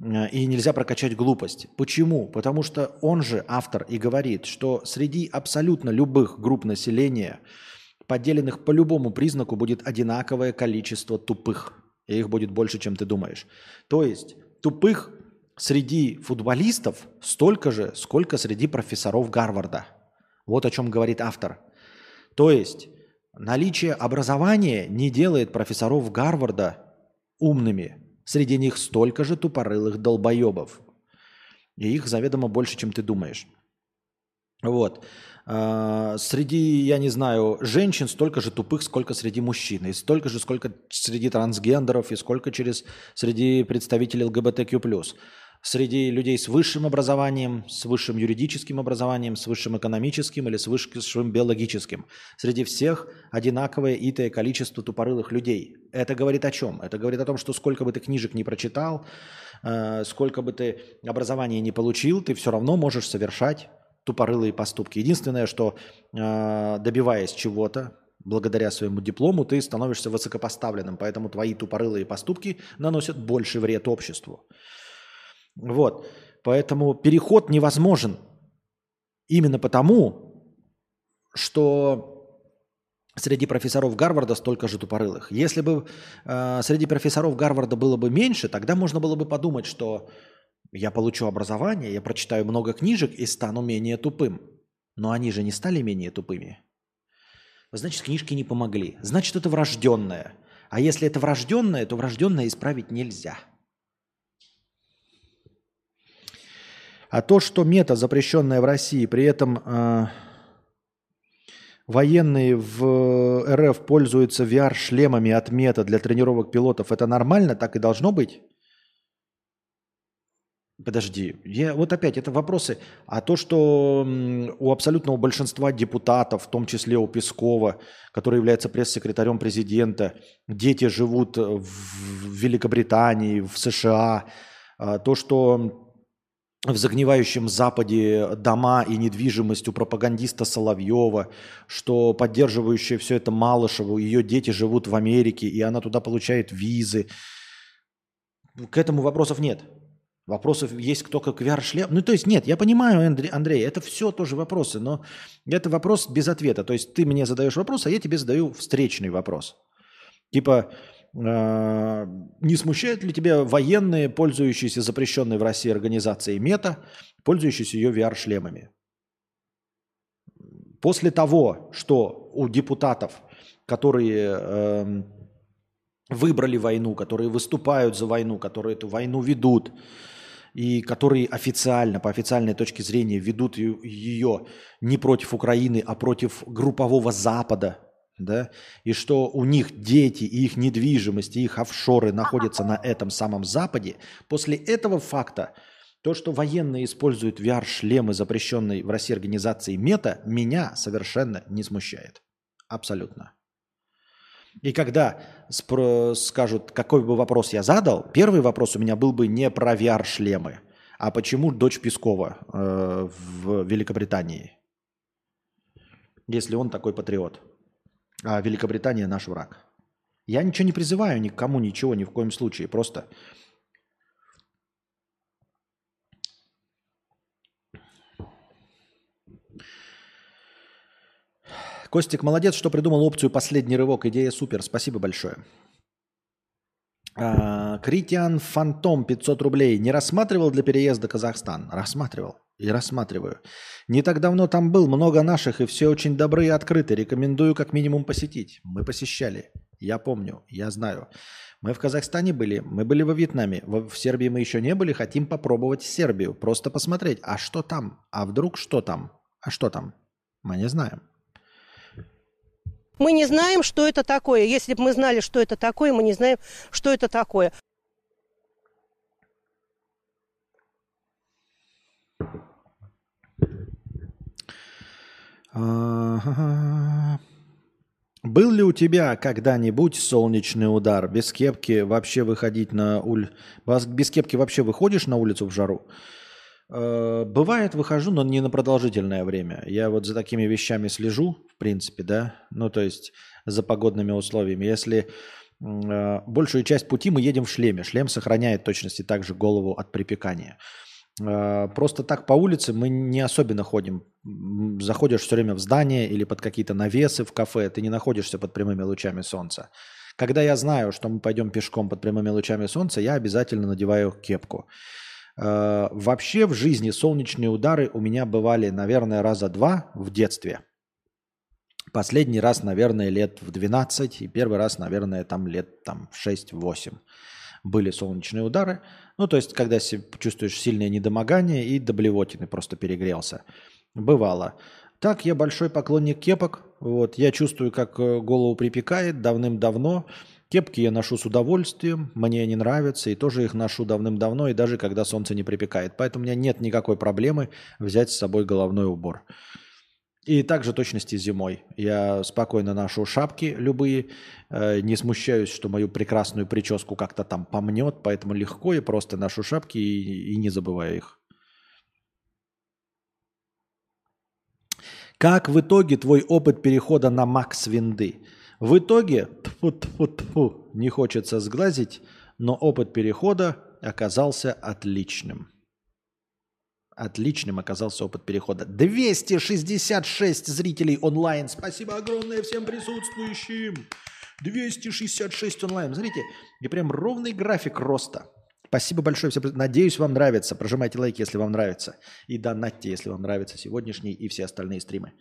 и нельзя прокачать глупость. Почему? Потому что он же, автор, и говорит, что среди абсолютно любых групп населения, поделенных по любому признаку, будет одинаковое количество тупых. И их будет больше, чем ты думаешь. То есть тупых среди футболистов столько же, сколько среди профессоров Гарварда. Вот о чем говорит автор. То есть наличие образования не делает профессоров Гарварда умными. Среди них столько же тупорылых долбоебов. И их заведомо больше, чем ты думаешь. Вот. А, среди, я не знаю, женщин столько же тупых, сколько среди мужчин. И столько же, сколько среди трансгендеров, и сколько через, среди представителей ЛГБТQ+ среди людей с высшим образованием, с высшим юридическим образованием, с высшим экономическим или с высшим биологическим. Среди всех одинаковое итое количество тупорылых людей. Это говорит о чем? Это говорит о том, что сколько бы ты книжек не прочитал, э, сколько бы ты образования не получил, ты все равно можешь совершать тупорылые поступки. Единственное, что э, добиваясь чего-то, благодаря своему диплому, ты становишься высокопоставленным, поэтому твои тупорылые поступки наносят больший вред обществу. Вот. Поэтому переход невозможен. Именно потому, что среди профессоров Гарварда столько же тупорылых. Если бы э, среди профессоров Гарварда было бы меньше, тогда можно было бы подумать, что я получу образование, я прочитаю много книжек и стану менее тупым. Но они же не стали менее тупыми. Значит, книжки не помогли. Значит, это врожденное. А если это врожденное, то врожденное исправить нельзя. А то, что мета, запрещенная в России, при этом э, военные в РФ пользуются VR-шлемами от мета для тренировок пилотов, это нормально? Так и должно быть? Подожди, я, вот опять это вопросы. А то, что у абсолютного большинства депутатов, в том числе у Пескова, который является пресс-секретарем президента, дети живут в Великобритании, в США, а то, что в загнивающем Западе дома и недвижимость у пропагандиста Соловьева, что поддерживающая все это Малышеву, ее дети живут в Америке, и она туда получает визы. К этому вопросов нет. Вопросов есть только к VR-шлем. Ну, то есть нет, я понимаю, Андрей, Андрей, это все тоже вопросы, но это вопрос без ответа. То есть ты мне задаешь вопрос, а я тебе задаю встречный вопрос. Типа, не смущают ли тебя военные, пользующиеся запрещенной в России организацией МЕТА, пользующиеся ее VR-шлемами? После того, что у депутатов, которые э, выбрали войну, которые выступают за войну, которые эту войну ведут, и которые официально, по официальной точке зрения, ведут ее не против Украины, а против группового Запада, да, и что у них дети и их недвижимость, и их офшоры находятся на этом самом Западе, после этого факта то, что военные используют VR-шлемы, запрещенные в России организации МЕТА, меня совершенно не смущает. Абсолютно. И когда спро- скажут, какой бы вопрос я задал, первый вопрос у меня был бы не про VR-шлемы, а почему дочь Пескова э, в Великобритании, если он такой патриот а Великобритания наш враг. Я ничего не призываю никому, ничего, ни в коем случае. Просто Костик, молодец, что придумал опцию «Последний рывок». Идея супер. Спасибо большое. А, Критиан Фантом, 500 рублей. Не рассматривал для переезда Казахстан? Рассматривал и рассматриваю. Не так давно там был, много наших, и все очень добрые и открыты. Рекомендую как минимум посетить. Мы посещали. Я помню, я знаю. Мы в Казахстане были, мы были во Вьетнаме. В Сербии мы еще не были, хотим попробовать Сербию. Просто посмотреть, а что там? А вдруг что там? А что там? Мы не знаем. Мы не знаем, что это такое. Если бы мы знали, что это такое, мы не знаем, что это такое. Был ли у тебя когда-нибудь солнечный удар? Без кепки вообще выходить на улицу? Без кепки вообще выходишь на улицу в жару? Э, бывает, выхожу, но не на продолжительное время. Я вот за такими вещами слежу, в принципе, да. Ну, то есть за погодными условиями. Если э, большую часть пути мы едем в шлеме. Шлем сохраняет точности также голову от припекания. Э, просто так по улице мы не особенно ходим. Заходишь все время в здание или под какие-то навесы в кафе, ты не находишься под прямыми лучами солнца. Когда я знаю, что мы пойдем пешком под прямыми лучами солнца, я обязательно надеваю кепку. Э, вообще в жизни солнечные удары у меня бывали, наверное, раза два в детстве. Последний раз, наверное, лет в 12, и первый раз, наверное, там лет там, в 6-8 были солнечные удары. Ну, то есть, когда чувствуешь сильное недомогание и до блевотины просто перегрелся. Бывало. Так, я большой поклонник кепок. Вот, я чувствую, как э, голову припекает давным-давно. Кепки я ношу с удовольствием, мне они нравятся, и тоже их ношу давным-давно, и даже когда солнце не припекает. Поэтому у меня нет никакой проблемы взять с собой головной убор. И также точности зимой. Я спокойно ношу шапки любые, э, не смущаюсь, что мою прекрасную прическу как-то там помнет, поэтому легко и просто ношу шапки и, и не забываю их. Как в итоге твой опыт перехода на Макс Винды? В итоге, тьфу, тьфу, тьфу, не хочется сглазить, но опыт перехода оказался отличным. Отличным оказался опыт перехода. 266 зрителей онлайн. Спасибо огромное всем присутствующим. 266 онлайн. Смотрите, и прям ровный график роста. Спасибо большое всем. Надеюсь, вам нравится. Прожимайте лайки, если вам нравится. И донатьте, если вам нравятся сегодняшние и все остальные стримы.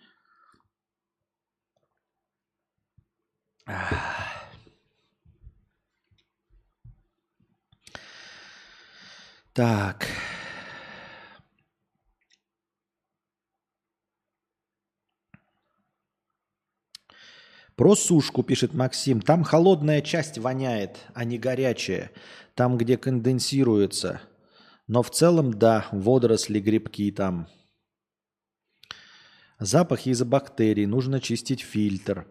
Так. Про сушку пишет Максим. Там холодная часть воняет, а не горячая. Там, где конденсируется. Но в целом, да, водоросли, грибки там. Запах из-за бактерий. Нужно чистить фильтр.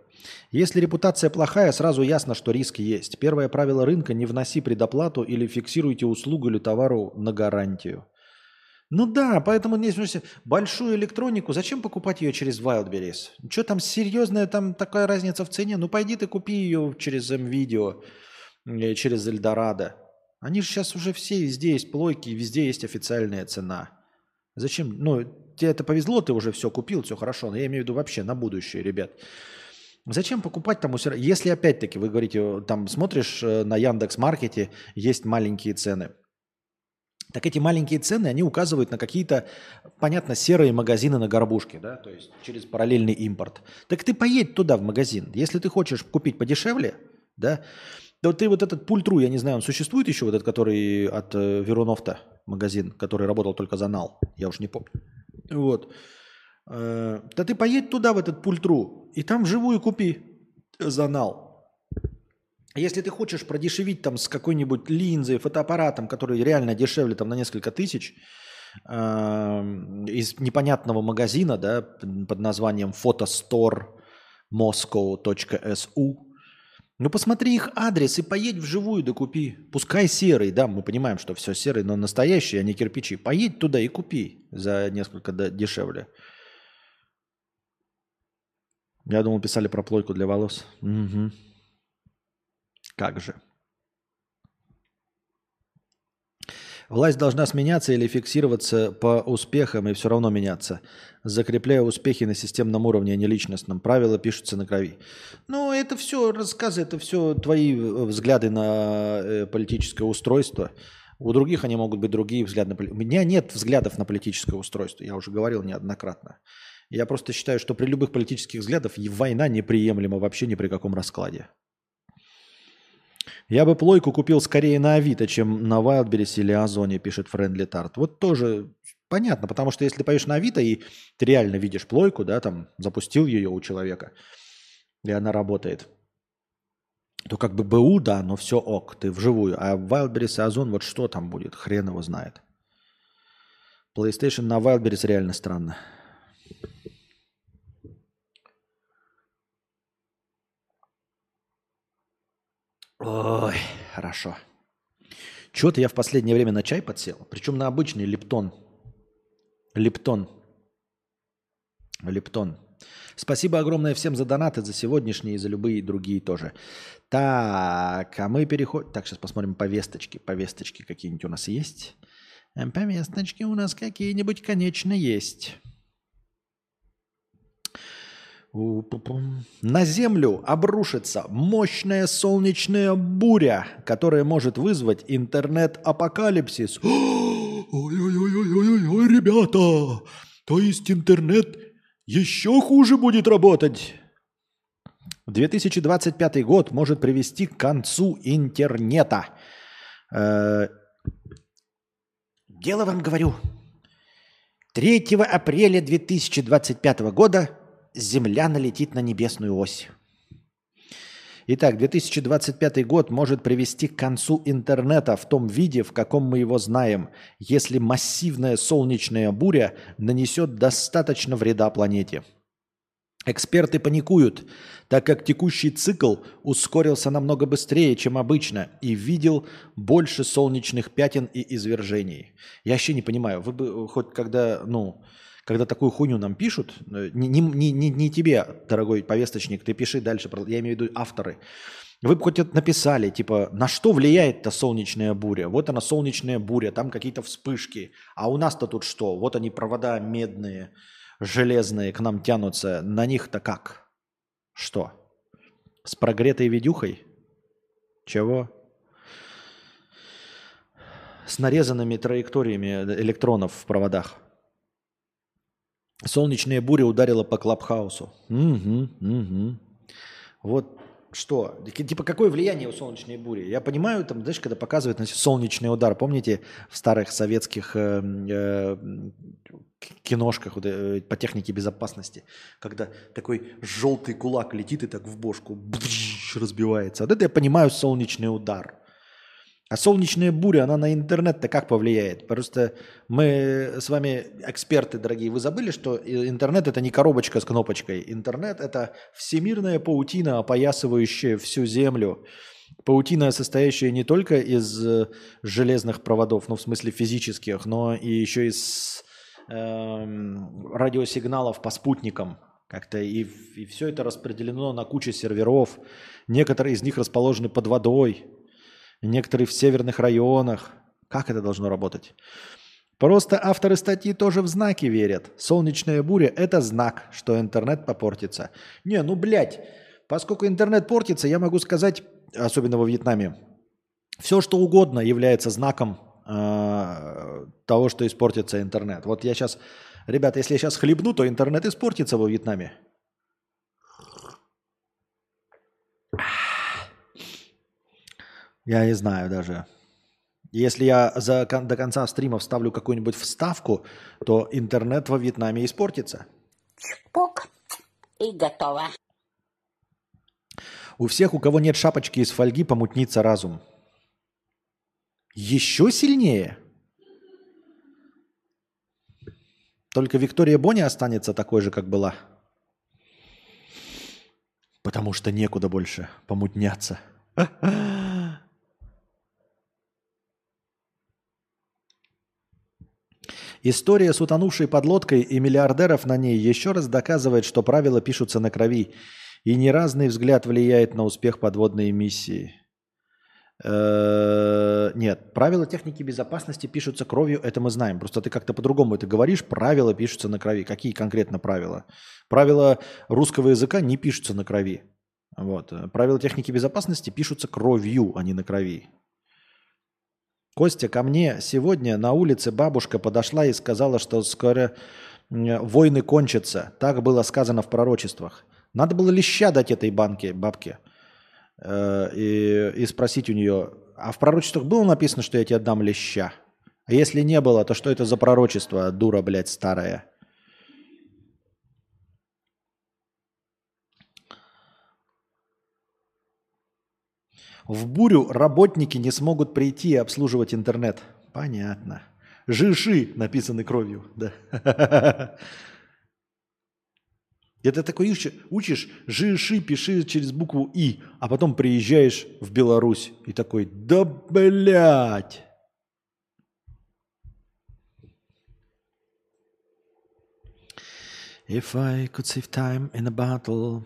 Если репутация плохая, сразу ясно, что риск есть. Первое правило рынка – не вноси предоплату или фиксируйте услугу или товару на гарантию. Ну да, поэтому не большую электронику, зачем покупать ее через Wildberries? Что там серьезная там такая разница в цене? Ну пойди ты купи ее через MVideo, через Эльдорадо. Они же сейчас уже все, везде есть плойки, везде есть официальная цена. Зачем? Ну, тебе это повезло, ты уже все купил, все хорошо. Но я имею в виду вообще на будущее, ребят. Зачем покупать там, если опять-таки вы говорите, там смотришь э, на Яндекс Маркете, есть маленькие цены – так эти маленькие цены, они указывают на какие-то, понятно, серые магазины на горбушке, да, то есть через параллельный импорт. Так ты поедь туда, в магазин. Если ты хочешь купить подешевле, да, то ты вот этот пультру, я не знаю, он существует еще, вот этот, который от э, Веруновта магазин, который работал только за нал, я уж не помню. Вот. Э, да ты поедь туда, в этот пультру, и там живую купи за нал. Если ты хочешь продешевить там с какой-нибудь линзой, фотоаппаратом, который реально дешевле там на несколько тысяч, э, из непонятного магазина, да, под названием photostoremoscow.su, ну посмотри их адрес и поедь вживую да купи. Пускай серый, да, мы понимаем, что все серый, но настоящий, а не кирпичи. Поедь туда и купи за несколько дешевле. Я думал, писали про плойку для волос. Угу. Как же? Власть должна сменяться или фиксироваться по успехам и все равно меняться, закрепляя успехи на системном уровне, а не личностном. Правила пишутся на крови. Ну, это все рассказы, это все твои э, взгляды на э, политическое устройство. У других они могут быть другие взгляды. На... У меня нет взглядов на политическое устройство, я уже говорил неоднократно. Я просто считаю, что при любых политических взглядах война неприемлема вообще ни при каком раскладе. Я бы плойку купил скорее на Авито, чем на Wildberries или Озоне, пишет Френдли Тарт. Вот тоже понятно, потому что если поешь на Авито и ты реально видишь плойку, да, там запустил ее у человека, и она работает, то как бы БУ, да, но все ок, ты вживую. А Wildberries и Озон, вот что там будет, хрен его знает. PlayStation на Wildberries реально странно. Ой, хорошо. Чего-то я в последнее время на чай подсел. Причем на обычный лептон. Лептон. Лептон. Спасибо огромное всем за донаты, за сегодняшние и за любые другие тоже. Так, а мы переходим... Так, сейчас посмотрим повесточки. Повесточки какие-нибудь у нас есть? Повесточки у нас какие-нибудь, конечно, есть. На Землю обрушится мощная солнечная буря, которая может вызвать интернет-апокалипсис. [gasps] Ой-ой-ой-ой-ой, ребята! То есть интернет еще хуже будет работать? 2025 год может привести к концу интернета. Э, дело вам говорю. 3 апреля 2025 года Земля налетит на небесную ось. Итак, 2025 год может привести к концу интернета в том виде, в каком мы его знаем, если массивная солнечная буря нанесет достаточно вреда планете. Эксперты паникуют, так как текущий цикл ускорился намного быстрее, чем обычно, и видел больше солнечных пятен и извержений. Я вообще не понимаю, вы бы хоть когда, ну, когда такую хуйню нам пишут, не, не, не, не тебе, дорогой повесточник, ты пиши дальше, я имею в виду авторы, вы бы хоть это написали, типа, на что влияет-то солнечная буря? Вот она, солнечная буря, там какие-то вспышки. А у нас-то тут что? Вот они, провода медные, железные к нам тянутся. На них-то как? Что? С прогретой ведюхой? Чего? С нарезанными траекториями электронов в проводах. Солнечная буря ударила по Клабхаусу. Угу, угу. Вот что? Типа какое влияние у солнечной бури? Я понимаю, там, знаешь, когда показывают значит, солнечный удар, помните в старых советских э, э, киношках вот, э, по технике безопасности, когда такой желтый кулак летит и так в бошку разбивается. Вот это я понимаю солнечный удар. А солнечная буря, она на интернет-то как повлияет? Просто мы с вами эксперты, дорогие, вы забыли, что интернет это не коробочка с кнопочкой. Интернет это всемирная паутина, опоясывающая всю Землю. Паутина, состоящая не только из э, железных проводов, ну в смысле физических, но и еще из э, радиосигналов по спутникам. Как-то и, и все это распределено на кучу серверов. Некоторые из них расположены под водой, некоторые в северных районах. Как это должно работать? Просто авторы статьи тоже в знаки верят. Солнечная буря – это знак, что интернет попортится. Не, ну, блядь, поскольку интернет портится, я могу сказать, особенно во Вьетнаме, все, что угодно является знаком э, того, что испортится интернет. Вот я сейчас, ребята, если я сейчас хлебну, то интернет испортится во Вьетнаме. Я не знаю даже. Если я за, до конца стрима вставлю какую-нибудь вставку, то интернет во Вьетнаме испортится. Чпок. И готово. У всех, у кого нет шапочки из фольги, помутнится разум. Еще сильнее? Только Виктория Боня останется такой же, как была. Потому что некуда больше помутняться. [laughs] История с утонувшей подлодкой и миллиардеров на ней еще раз доказывает, что правила пишутся на крови, и не разный взгляд влияет на успех подводной миссии. Э, нет, правила техники безопасности пишутся кровью, это мы знаем. Просто ты как-то по-другому это говоришь, правила пишутся на крови. Какие конкретно правила? Правила русского языка не пишутся на крови. Вот. Правила техники безопасности пишутся кровью, а не на крови. Костя, ко мне сегодня на улице бабушка подошла и сказала, что скоро войны кончатся. Так было сказано в пророчествах. Надо было леща дать этой банке, бабке э, и, и спросить у нее, а в пророчествах было написано, что я тебе отдам леща? А если не было, то что это за пророчество, дура, блядь, старая? В бурю работники не смогут прийти и обслуживать интернет. Понятно. Жиши написаны кровью. [laughs] Да. Это такой учишь, учишь жиши, пиши через букву И, а потом приезжаешь в Беларусь и такой, да блядь. If I could save time in a battle.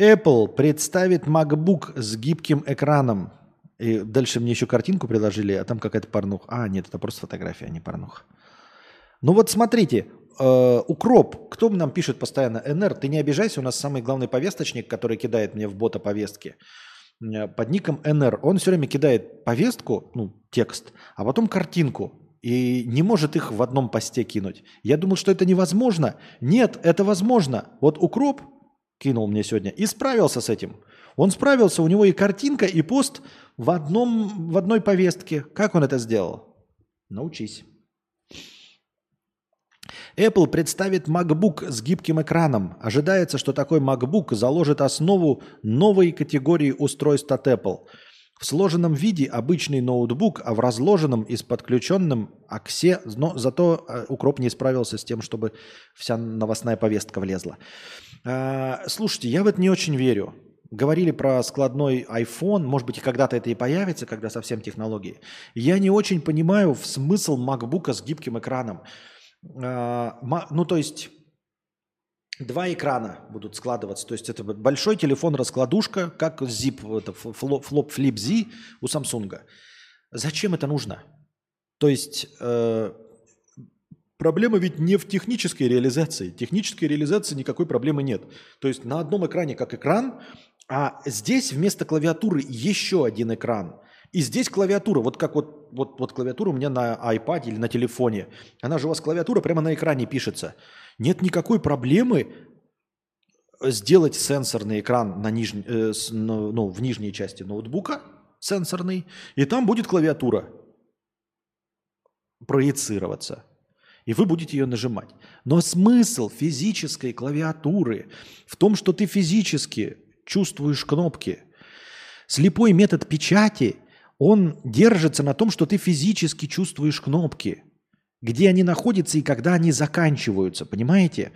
Apple представит MacBook с гибким экраном. И дальше мне еще картинку приложили, а там какая-то порнуха. А, нет, это просто фотография, а не порнуха. Ну вот смотрите, э, укроп, кто нам пишет постоянно, НР, ты не обижайся, у нас самый главный повесточник, который кидает мне в бота повестки, э, под ником НР, он все время кидает повестку, ну, текст, а потом картинку, и не может их в одном посте кинуть. Я думал, что это невозможно. Нет, это возможно. Вот укроп кинул мне сегодня и справился с этим. Он справился, у него и картинка, и пост в, одном, в одной повестке. Как он это сделал? Научись. Apple представит MacBook с гибким экраном. Ожидается, что такой MacBook заложит основу новой категории устройств от Apple. В сложенном виде обычный ноутбук, а в разложенном и с подключенным аксе, но зато э, укроп не справился с тем, чтобы вся новостная повестка влезла. А, слушайте, я в это не очень верю. Говорили про складной iPhone, может быть, и когда-то это и появится, когда совсем технологии. Я не очень понимаю в смысл MacBook с гибким экраном. А, ну, то есть два экрана будут складываться. То есть это большой телефон-раскладушка, как zip, это флоп, флоп flip Z у Samsung. Зачем это нужно? То есть э, проблема ведь не в технической реализации. Технической реализации никакой проблемы нет. То есть на одном экране как экран, а здесь вместо клавиатуры еще один экран – и здесь клавиатура, вот как вот, вот, вот клавиатура у меня на iPad или на телефоне. Она же у вас клавиатура прямо на экране пишется. Нет никакой проблемы сделать сенсорный экран на ниж... э, с, ну, ну, в нижней части ноутбука, сенсорный, и там будет клавиатура проецироваться. И вы будете ее нажимать. Но смысл физической клавиатуры в том, что ты физически чувствуешь кнопки. Слепой метод печати – он держится на том, что ты физически чувствуешь кнопки, где они находятся и когда они заканчиваются, понимаете?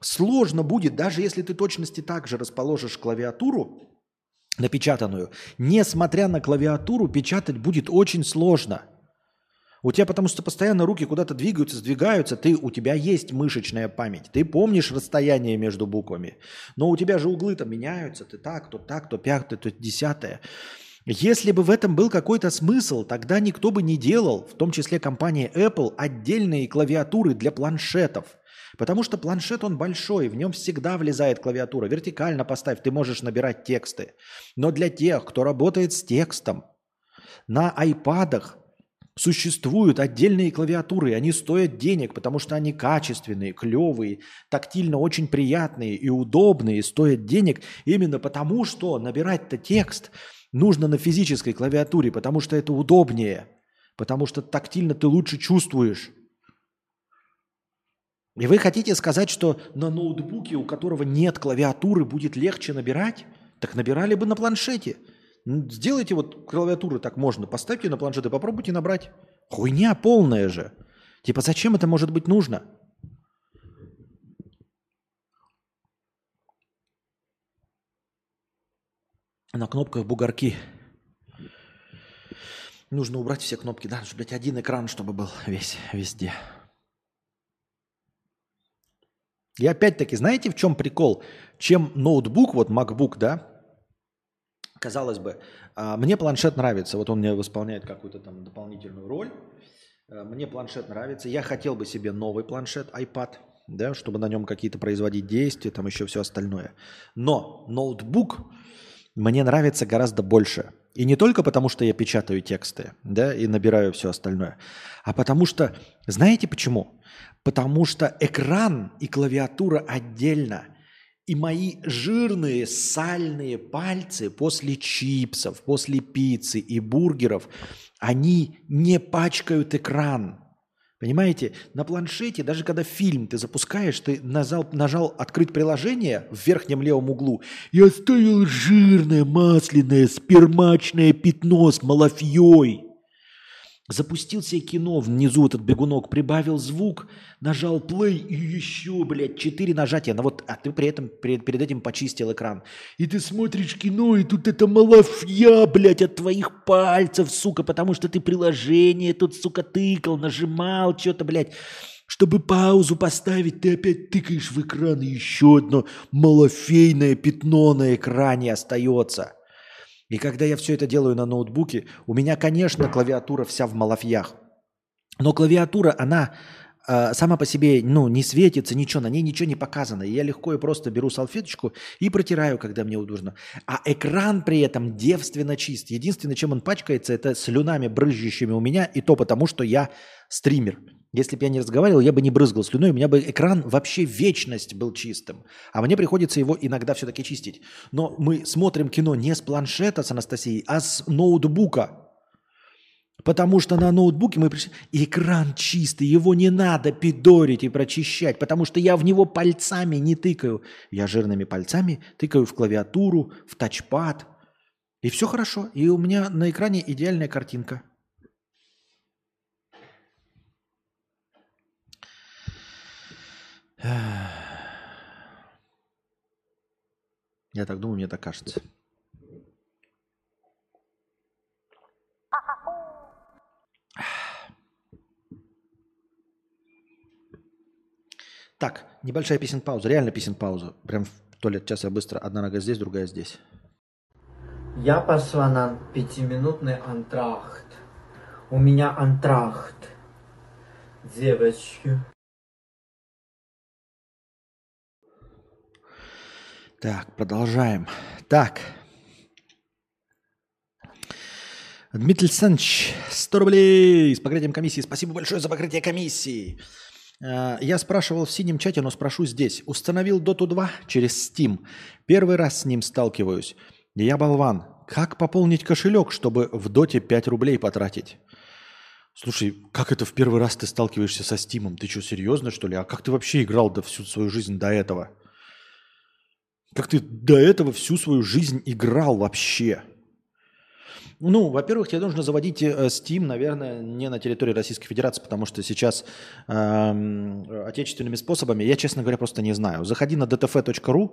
Сложно будет, даже если ты точности так же расположишь клавиатуру, напечатанную, несмотря на клавиатуру, печатать будет очень сложно. У тебя потому что постоянно руки куда-то двигаются, сдвигаются, ты, у тебя есть мышечная память, ты помнишь расстояние между буквами, но у тебя же углы там меняются, ты так, то так, то пятое, то десятое. Если бы в этом был какой-то смысл, тогда никто бы не делал, в том числе компания Apple, отдельные клавиатуры для планшетов. Потому что планшет, он большой, в нем всегда влезает клавиатура. Вертикально поставь, ты можешь набирать тексты. Но для тех, кто работает с текстом, на айпадах существуют отдельные клавиатуры, они стоят денег, потому что они качественные, клевые, тактильно очень приятные и удобные, стоят денег именно потому, что набирать-то текст – нужно на физической клавиатуре, потому что это удобнее, потому что тактильно ты лучше чувствуешь. И вы хотите сказать, что на ноутбуке, у которого нет клавиатуры, будет легче набирать? Так набирали бы на планшете. Сделайте вот клавиатуру так можно, поставьте на планшет и попробуйте набрать. Хуйня полная же. Типа зачем это может быть нужно? на кнопках бугорки. Нужно убрать все кнопки, да, чтобы, блядь, один экран, чтобы был весь, везде. И опять-таки, знаете, в чем прикол? Чем ноутбук, вот MacBook, да, казалось бы, а, мне планшет нравится, вот он мне выполняет какую-то там дополнительную роль, а, мне планшет нравится, я хотел бы себе новый планшет, iPad, да, чтобы на нем какие-то производить действия, там еще все остальное. Но ноутбук, мне нравится гораздо больше. И не только потому, что я печатаю тексты, да, и набираю все остальное, а потому что, знаете почему? Потому что экран и клавиатура отдельно. И мои жирные сальные пальцы после чипсов, после пиццы и бургеров, они не пачкают экран. Понимаете, на планшете, даже когда фильм ты запускаешь, ты нажал, нажал открыть приложение в верхнем левом углу и оставил жирное, масляное, спермачное пятно с малафьей. Запустил себе кино внизу этот бегунок, прибавил звук, нажал play и еще, блядь, четыре нажатия. Но вот, а ты при этом перед, перед этим почистил экран. И ты смотришь кино, и тут это малафья, блядь, от твоих пальцев, сука, потому что ты приложение тут, сука, тыкал, нажимал что-то, блядь. Чтобы паузу поставить, ты опять тыкаешь в экран, и еще одно малофейное пятно на экране остается. И когда я все это делаю на ноутбуке, у меня, конечно, клавиатура вся в малафьях. Но клавиатура, она э, сама по себе ну, не светится, ничего, на ней ничего не показано. И я легко и просто беру салфеточку и протираю, когда мне удобно. А экран при этом девственно чист. Единственное, чем он пачкается, это слюнами, брызжущими у меня, и то потому, что я стример. Если бы я не разговаривал, я бы не брызгал слюной, у меня бы экран вообще вечность был чистым. А мне приходится его иногда все-таки чистить. Но мы смотрим кино не с планшета с Анастасией, а с ноутбука. Потому что на ноутбуке мы пришли... Экран чистый, его не надо пидорить и прочищать, потому что я в него пальцами не тыкаю. Я жирными пальцами тыкаю в клавиатуру, в тачпад. И все хорошо. И у меня на экране идеальная картинка. [sighs] Я так думаю, мне так кажется. Так, небольшая песен пауза, реально песен пауза. Прям в туалет. Сейчас я быстро. Одна нога здесь, другая здесь. Я пошла на пятиминутный антрахт. У меня антрахт. Девочки. Так, продолжаем. Так. Дмитрий Александрович, 100 рублей с покрытием комиссии. Спасибо большое за покрытие комиссии. Э, Я спрашивал в синем чате, но спрошу здесь. Установил Dota 2 через Steam. Первый раз с ним сталкиваюсь. Я болван. Как пополнить кошелек, чтобы в Доте 5 рублей потратить? Слушай, как это в первый раз ты сталкиваешься со Стимом? Ты что, серьезно, что ли? А как ты вообще играл до всю свою жизнь до этого? Как ты до этого всю свою жизнь играл вообще? Ну, во-первых, тебе нужно заводить э, Steam, наверное, не на территории Российской Федерации, потому что сейчас эм, отечественными способами, я, честно говоря, просто не знаю. Заходи на dtf.ru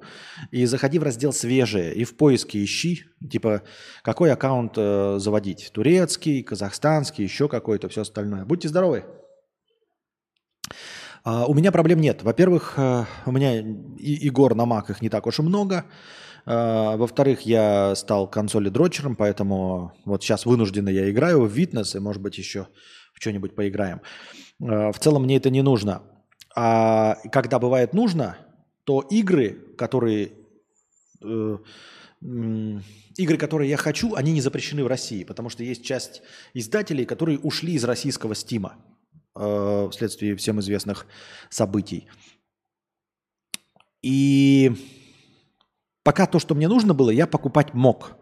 и заходи в раздел «Свежие» и в поиске ищи, типа, какой аккаунт э, заводить. Турецкий, казахстанский, еще какой-то, все остальное. Будьте здоровы! А, У меня проблем нет. Во-первых, э, у меня и- на маках не так уж и много. А, Во-вторых, я стал консоли дрочером, поэтому вот сейчас вынужденно я играю в Витнес и, может быть, еще в что-нибудь поиграем. А, В целом мне это не нужно. А когда бывает нужно, то игры, которые э, игры, которые я хочу, они не запрещены в России, потому что есть часть издателей, которые ушли из российского стима э, вследствие всем известных событий. И пока то, что мне нужно было, я покупать мог.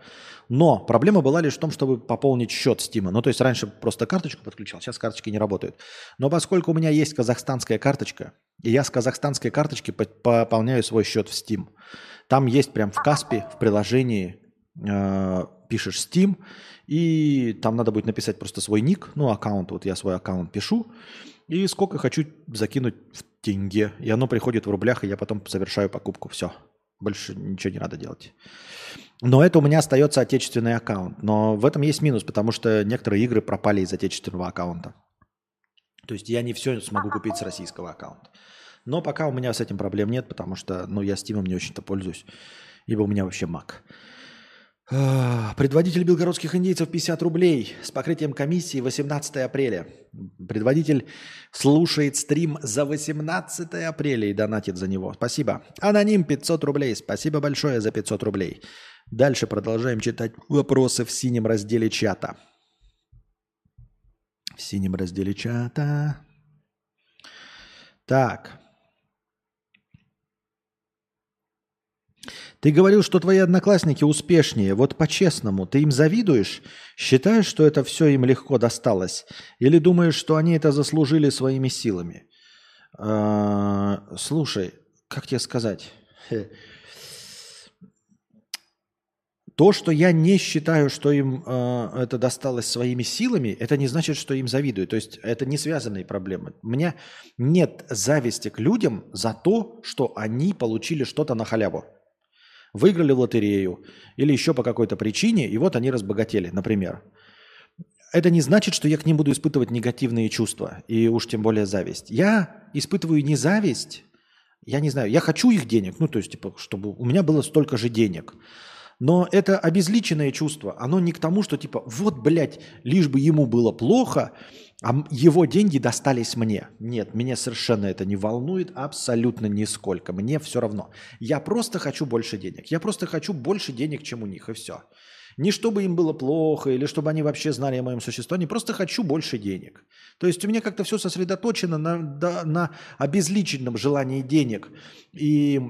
Но проблема была лишь в том, чтобы пополнить счет Стима. Ну, то есть раньше просто карточку подключал, сейчас карточки не работают. Но поскольку у меня есть казахстанская карточка, и я с казахстанской карточки по- пополняю свой счет в Steam. Там есть прям в Каспе, в приложении, э, пишешь Steam, и там надо будет написать просто свой ник, ну, аккаунт, вот я свой аккаунт пишу, и сколько хочу закинуть в тенге. И оно приходит в рублях, и я потом совершаю покупку. Все. Больше ничего не надо делать. Но это у меня остается отечественный аккаунт. Но в этом есть минус, потому что некоторые игры пропали из отечественного аккаунта. То есть я не все смогу купить с российского аккаунта. Но пока у меня с этим проблем нет, потому что ну, я Steam не очень-то пользуюсь, ибо у меня вообще Mac. А, Предводитель белгородских индейцев 50 рублей с покрытием комиссии 18 апреля. Предводитель слушает стрим за 18 апреля и донатит за него. Спасибо. Аноним 500 рублей. Спасибо большое за 500 рублей. Дальше продолжаем читать вопросы в синем разделе чата. В синем разделе чата. Так. Ты говорил, что твои одноклассники успешнее. Вот по-честному, ты им завидуешь? Считаешь, что это все им легко досталось? Или думаешь, что они это заслужили своими силами? А, слушай, как тебе сказать? То, что я не считаю, что им э, это досталось своими силами, это не значит, что им завидую. То есть это не связанные проблемы. У меня нет зависти к людям за то, что они получили что-то на халяву. Выиграли в лотерею или еще по какой-то причине, и вот они разбогатели, например. Это не значит, что я к ним буду испытывать негативные чувства, и уж тем более зависть. Я испытываю не зависть, я не знаю, я хочу их денег, ну то есть, типа, чтобы у меня было столько же денег. Но это обезличенное чувство. Оно не к тому, что типа, вот, блядь, лишь бы ему было плохо, а его деньги достались мне. Нет, меня совершенно это не волнует абсолютно нисколько. Мне все равно. Я просто хочу больше денег. Я просто хочу больше денег, чем у них, и все. Не чтобы им было плохо, или чтобы они вообще знали о моем существовании, просто хочу больше денег. То есть у меня как-то все сосредоточено на, на обезличенном желании денег. И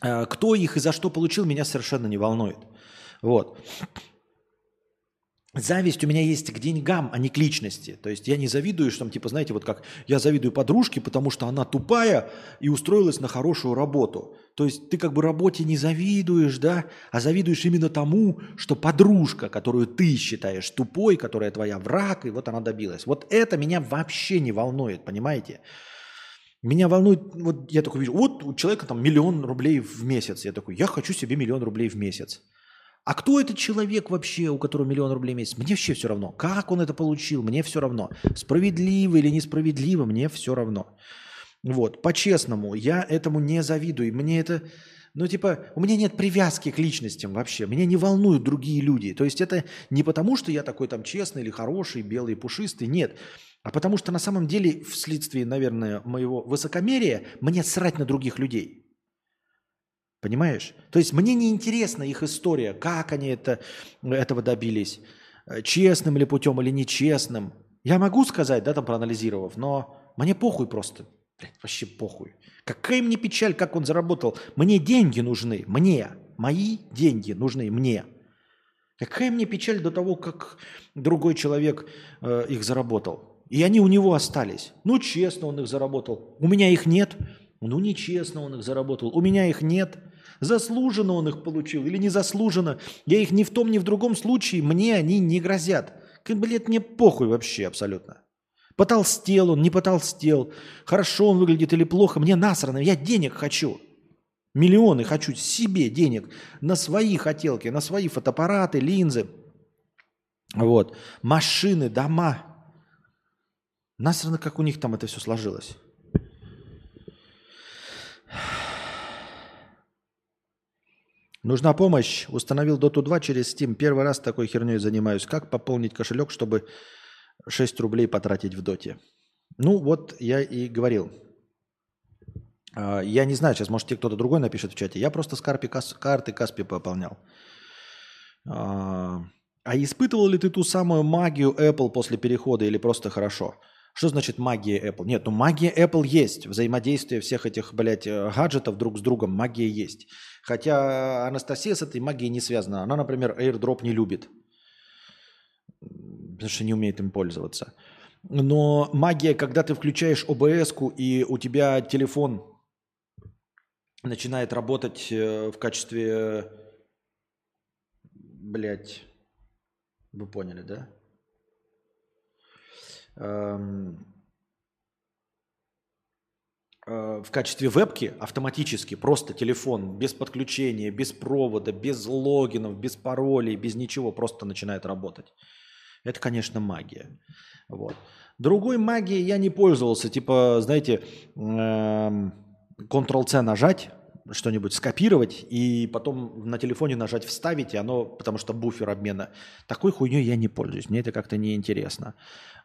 кто их и за что получил, меня совершенно не волнует. Вот. Зависть у меня есть к деньгам, а не к личности. То есть я не завидую, что там, типа, знаете, вот как я завидую подружке, потому что она тупая и устроилась на хорошую работу. То есть ты как бы работе не завидуешь, да, а завидуешь именно тому, что подружка, которую ты считаешь тупой, которая твоя враг, и вот она добилась. Вот это меня вообще не волнует, понимаете? Меня волнует, вот я такой вижу, вот у человека там миллион рублей в месяц. Я такой, я хочу себе миллион рублей в месяц. А кто этот человек вообще, у которого миллион рублей в месяц? Мне вообще все равно. Как он это получил? Мне все равно. Справедливо или несправедливо? Мне все равно. Вот, по-честному, я этому не завидую. Мне это, ну, типа, у меня нет привязки к личностям вообще. Меня не волнуют другие люди. То есть это не потому, что я такой там честный или хороший, белый, пушистый. Нет. А потому что на самом деле, вследствие, наверное, моего высокомерия, мне срать на других людей. Понимаешь? То есть мне не интересна их история, как они это, этого добились, э, честным ли путем или нечестным. Я могу сказать, да, там проанализировав, но мне похуй просто. Блядь, вообще похуй. Какая мне печаль, как он заработал. Мне деньги нужны, мне. Мои деньги нужны мне. Какая мне печаль до того, как другой человек э, их заработал. И они у него остались. Ну, честно он их заработал. У меня их нет. Ну, нечестно он их заработал. У меня их нет. Заслуженно он их получил или незаслуженно. Я их ни в том, ни в другом случае, мне они не грозят. Блядь, мне похуй вообще абсолютно. Потолстел он, не потолстел. Хорошо он выглядит или плохо. Мне насрано. Я денег хочу. Миллионы хочу себе денег на свои хотелки, на свои фотоаппараты, линзы. Вот. Машины, дома. Насрано, как у них там это все сложилось. Нужна помощь. Установил Dota 2 через Steam. Первый раз такой херней занимаюсь. Как пополнить кошелек, чтобы 6 рублей потратить в Доте? Ну, вот я и говорил. А, я не знаю, сейчас, может, кто-то другой напишет в чате. Я просто с карпи, кас, карты Каспи пополнял. А, а испытывал ли ты ту самую магию Apple после перехода или просто хорошо? Что значит магия Apple? Нет, ну магия Apple есть. Взаимодействие всех этих, блядь, э, гаджетов друг с другом, магия есть. Хотя Анастасия с этой магией не связана. Она, например, AirDrop не любит. Потому что не умеет им пользоваться. Но магия, когда ты включаешь обс и у тебя телефон начинает работать э, в качестве, блядь, вы поняли, да? Эм, э, в качестве вебки автоматически, просто телефон, без подключения, без провода, без логинов, без паролей, без ничего, просто начинает работать. Это, конечно, магия. Вот. Другой магией я не пользовался. Типа, знаете, эм, Ctrl-C нажать, что-нибудь скопировать и потом на телефоне нажать «Вставить», и оно, потому что буфер обмена. Такой хуйней я не пользуюсь, мне это как-то неинтересно.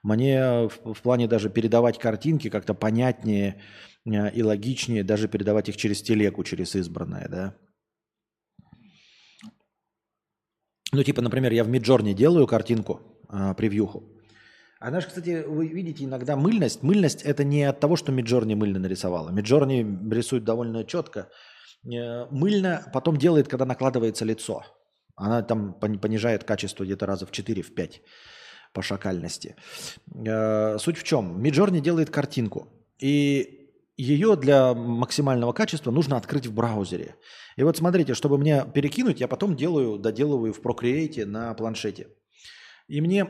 Мне в, в плане даже передавать картинки как-то понятнее э, и логичнее, даже передавать их через телеку, через избранное, да. Ну, типа, например, я в Миджорне делаю картинку, э, превьюху, она же, кстати, вы видите иногда мыльность. Мыльность это не от того, что Миджорни мыльно нарисовала. Миджорни рисует довольно четко. Э, Мыльно потом делает, когда накладывается лицо. Она там пон- понижает качество где-то раза в 4, в 5 по шакальности. Э, Суть в чем? Миджорни делает картинку. И ее для максимального качества нужно открыть в браузере. И вот смотрите, чтобы мне перекинуть, я потом делаю, доделываю в Procreate на планшете. И мне,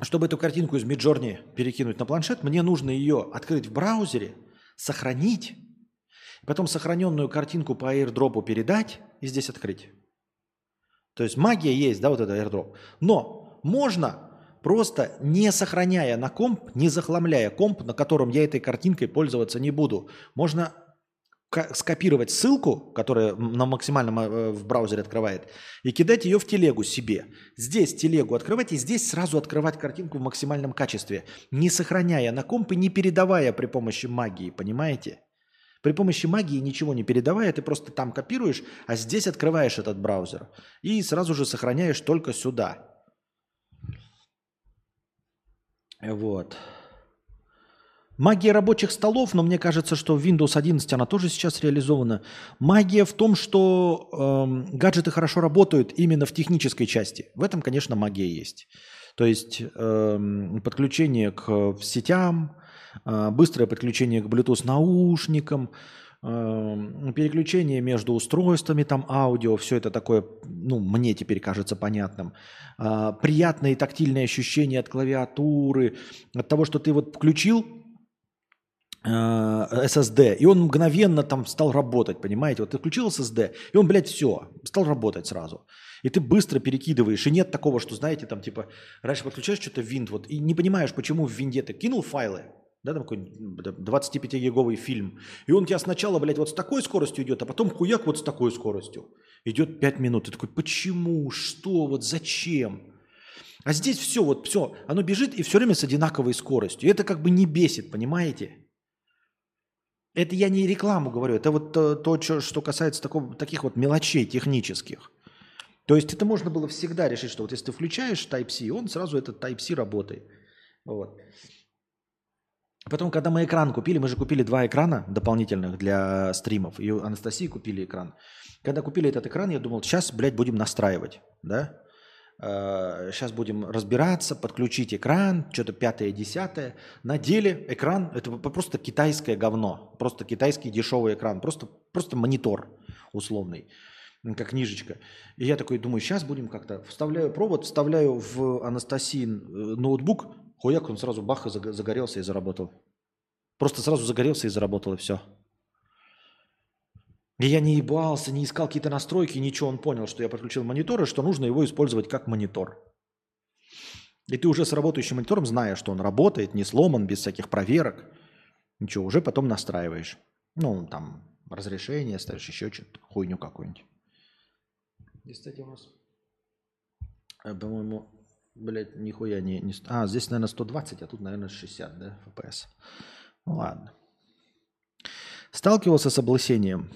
чтобы эту картинку из Midjourney перекинуть на планшет, мне нужно ее открыть в браузере, сохранить, потом сохраненную картинку по airdropу передать и здесь открыть. То есть магия есть, да, вот это airdrop. Но можно просто не сохраняя на комп, не захламляя комп, на котором я этой картинкой пользоваться не буду, можно скопировать ссылку, которая на максимальном э, в браузере открывает, и кидать ее в телегу себе. Здесь телегу открывать и здесь сразу открывать картинку в максимальном качестве, не сохраняя на комп и не передавая при помощи магии, понимаете? При помощи магии ничего не передавая, ты просто там копируешь, а здесь открываешь этот браузер и сразу же сохраняешь только сюда. Вот. Магия рабочих столов, но мне кажется, что в Windows 11 она тоже сейчас реализована. Магия в том, что эм, гаджеты хорошо работают именно в технической части. В этом, конечно, магия есть. То есть эм, подключение к сетям, э, быстрое подключение к Bluetooth наушникам, переключение между устройствами, там аудио, все это такое, ну, мне теперь кажется понятным. А, приятные тактильные ощущения от клавиатуры, от того, что ты вот включил э, SSD, и он мгновенно там стал работать, понимаете? Вот ты включил SSD, и он, блядь, все, стал работать сразу. И ты быстро перекидываешь, и нет такого, что, знаете, там, типа, раньше подключаешь что-то в винт, вот, и не понимаешь, почему в винде ты кинул файлы, да, там какой 25-гиговый фильм, и он у тебя сначала, блядь, вот с такой скоростью идет, а потом хуяк вот с такой скоростью. Идет 5 минут, ты такой, почему, что, вот зачем? А здесь все, вот все, оно бежит и все время с одинаковой скоростью. И это как бы не бесит, понимаете? Это я не рекламу говорю, это вот то, то, чё- что касается такого, таких вот мелочей технических. То есть это можно было всегда решить, что вот если ты включаешь Type-C, он сразу этот Type-C работает. Вот. Потом, когда мы экран купили, мы же купили два экрана дополнительных для стримов, и у Анастасии купили экран. Когда купили этот экран, я думал, сейчас, блядь, будем настраивать, да? Сейчас будем разбираться, подключить экран, что-то пятое, десятое. На деле экран – это просто китайское говно, просто китайский дешевый экран, просто, просто монитор условный, как книжечка. И я такой думаю, сейчас будем как-то, вставляю провод, вставляю в Анастасиин э, ноутбук, хуяк, он сразу бах и заг- загорелся и заработал. Просто сразу загорелся и заработал, и все. И я не ебался, не искал какие-то настройки, ничего. Он понял, что я подключил монитор, и что нужно его использовать как монитор. И ты уже с работающим монитором, зная, что он работает, не сломан, без всяких проверок, ничего, уже потом настраиваешь. Ну, там, разрешение ставишь, еще что-то, хуйню какую-нибудь. И, кстати, у нас, э, по-моему, блядь, нихуя не, не... А, здесь, наверное, 120, а тут, наверное, 60, да, FPS. Ну, ладно. Сталкивался с облысением.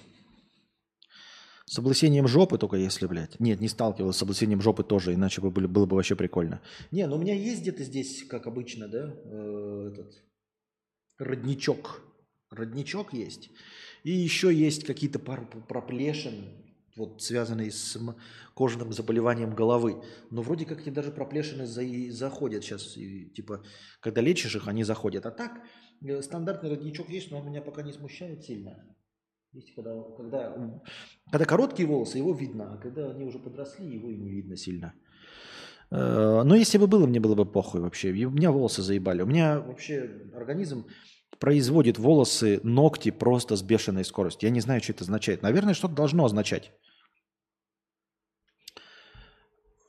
С облысением жопы только если, блядь. Нет, не сталкивался с облысением жопы тоже, иначе бы были- было бы вообще прикольно. Не, ну у меня есть где-то здесь, как обычно, да, э, этот родничок. Родничок есть. И еще есть какие-то пару проплешин, вот связанные с кожным заболеванием головы. Но вроде как эти даже проплешины за- и заходят сейчас. И, типа, когда лечишь их, они заходят. А так, э, стандартный родничок есть, но он меня пока не смущает сильно. Есть, когда, когда, когда короткие волосы, его видно, а когда они уже подросли, его и не видно сильно. Э, Но если бы было, мне было бы похуй вообще. У меня волосы заебали. У меня вообще организм производит волосы, ногти просто с бешеной скоростью. Я не знаю, что это означает. Наверное, что-то должно означать. А,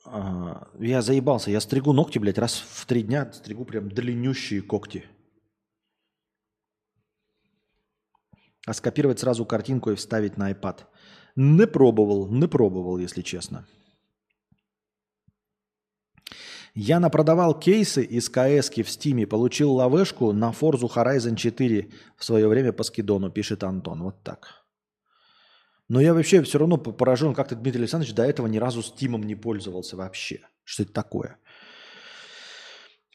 Я заебался. Я стригу ногти, блядь, раз в три дня стригу прям длиннющие когти. А скопировать сразу картинку и вставить на iPad. Не пробовал, не пробовал, если честно. Я напродавал кейсы из КС в Стиме, получил лавешку на Forza Horizon 4 в свое время по скидону, пишет Антон. Вот так. Но я вообще все равно по- поражен, как-то Дмитрий Александрович до этого ни разу Стимом не пользовался вообще. Что это такое?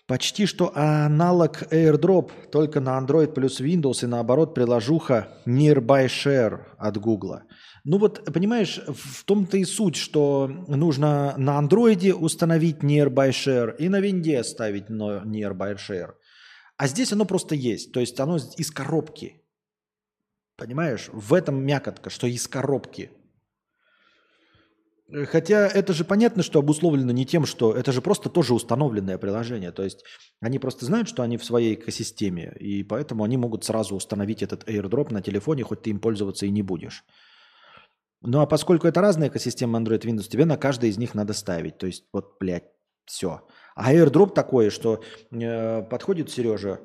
Почти что аналог AirDrop, только на Android плюс Windows и наоборот приложуха Nearby Share от Google. Ну вот, понимаешь, в том-то и суть, что нужно на Android установить Nearby Share и на Винде ставить Nearby Share. А здесь оно просто есть, то есть оно из коробки. Понимаешь, в этом мякотка, что из коробки. Э, хотя это же понятно, что обусловлено не тем, что это же просто тоже установленное приложение. То есть они просто знают, что они в своей экосистеме, и поэтому они могут сразу установить этот airdrop на телефоне, хоть ты им пользоваться и не будешь. Ну а поскольку это разные экосистемы Android Windows, тебе на каждой из них надо ставить. То есть вот, блядь, все. А airdrop такое, что э, подходит Сережа,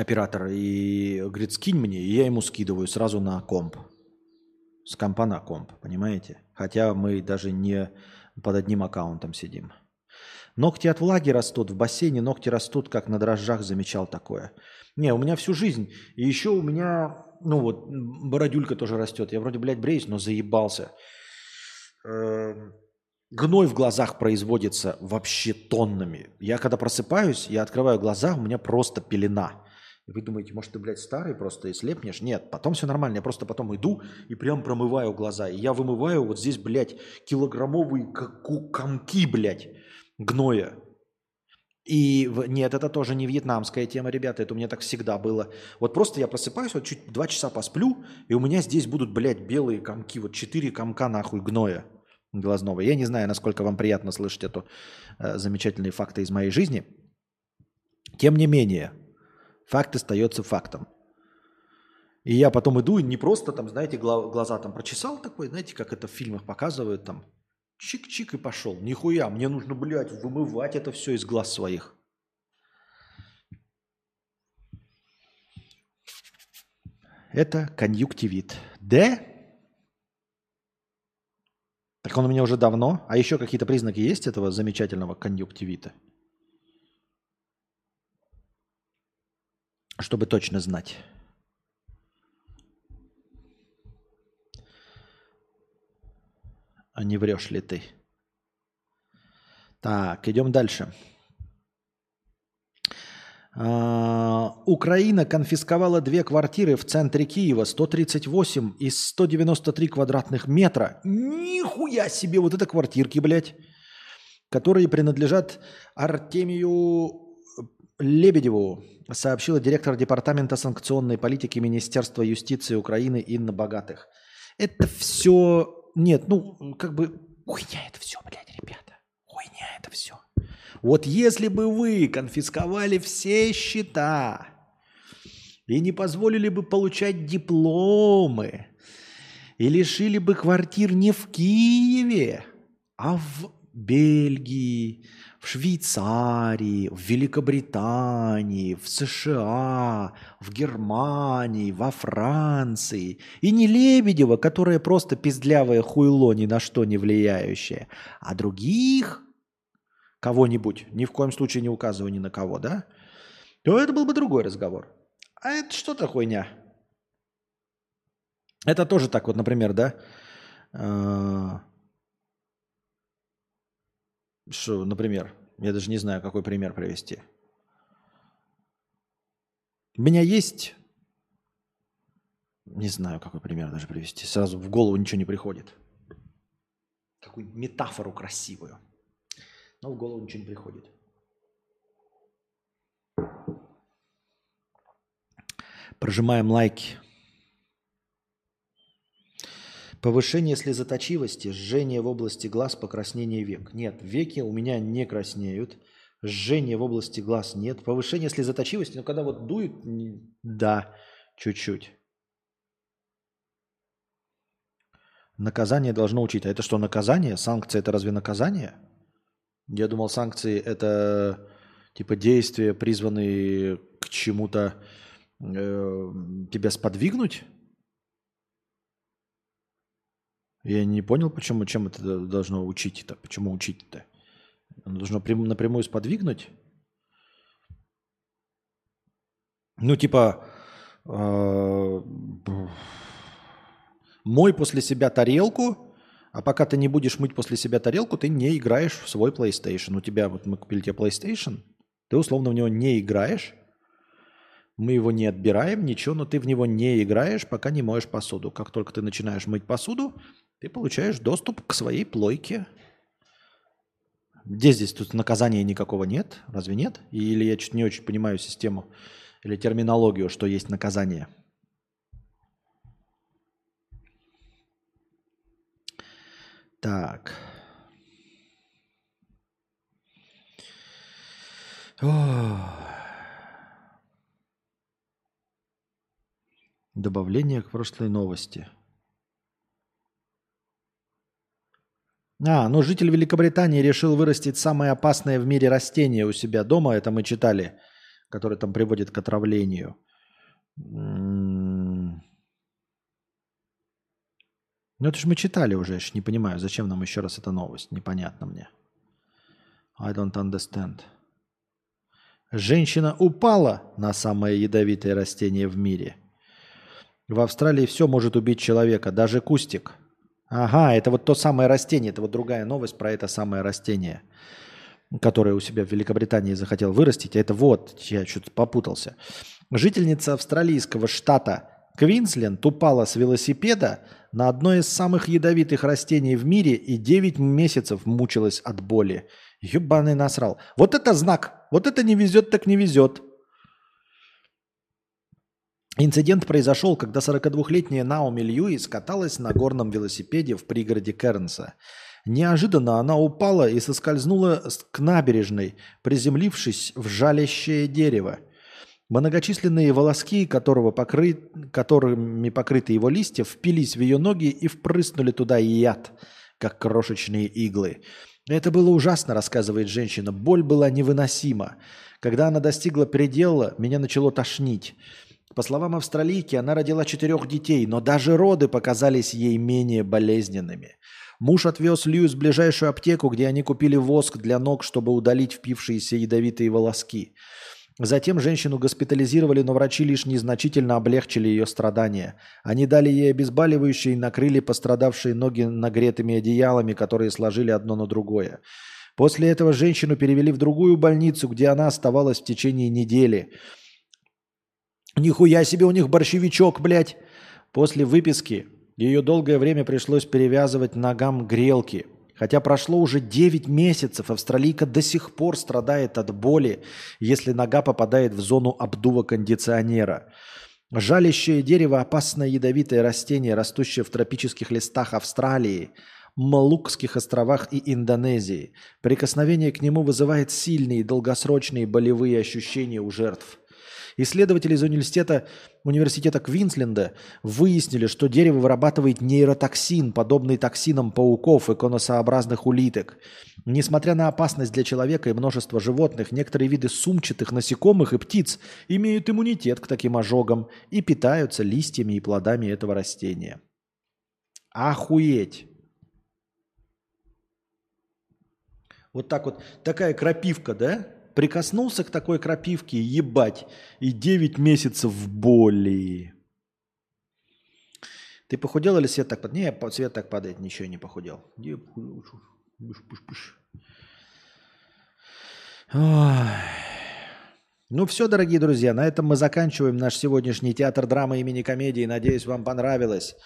оператор, и говорит, скинь мне, и я ему скидываю сразу на комп. С компа на комп, понимаете? Хотя мы даже не под одним аккаунтом сидим. Ногти от влаги растут, в бассейне ногти растут, как на дрожжах, замечал такое. Не, у меня всю жизнь. И еще у меня, ну вот, бородюлька тоже растет. Я вроде, блядь, бреюсь, но заебался. Эм, гной в глазах производится вообще тоннами. Я когда просыпаюсь, я открываю глаза, у меня просто пелена. Вы думаете, может, ты, блядь, старый просто и слепнешь? Нет, потом все нормально. Я просто потом иду и прям промываю глаза. И я вымываю вот здесь, блядь, килограммовые комки, блядь, гноя. И нет, это тоже не вьетнамская тема, ребята, это у меня так всегда было. Вот просто я просыпаюсь, вот чуть два часа посплю, и у меня здесь будут, блядь, белые комки, вот четыре комка нахуй гноя глазного. Я не знаю, насколько вам приятно слышать эту э, замечательные факты из моей жизни. Тем не менее, Факт остается фактом. И я потом иду и не просто там, знаете, глаза там прочесал такой, знаете, как это в фильмах показывают, там чик-чик и пошел. Нихуя, мне нужно, блядь, вымывать это все из глаз своих. Это конъюнктивит. Д? Так он у меня уже давно. А еще какие-то признаки есть этого замечательного конъюнктивита? Чтобы точно знать. А не врешь ли ты? Так, идем дальше. А, Украина конфисковала две квартиры в центре Киева, 138 из 193 квадратных метра. Нихуя себе, вот это квартирки, блядь, которые принадлежат Артемию Лебедеву сообщила директор Департамента санкционной политики Министерства юстиции Украины Инна Богатых. Это все... Нет, ну, как бы... Хуйня это все, блядь, ребята. Хуйня это все. Вот если бы вы конфисковали все счета и не позволили бы получать дипломы, и лишили бы квартир не в Киеве, а в Бельгии, в Швейцарии, в Великобритании, в США, в Германии, во Франции. И не Лебедева, которая просто пиздлявое хуйло, ни на что не влияющее, а других кого-нибудь, ни в коем случае не указывая ни на кого, да, то это был бы другой разговор. А это что-то хуйня. Это тоже так вот, например, да, а, что, например, я даже не знаю, какой пример привести. У меня есть... Не знаю, какой пример даже привести. Сразу в голову ничего не приходит. Какую метафору красивую. Но в голову ничего не приходит. Прожимаем лайки. Повышение слезоточивости, жжение в области глаз, покраснение век. Нет, веки у меня не краснеют. Жжение в области глаз нет. Повышение слезоточивости, ну когда вот дует, да, чуть-чуть. Наказание должно учить. А это что, наказание? Санкции это разве наказание? Я думал, санкции это типа действия, призванные к чему-то э, тебя сподвигнуть. Я не понял, почему, чем это должно учить-то. Почему учить-то? Оно должно прям, напрямую сподвигнуть? Ну, типа, э, мой после себя тарелку, а пока ты не будешь мыть после себя тарелку, ты не играешь в свой PlayStation. У тебя, вот мы купили тебе PlayStation, Ты условно в него не играешь, мы его не отбираем, ничего, но ты в него не играешь, пока не моешь посуду. Как только ты начинаешь мыть посуду, ты получаешь доступ к своей плойке. Где здесь тут наказания никакого нет? Разве нет? Или я чуть не очень понимаю систему или терминологию, что есть наказание? Так. Добавление к прошлой новости. А, ну житель Великобритании решил вырастить самое опасное в мире растение у себя дома. Это мы читали, которое там приводит к отравлению. М-м. Ну это же мы читали уже, я ж не понимаю, зачем нам еще раз эта новость, непонятно мне. I don't understand. Женщина упала на самое ядовитое растение в мире. В Австралии все может убить человека, даже кустик. Ага, это вот то самое растение, это вот другая новость про это самое растение, которое у себя в Великобритании захотел вырастить. Это вот, я что-то попутался. Жительница австралийского штата Квинсленд упала с велосипеда на одно из самых ядовитых растений в мире и 9 месяцев мучилась от боли. Ебаный насрал. Вот это знак. Вот это не везет, так не везет. Инцидент произошел, когда 42-летняя Наоми Льюис каталась на горном велосипеде в пригороде Кернса. Неожиданно она упала и соскользнула к набережной, приземлившись в жалящее дерево. Многочисленные волоски, которого покры... которыми покрыты его листья, впились в ее ноги и впрыснули туда яд, как крошечные иглы. Это было ужасно, рассказывает женщина. Боль была невыносима. Когда она достигла предела, меня начало тошнить. По словам австралийки, она родила четырех детей, но даже роды показались ей менее болезненными. Муж отвез Льюис в ближайшую аптеку, где они купили воск для ног, чтобы удалить впившиеся ядовитые волоски. Затем женщину госпитализировали, но врачи лишь незначительно облегчили ее страдания. Они дали ей обезболивающее и накрыли пострадавшие ноги нагретыми одеялами, которые сложили одно на другое. После этого женщину перевели в другую больницу, где она оставалась в течение недели. Нихуя себе у них борщевичок, блядь. После выписки ее долгое время пришлось перевязывать ногам грелки – Хотя прошло уже 9 месяцев, австралийка до сих пор страдает от боли, если нога попадает в зону обдува кондиционера. Жалящее дерево – опасное ядовитое растение, растущее в тропических листах Австралии, Малукских островах и Индонезии. Прикосновение к нему вызывает сильные долгосрочные болевые ощущения у жертв – Исследователи из университета, университета Квинсленда выяснили, что дерево вырабатывает нейротоксин, подобный токсинам пауков и конусообразных улиток. Несмотря на опасность для человека и множество животных, некоторые виды сумчатых насекомых и птиц имеют иммунитет к таким ожогам и питаются листьями и плодами этого растения. Охуеть! Вот так вот, такая крапивка, да? Прикоснулся к такой крапивке, ебать, и 9 месяцев боли. Ты похудел или свет так падает? Не, свет так падает, ничего не похудел. Ну все, дорогие друзья, на этом мы заканчиваем наш сегодняшний театр драмы имени комедии. Надеюсь, вам понравилось.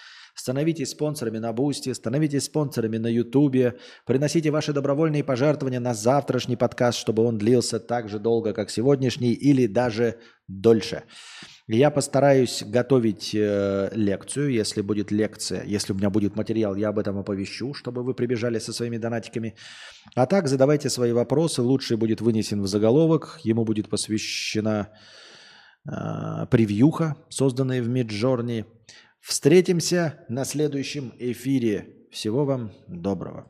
Становитесь спонсорами на Boosty, становитесь спонсорами на Ютубе, приносите ваши добровольные пожертвования на завтрашний подкаст, чтобы он длился так же долго, как сегодняшний, или даже дольше. Я постараюсь готовить э, лекцию, если будет лекция, если у меня будет материал, я об этом оповещу, чтобы вы прибежали со своими донатиками. А так задавайте свои вопросы, лучший будет вынесен в заголовок, ему будет посвящена э, превьюха, созданная в Миджорни. Встретимся на следующем эфире. Всего вам доброго.